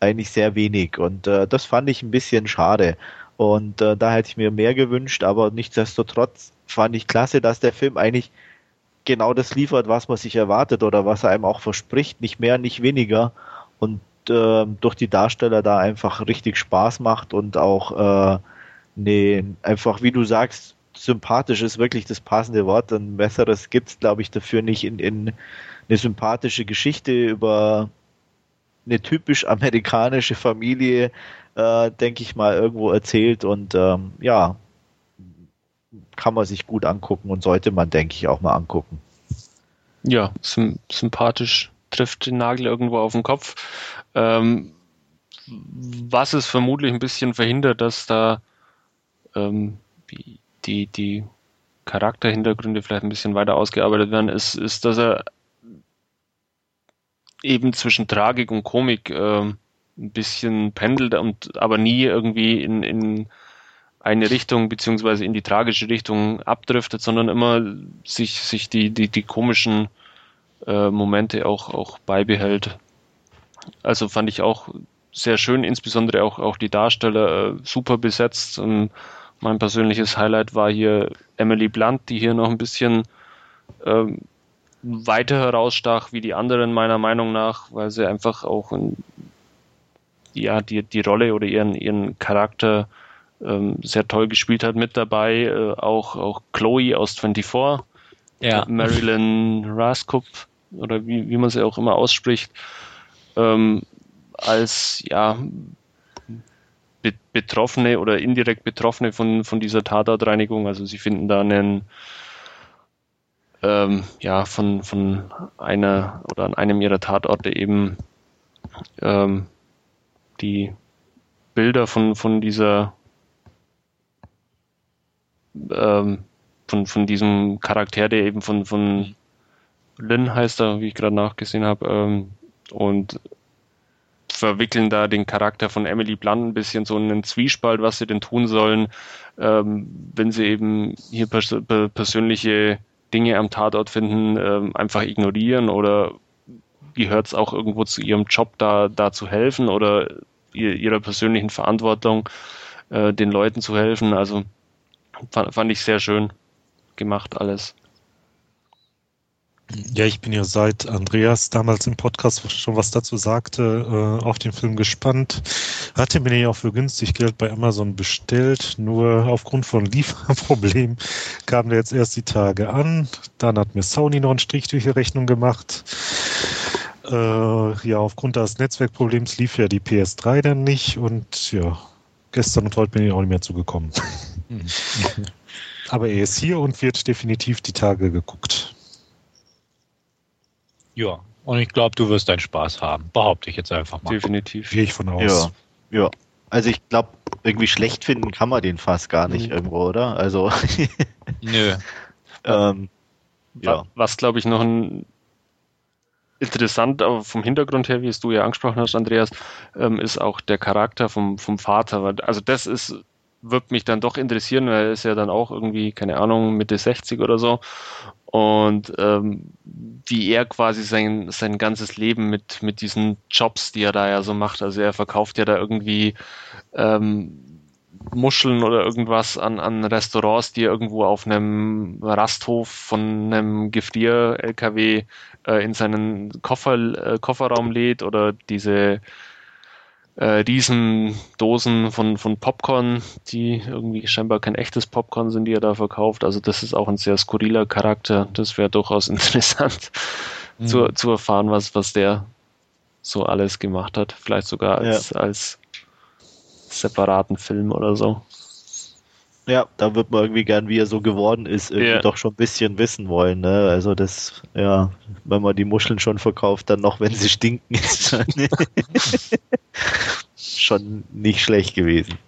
eigentlich sehr wenig. Und äh, das fand ich ein bisschen schade. Und äh, da hätte ich mir mehr gewünscht, aber nichtsdestotrotz fand ich klasse, dass der Film eigentlich genau das liefert, was man sich erwartet oder was er einem auch verspricht, nicht mehr, nicht weniger. Und äh, durch die Darsteller da einfach richtig Spaß macht und auch äh, nee, einfach, wie du sagst, sympathisch ist wirklich das passende Wort. Ein besseres gibt's, glaube ich, dafür nicht in, in eine sympathische Geschichte über eine typisch amerikanische Familie, äh, denke ich mal, irgendwo erzählt und ähm, ja, kann man sich gut angucken und sollte man, denke ich, auch mal angucken. Ja, sym sympathisch trifft den Nagel irgendwo auf den Kopf. Ähm, was es vermutlich ein bisschen verhindert, dass da ähm, die, die Charakterhintergründe vielleicht ein bisschen weiter ausgearbeitet werden, ist, ist dass er eben zwischen Tragik und Komik äh, ein bisschen pendelt und aber nie irgendwie in, in eine Richtung beziehungsweise in die tragische Richtung abdriftet, sondern immer sich, sich die, die, die komischen äh, Momente auch, auch beibehält. Also fand ich auch sehr schön, insbesondere auch, auch die Darsteller äh, super besetzt. Und mein persönliches Highlight war hier Emily Blunt, die hier noch ein bisschen ähm, weiter herausstach wie die anderen meiner Meinung nach, weil sie einfach auch in, ja die die Rolle oder ihren ihren Charakter ähm, sehr toll gespielt hat mit dabei. Äh, auch, auch Chloe aus 24, ja. Marilyn Raskup oder wie, wie man sie auch immer ausspricht, ähm, als ja Be Betroffene oder indirekt Betroffene von, von dieser Tatortreinigung. Also sie finden da einen ähm, ja von, von einer oder an einem ihrer Tatorte eben ähm, die Bilder von, von dieser ähm, von, von diesem Charakter, der eben von, von Lynn heißt er, wie ich gerade nachgesehen habe, ähm, und verwickeln da den Charakter von Emily Blunt ein bisschen so in einen Zwiespalt, was sie denn tun sollen, ähm, wenn sie eben hier pers persönliche Dinge am Tatort finden, ähm, einfach ignorieren oder gehört es auch irgendwo zu ihrem Job da, da zu helfen oder ihr, ihrer persönlichen Verantwortung, äh, den Leuten zu helfen. Also Fand, fand ich sehr schön gemacht alles. Ja, ich bin ja seit Andreas damals im Podcast schon was dazu sagte, äh, auf den Film gespannt. Hatte mir ja auch für günstig Geld bei Amazon bestellt, nur aufgrund von Lieferproblemen kam der jetzt erst die Tage an. Dann hat mir Sony noch einen Strich durch die Rechnung gemacht. Äh, ja, aufgrund des Netzwerkproblems lief ja die PS3 dann nicht und ja, gestern und heute bin ich auch nicht mehr zugekommen. Aber er ist hier und wird definitiv die Tage geguckt. Ja, und ich glaube, du wirst deinen Spaß haben. Behaupte ich jetzt einfach mal. Definitiv. Gehe ich von aus. Ja, ja. Also ich glaube, irgendwie schlecht finden kann man den fast gar nicht mhm. irgendwo, oder? Also. Nö. ähm, ja. Was, glaube ich, noch ein interessant, aber vom Hintergrund her, wie es du ja angesprochen hast, Andreas, ähm, ist auch der Charakter vom, vom Vater. Also das ist wird mich dann doch interessieren, weil er ist ja dann auch irgendwie, keine Ahnung, Mitte 60 oder so. Und ähm, wie er quasi sein, sein ganzes Leben mit, mit diesen Jobs, die er da ja so macht, also er verkauft ja da irgendwie ähm, Muscheln oder irgendwas an, an Restaurants, die er irgendwo auf einem Rasthof von einem Gefrier-LKW äh, in seinen Koffer, äh, Kofferraum lädt oder diese äh, Riesendosen von, von Popcorn, die irgendwie scheinbar kein echtes Popcorn sind, die er da verkauft. Also das ist auch ein sehr skurriler Charakter. Das wäre durchaus interessant mhm. zu, zu erfahren, was, was der so alles gemacht hat. Vielleicht sogar als, ja. als separaten Film oder so. Ja, da wird man irgendwie gern, wie er so geworden ist, irgendwie ja. doch schon ein bisschen wissen wollen. Ne? Also das, ja, wenn man die Muscheln schon verkauft, dann noch, wenn sie stinken, ist schon, schon nicht schlecht gewesen.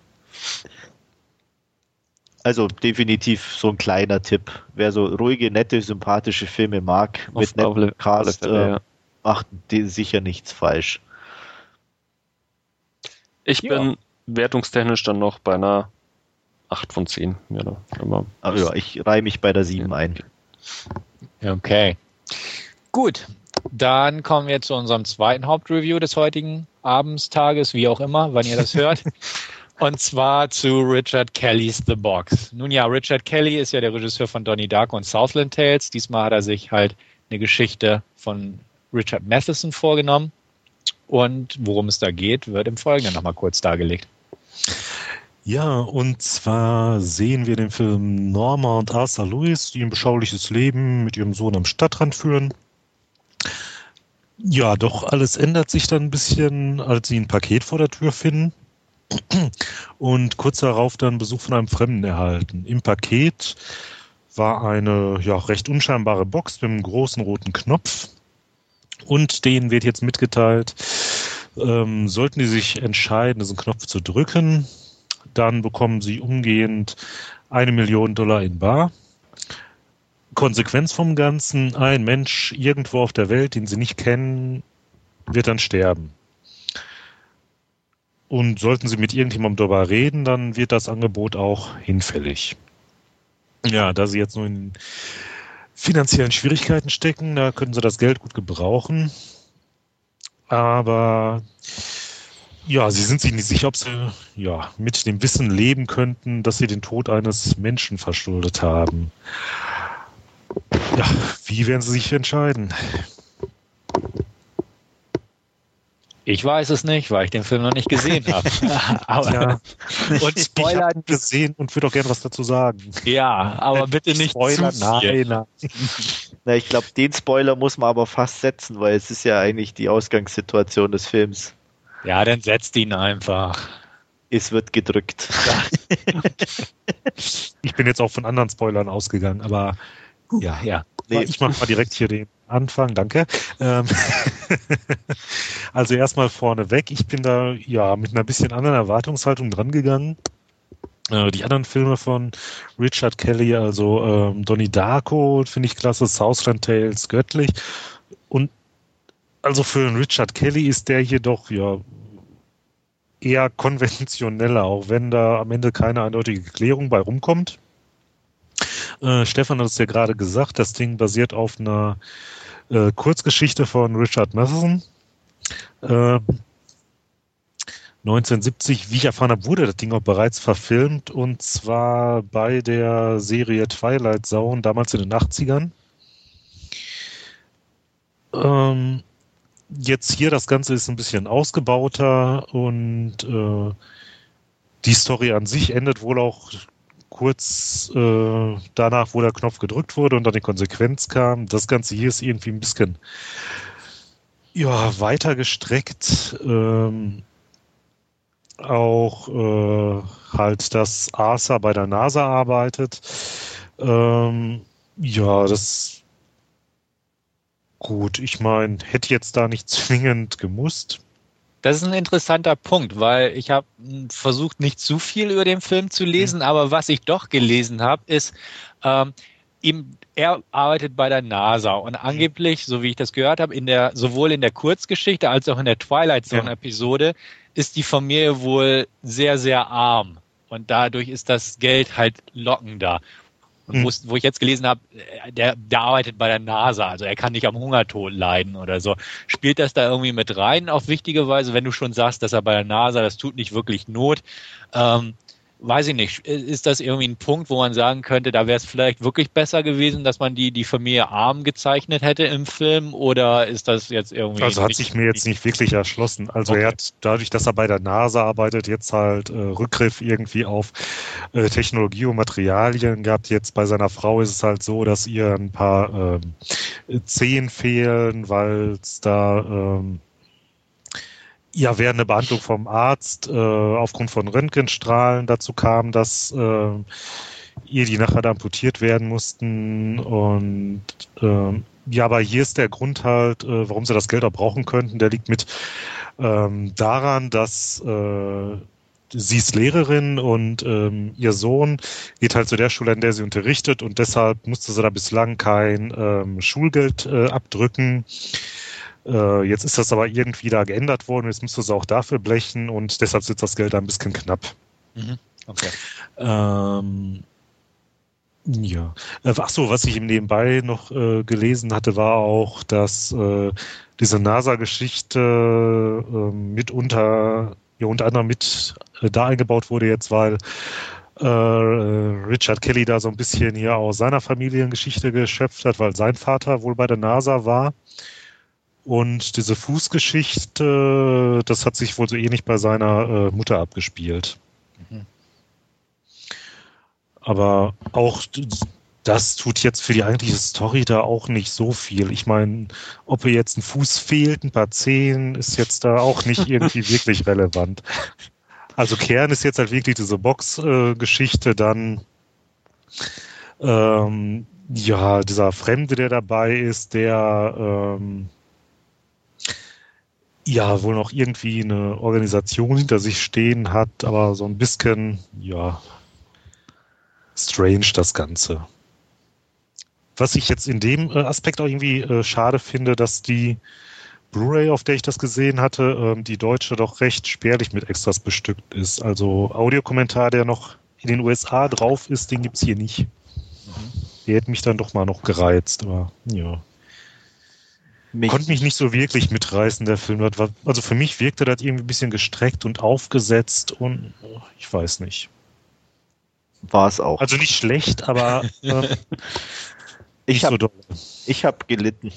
Also definitiv so ein kleiner Tipp. Wer so ruhige, nette, sympathische Filme mag, Auf mit netten Cast, Fälle, äh, ja. macht sicher nichts falsch. Ich ja. bin wertungstechnisch dann noch bei einer 8 von 10. Ja, Ach ja, ich reihe mich bei der 7 ein. Okay. Gut, dann kommen wir zu unserem zweiten Hauptreview des heutigen Abendstages, wie auch immer, wann ihr das hört. Und zwar zu Richard Kellys The Box. Nun ja, Richard Kelly ist ja der Regisseur von Donnie Darko und Southland Tales. Diesmal hat er sich halt eine Geschichte von Richard Matheson vorgenommen. Und worum es da geht, wird im Folgenden nochmal kurz dargelegt. Ja, und zwar sehen wir den Film Norma und Arthur Lewis, die ein beschauliches Leben mit ihrem Sohn am Stadtrand führen. Ja, doch alles ändert sich dann ein bisschen, als sie ein Paket vor der Tür finden und kurz darauf dann Besuch von einem Fremden erhalten. Im Paket war eine ja, recht unscheinbare Box mit einem großen roten Knopf und denen wird jetzt mitgeteilt, ähm, sollten die sich entscheiden, diesen Knopf zu drücken, dann bekommen sie umgehend eine Million Dollar in Bar. Konsequenz vom Ganzen, ein Mensch irgendwo auf der Welt, den sie nicht kennen, wird dann sterben. Und sollten sie mit irgendjemandem darüber reden, dann wird das Angebot auch hinfällig. Ja, da sie jetzt nur in finanziellen Schwierigkeiten stecken, da können sie das Geld gut gebrauchen. Aber ja, sie sind sich nicht sicher, ob sie ja, mit dem Wissen leben könnten, dass sie den Tod eines Menschen verschuldet haben. Ja, wie werden sie sich entscheiden? Ich weiß es nicht, weil ich den Film noch nicht gesehen habe. aber ja. und Spoiler ich gesehen und würde auch gerne was dazu sagen. Ja, aber bitte nicht Spoiler. Nein, nein. Na, ich glaube, den Spoiler muss man aber fast setzen, weil es ist ja eigentlich die Ausgangssituation des Films. Ja, dann setzt ihn einfach. Es wird gedrückt. ich bin jetzt auch von anderen Spoilern ausgegangen, aber ja, ja. Nee. Ich mache mal direkt hier den Anfang, danke. Ähm, also erstmal vorneweg, ich bin da ja mit einer bisschen anderen Erwartungshaltung dran gegangen. Äh, die anderen Filme von Richard Kelly, also ähm, Donnie Darko, finde ich klasse, Southland Tales, göttlich. Also für einen Richard Kelly ist der hier doch ja eher konventioneller, auch wenn da am Ende keine eindeutige Klärung bei rumkommt. Äh, Stefan hat es ja gerade gesagt, das Ding basiert auf einer äh, Kurzgeschichte von Richard Matheson. Äh, 1970, wie ich erfahren habe, wurde das Ding auch bereits verfilmt und zwar bei der Serie Twilight Zone, damals in den 80ern. Ähm, jetzt hier das Ganze ist ein bisschen ausgebauter und äh, die Story an sich endet wohl auch kurz äh, danach, wo der Knopf gedrückt wurde und dann die Konsequenz kam. Das Ganze hier ist irgendwie ein bisschen ja, weiter gestreckt. Ähm, auch äh, halt, dass ASA bei der NASA arbeitet. Ähm, ja, das Gut, ich meine, hätte jetzt da nicht zwingend gemusst. Das ist ein interessanter Punkt, weil ich habe versucht, nicht zu viel über den Film zu lesen, mhm. aber was ich doch gelesen habe, ist, ähm, ihm, er arbeitet bei der NASA und angeblich, so wie ich das gehört habe, in der, sowohl in der Kurzgeschichte als auch in der Twilight Zone Episode ist die Familie wohl sehr, sehr arm. Und dadurch ist das Geld halt lockender. Und mhm. wo ich jetzt gelesen habe, äh, der, der arbeitet bei der NASA, also er kann nicht am Hungertod leiden oder so. Spielt das da irgendwie mit rein auf wichtige Weise, wenn du schon sagst, dass er bei der NASA, das tut nicht wirklich Not. Ähm, weiß ich nicht, ist das irgendwie ein Punkt, wo man sagen könnte, da wäre es vielleicht wirklich besser gewesen, dass man die, die Familie arm gezeichnet hätte im Film oder ist das jetzt irgendwie. Also hat sich mir jetzt nicht wirklich erschlossen. Also okay. er hat dadurch, dass er bei der NASA arbeitet, jetzt halt äh, Rückgriff irgendwie auf äh, Technologie und Materialien gehabt. Jetzt bei seiner Frau ist es halt so, dass ihr ein paar ähm, Zehen fehlen, weil es da ähm, ja, während der Behandlung vom Arzt äh, aufgrund von Röntgenstrahlen dazu kam, dass äh, ihr die nachher amputiert werden mussten. Und äh, ja, aber hier ist der Grund halt, äh, warum sie das Geld auch brauchen könnten, der liegt mit ähm, daran, dass äh, sie ist Lehrerin und ähm, ihr Sohn geht halt zu der Schule, an der sie unterrichtet und deshalb musste sie da bislang kein ähm, Schulgeld äh, abdrücken. Äh, jetzt ist das aber irgendwie da geändert worden, jetzt musste sie auch dafür blechen und deshalb sitzt das Geld ein bisschen knapp. Mhm. Okay. Ähm, ja. Äh, ach so, was ich im Nebenbei noch äh, gelesen hatte, war auch, dass äh, diese NASA-Geschichte äh, mitunter ja unter anderem mit äh, da eingebaut wurde jetzt, weil äh, Richard Kelly da so ein bisschen hier aus seiner Familiengeschichte geschöpft hat, weil sein Vater wohl bei der NASA war. Und diese Fußgeschichte, das hat sich wohl so ähnlich bei seiner äh, Mutter abgespielt. Mhm. Aber auch das tut jetzt für die eigentliche Story da auch nicht so viel. Ich meine, ob ihr jetzt ein Fuß fehlt, ein paar Zehen, ist jetzt da auch nicht irgendwie wirklich relevant. Also Kern ist jetzt halt wirklich diese Box-Geschichte, dann ähm, ja, dieser Fremde, der dabei ist, der ähm, ja wohl noch irgendwie eine Organisation hinter sich stehen hat, aber so ein bisschen, ja, strange das Ganze was ich jetzt in dem äh, Aspekt auch irgendwie äh, schade finde, dass die Blu-ray, auf der ich das gesehen hatte, ähm, die deutsche doch recht spärlich mit Extras bestückt ist. Also Audiokommentar, der noch in den USA drauf ist, den gibt's hier nicht. Mhm. Der hätte mich dann doch mal noch gereizt, aber ja. Mich Konnte mich nicht so wirklich mitreißen, der Film. Also für mich wirkte das irgendwie ein bisschen gestreckt und aufgesetzt und ich weiß nicht. War es auch. Also nicht schlecht, aber äh, Ich habe so ich hab gelitten.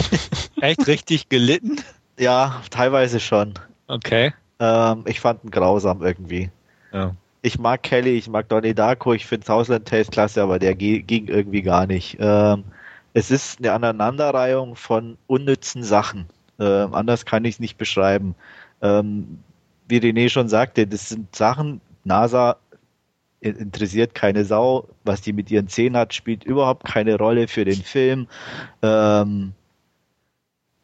Echt richtig gelitten? Ja, teilweise schon. Okay. Ähm, ich fand ihn grausam irgendwie. Ja. Ich mag Kelly, ich mag Donnie Darko, ich finde Southland Tales klasse, aber der ging irgendwie gar nicht. Ähm, es ist eine Aneinanderreihung von unnützen Sachen. Ähm, anders kann ich es nicht beschreiben. Ähm, wie René schon sagte, das sind Sachen, NASA interessiert keine Sau. Was die mit ihren Zähnen hat, spielt überhaupt keine Rolle für den Film. Ähm,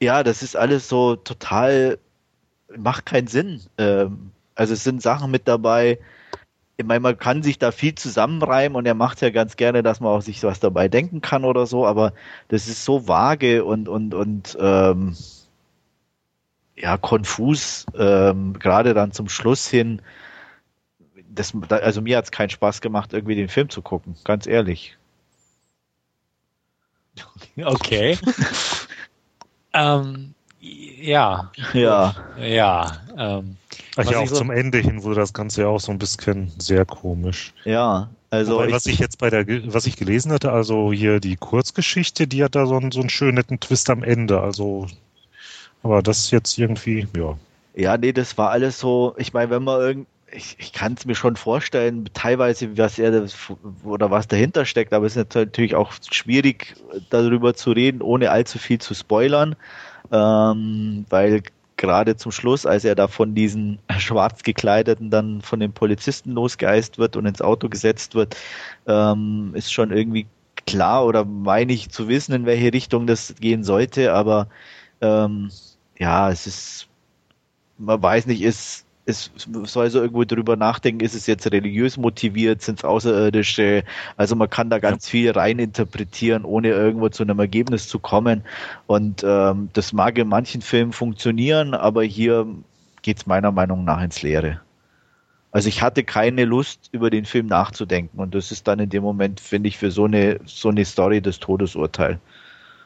ja, das ist alles so total, macht keinen Sinn. Ähm, also es sind Sachen mit dabei, ich meine, man kann sich da viel zusammenreimen und er macht ja ganz gerne, dass man auch sich was dabei denken kann oder so, aber das ist so vage und, und, und ähm, ja, konfus, ähm, gerade dann zum Schluss hin das, also mir hat es keinen Spaß gemacht, irgendwie den Film zu gucken, ganz ehrlich. Okay. ähm, ja. Ja. Ja. Ähm, Ach ja, auch so zum Ende hin wurde das Ganze ja auch so ein bisschen sehr komisch. Ja, also. Wobei, was ich jetzt bei der, was ich gelesen hatte, also hier die Kurzgeschichte, die hat da so einen, so einen schönen netten Twist am Ende. Also, aber das ist jetzt irgendwie, ja. Ja, nee, das war alles so, ich meine, wenn man irgend, ich, ich kann es mir schon vorstellen, teilweise, was er oder was dahinter steckt, aber es ist natürlich auch schwierig, darüber zu reden, ohne allzu viel zu spoilern, ähm, weil gerade zum Schluss, als er da von diesen schwarz gekleideten dann von den Polizisten losgeeist wird und ins Auto gesetzt wird, ähm, ist schon irgendwie klar oder meine ich zu wissen, in welche Richtung das gehen sollte, aber ähm, ja, es ist, man weiß nicht, ist es soll so irgendwo drüber nachdenken, ist es jetzt religiös motiviert, sind es Außerirdische, also man kann da ganz viel reininterpretieren, ohne irgendwo zu einem Ergebnis zu kommen. Und ähm, das mag in manchen Filmen funktionieren, aber hier geht es meiner Meinung nach ins Leere. Also ich hatte keine Lust, über den Film nachzudenken und das ist dann in dem Moment, finde ich, für so eine, so eine Story das Todesurteil.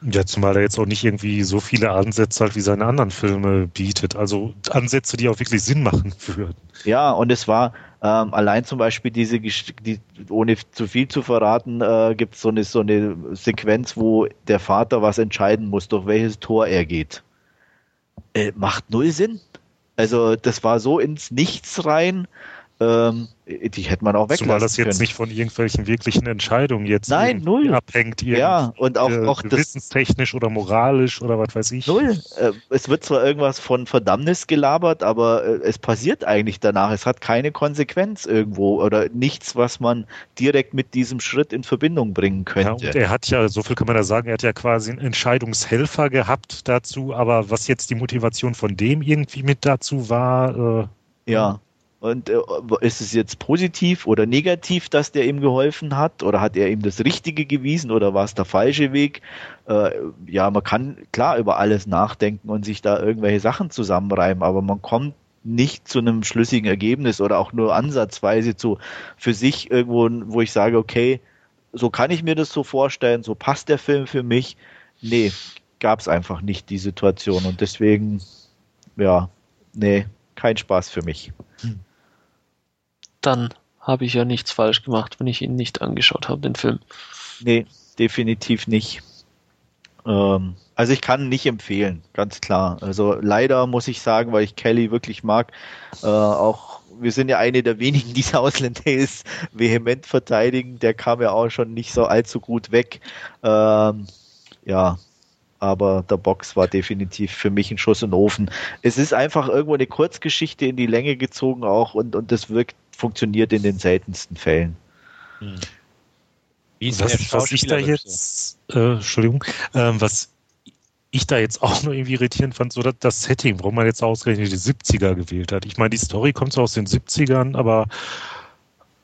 Ja, zumal er jetzt auch nicht irgendwie so viele Ansätze halt wie seine anderen Filme bietet. Also Ansätze, die auch wirklich Sinn machen würden. Ja, und es war ähm, allein zum Beispiel diese, die, ohne zu viel zu verraten, äh, gibt es so eine, so eine Sequenz, wo der Vater was entscheiden muss, durch welches Tor er geht. Äh, macht null Sinn. Also das war so ins Nichts rein ähm, die hätte man auch weglassen Zumal das jetzt können. nicht von irgendwelchen wirklichen Entscheidungen jetzt Nein, irgendwie null. abhängt, Ja, und auch, äh, auch das gewissenstechnisch oder moralisch oder was weiß ich. Null. Äh, es wird zwar irgendwas von Verdammnis gelabert, aber äh, es passiert eigentlich danach. Es hat keine Konsequenz irgendwo oder nichts, was man direkt mit diesem Schritt in Verbindung bringen Ja, und könnte. er hat ja, so viel kann man da sagen, er hat ja quasi einen Entscheidungshelfer gehabt dazu, aber was jetzt die Motivation von dem irgendwie mit dazu war, äh, Ja. Und äh, ist es jetzt positiv oder negativ, dass der ihm geholfen hat? Oder hat er ihm das Richtige gewiesen oder war es der falsche Weg? Äh, ja, man kann klar über alles nachdenken und sich da irgendwelche Sachen zusammenreimen, aber man kommt nicht zu einem schlüssigen Ergebnis oder auch nur ansatzweise zu für sich irgendwo, wo ich sage, okay, so kann ich mir das so vorstellen, so passt der Film für mich. Nee, gab es einfach nicht die Situation und deswegen, ja, nee, kein Spaß für mich. Dann habe ich ja nichts falsch gemacht, wenn ich ihn nicht angeschaut habe, den Film. Nee, definitiv nicht. Ähm, also ich kann nicht empfehlen, ganz klar. Also leider muss ich sagen, weil ich Kelly wirklich mag, äh, auch wir sind ja eine der wenigen, die Southland Tales vehement verteidigen. Der kam ja auch schon nicht so allzu gut weg. Ähm, ja, aber der Box war definitiv für mich ein Schuss in den Ofen. Es ist einfach irgendwo eine Kurzgeschichte in die Länge gezogen auch und, und das wirkt, funktioniert in den seltensten Fällen. Wie ist was, was ich da jetzt, äh, Entschuldigung, ähm, was ich da jetzt auch nur irgendwie irritierend fand, so das, das Setting, warum man jetzt ausgerechnet die 70er gewählt hat. Ich meine, die Story kommt so aus den 70ern, aber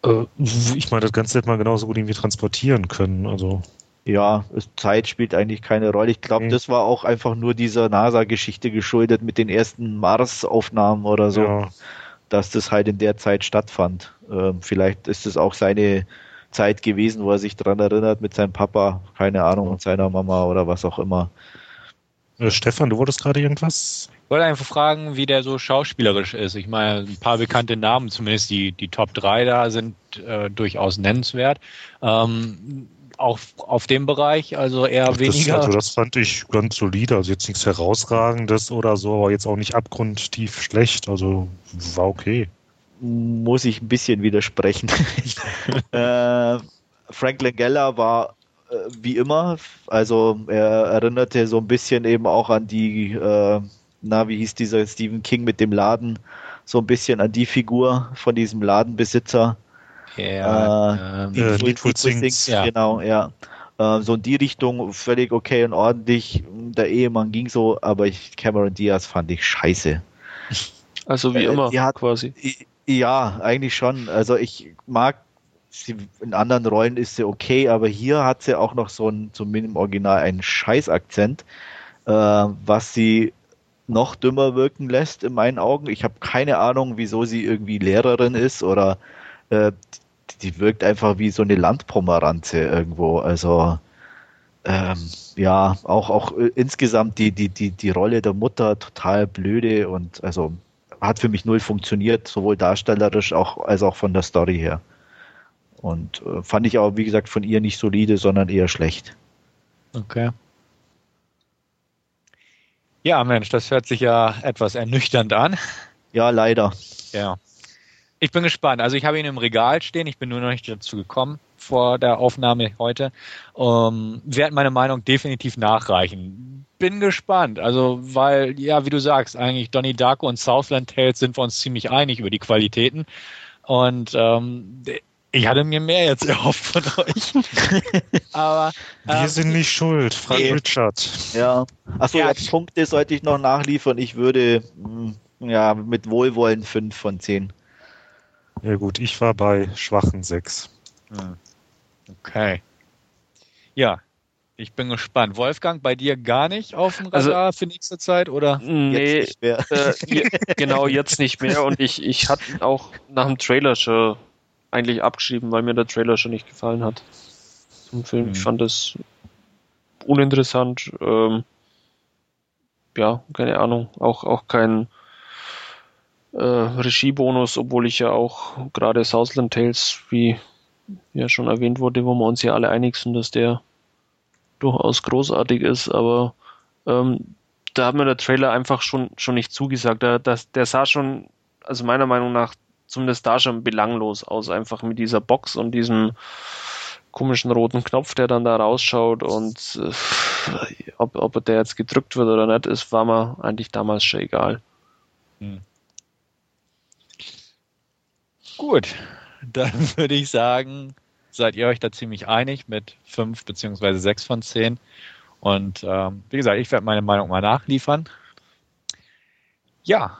äh, ich meine, das Ganze hätte man genauso gut irgendwie transportieren können. Also, Ja, Zeit spielt eigentlich keine Rolle. Ich glaube, Nee. das war auch einfach nur dieser NASA-Geschichte geschuldet mit den ersten Mars-Aufnahmen oder so, ja. Dass das halt in der Zeit stattfand. Ähm, vielleicht ist es auch seine Zeit gewesen, wo er sich dran erinnert mit seinem Papa, keine Ahnung, und seiner Mama oder was auch immer. Äh, Stefan, du wolltest gerade irgendwas? Ich wollte einfach fragen, wie der so schauspielerisch ist. Ich meine, ein paar bekannte Namen, zumindest die, die Top 3 da, sind äh, durchaus nennenswert. Ähm, auch auf dem Bereich, also eher Das, weniger. also das fand ich ganz solide, also jetzt nichts herausragendes oder so, aber jetzt auch nicht abgrundtief schlecht, also war okay. Muss ich ein bisschen widersprechen. äh, Frank Langella war äh, wie immer, also er erinnerte so ein bisschen eben auch an die, äh, na, wie hieß dieser Stephen King mit dem Laden, so ein bisschen an die Figur von diesem Ladenbesitzer. Ja, ähm, Äh, Needful Things, ja. Genau, ja. Äh, so in die Richtung völlig okay und ordentlich. Der Ehemann ging so, aber ich, Cameron Diaz fand ich scheiße. Also wie Äh, immer, die hat- quasi. Ja, eigentlich schon. Also ich mag sie, in anderen Rollen ist sie okay, aber hier hat sie auch noch so ein, zumindest im Original, einen Scheißakzent, äh, was sie noch dümmer wirken lässt in meinen Augen. Ich habe keine Ahnung, wieso sie irgendwie Lehrerin ist oder äh, die, wirkt einfach wie so eine Landpomeranze irgendwo. Also ähm, ja, auch auch äh, insgesamt die die die die Rolle der Mutter total blöde und also hat für mich null funktioniert, sowohl darstellerisch auch als auch von der Story her. Und äh, fand ich aber, wie gesagt, von ihr nicht solide, sondern eher schlecht. Okay. Ja, Mensch, das hört sich ja etwas ernüchternd an. Ja, leider. Ja. Ich bin gespannt. Also ich habe ihn im Regal stehen. Ich bin nur noch nicht dazu gekommen vor der Aufnahme heute. Ähm, werde meine Meinung definitiv nachreichen. Bin gespannt. Also, weil, ja, wie du sagst, eigentlich Donnie Darko und Southland Tales sind wir uns ziemlich einig über die Qualitäten. Und ähm, ich hatte mir mehr jetzt erhofft von euch. Aber Wir ähm, sind nicht schuld, Frank nee. Richard. Ja. Achso, Ja, Punkte sollte ich noch nachliefern. Ich würde mh, ja mit Wohlwollen 5 von 10. Ja gut, ich war bei schwachen sechs. Hm. Okay. Ja, ich bin gespannt. Wolfgang, bei dir gar nicht auf dem Also- Radar für nächste Zeit, oder? Nee, Jetzt nicht mehr. äh, je, genau jetzt nicht mehr. Und ich, ich hatte ihn auch nach dem Trailer schon eigentlich abgeschrieben, weil mir der Trailer schon nicht gefallen hat. Zum Film. Ich Mhm. fand es uninteressant. Ähm, ja, keine Ahnung. Auch, auch kein äh, Regiebonus, obwohl ich ja auch gerade Southland Tales, wie ja schon erwähnt wurde, wo wir uns ja alle einig sind, dass der durchaus großartig ist, aber ähm, da hat mir der Trailer einfach schon, schon nicht zugesagt. Der, das, der sah schon, also meiner Meinung nach, zumindest da schon belanglos aus, einfach mit dieser Box und diesem komischen roten Knopf, der dann da rausschaut und äh, ob, ob der jetzt gedrückt wird oder nicht, ist, war mir eigentlich damals schon egal. Hm. Gut, dann würde ich sagen, seid ihr euch da ziemlich einig mit fünf beziehungsweise sechs von zehn. Und ähm, wie gesagt, ich werde meine Meinung mal nachliefern. Ja,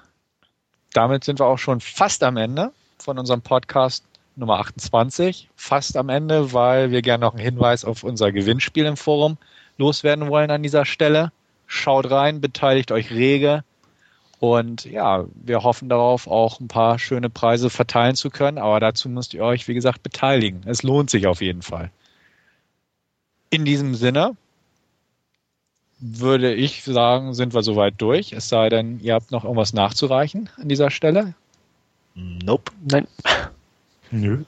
damit sind wir auch schon fast am Ende von unserem Podcast Nummer 28. Fast am Ende, weil wir gerne noch einen Hinweis auf unser Gewinnspiel im Forum loswerden wollen an dieser Stelle. Schaut rein, beteiligt euch rege. Und ja, wir hoffen darauf, auch ein paar schöne Preise verteilen zu können. Aber dazu müsst ihr euch, wie gesagt, beteiligen. Es lohnt sich auf jeden Fall. In diesem Sinne würde ich sagen, sind wir soweit durch. Es sei denn, ihr habt noch irgendwas nachzureichen an dieser Stelle. Nope. Nein. Nö.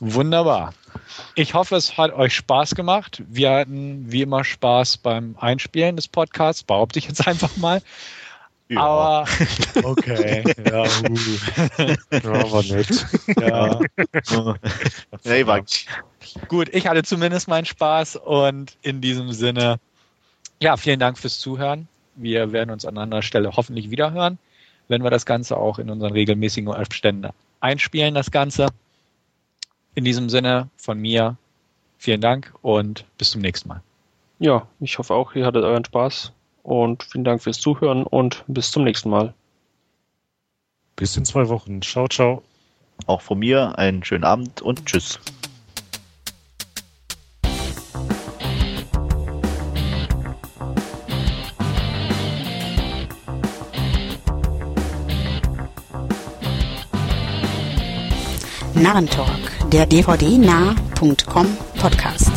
Wunderbar. Ich hoffe, es hat euch Spaß gemacht. Wir hatten wie immer Spaß beim Einspielen des Podcasts, behaupte ich jetzt einfach mal. Ja. Aber okay, ja, uh. ja war nett. Ja. nee, war Gut, ich hatte zumindest meinen Spaß und in diesem Sinne ja, vielen Dank fürs Zuhören. Wir werden uns an anderer Stelle hoffentlich wieder hören, wenn wir das Ganze auch in unseren regelmäßigen Abständen einspielen, das Ganze. In diesem Sinne von mir vielen Dank und bis zum nächsten Mal. Ja, ich hoffe auch, ihr hattet euren Spaß und vielen Dank fürs Zuhören und bis zum nächsten Mal. Bis in zwei Wochen. Ciao, ciao. Auch von mir einen schönen Abend und tschüss. Narrentalk, der dvd-nah.com Podcast.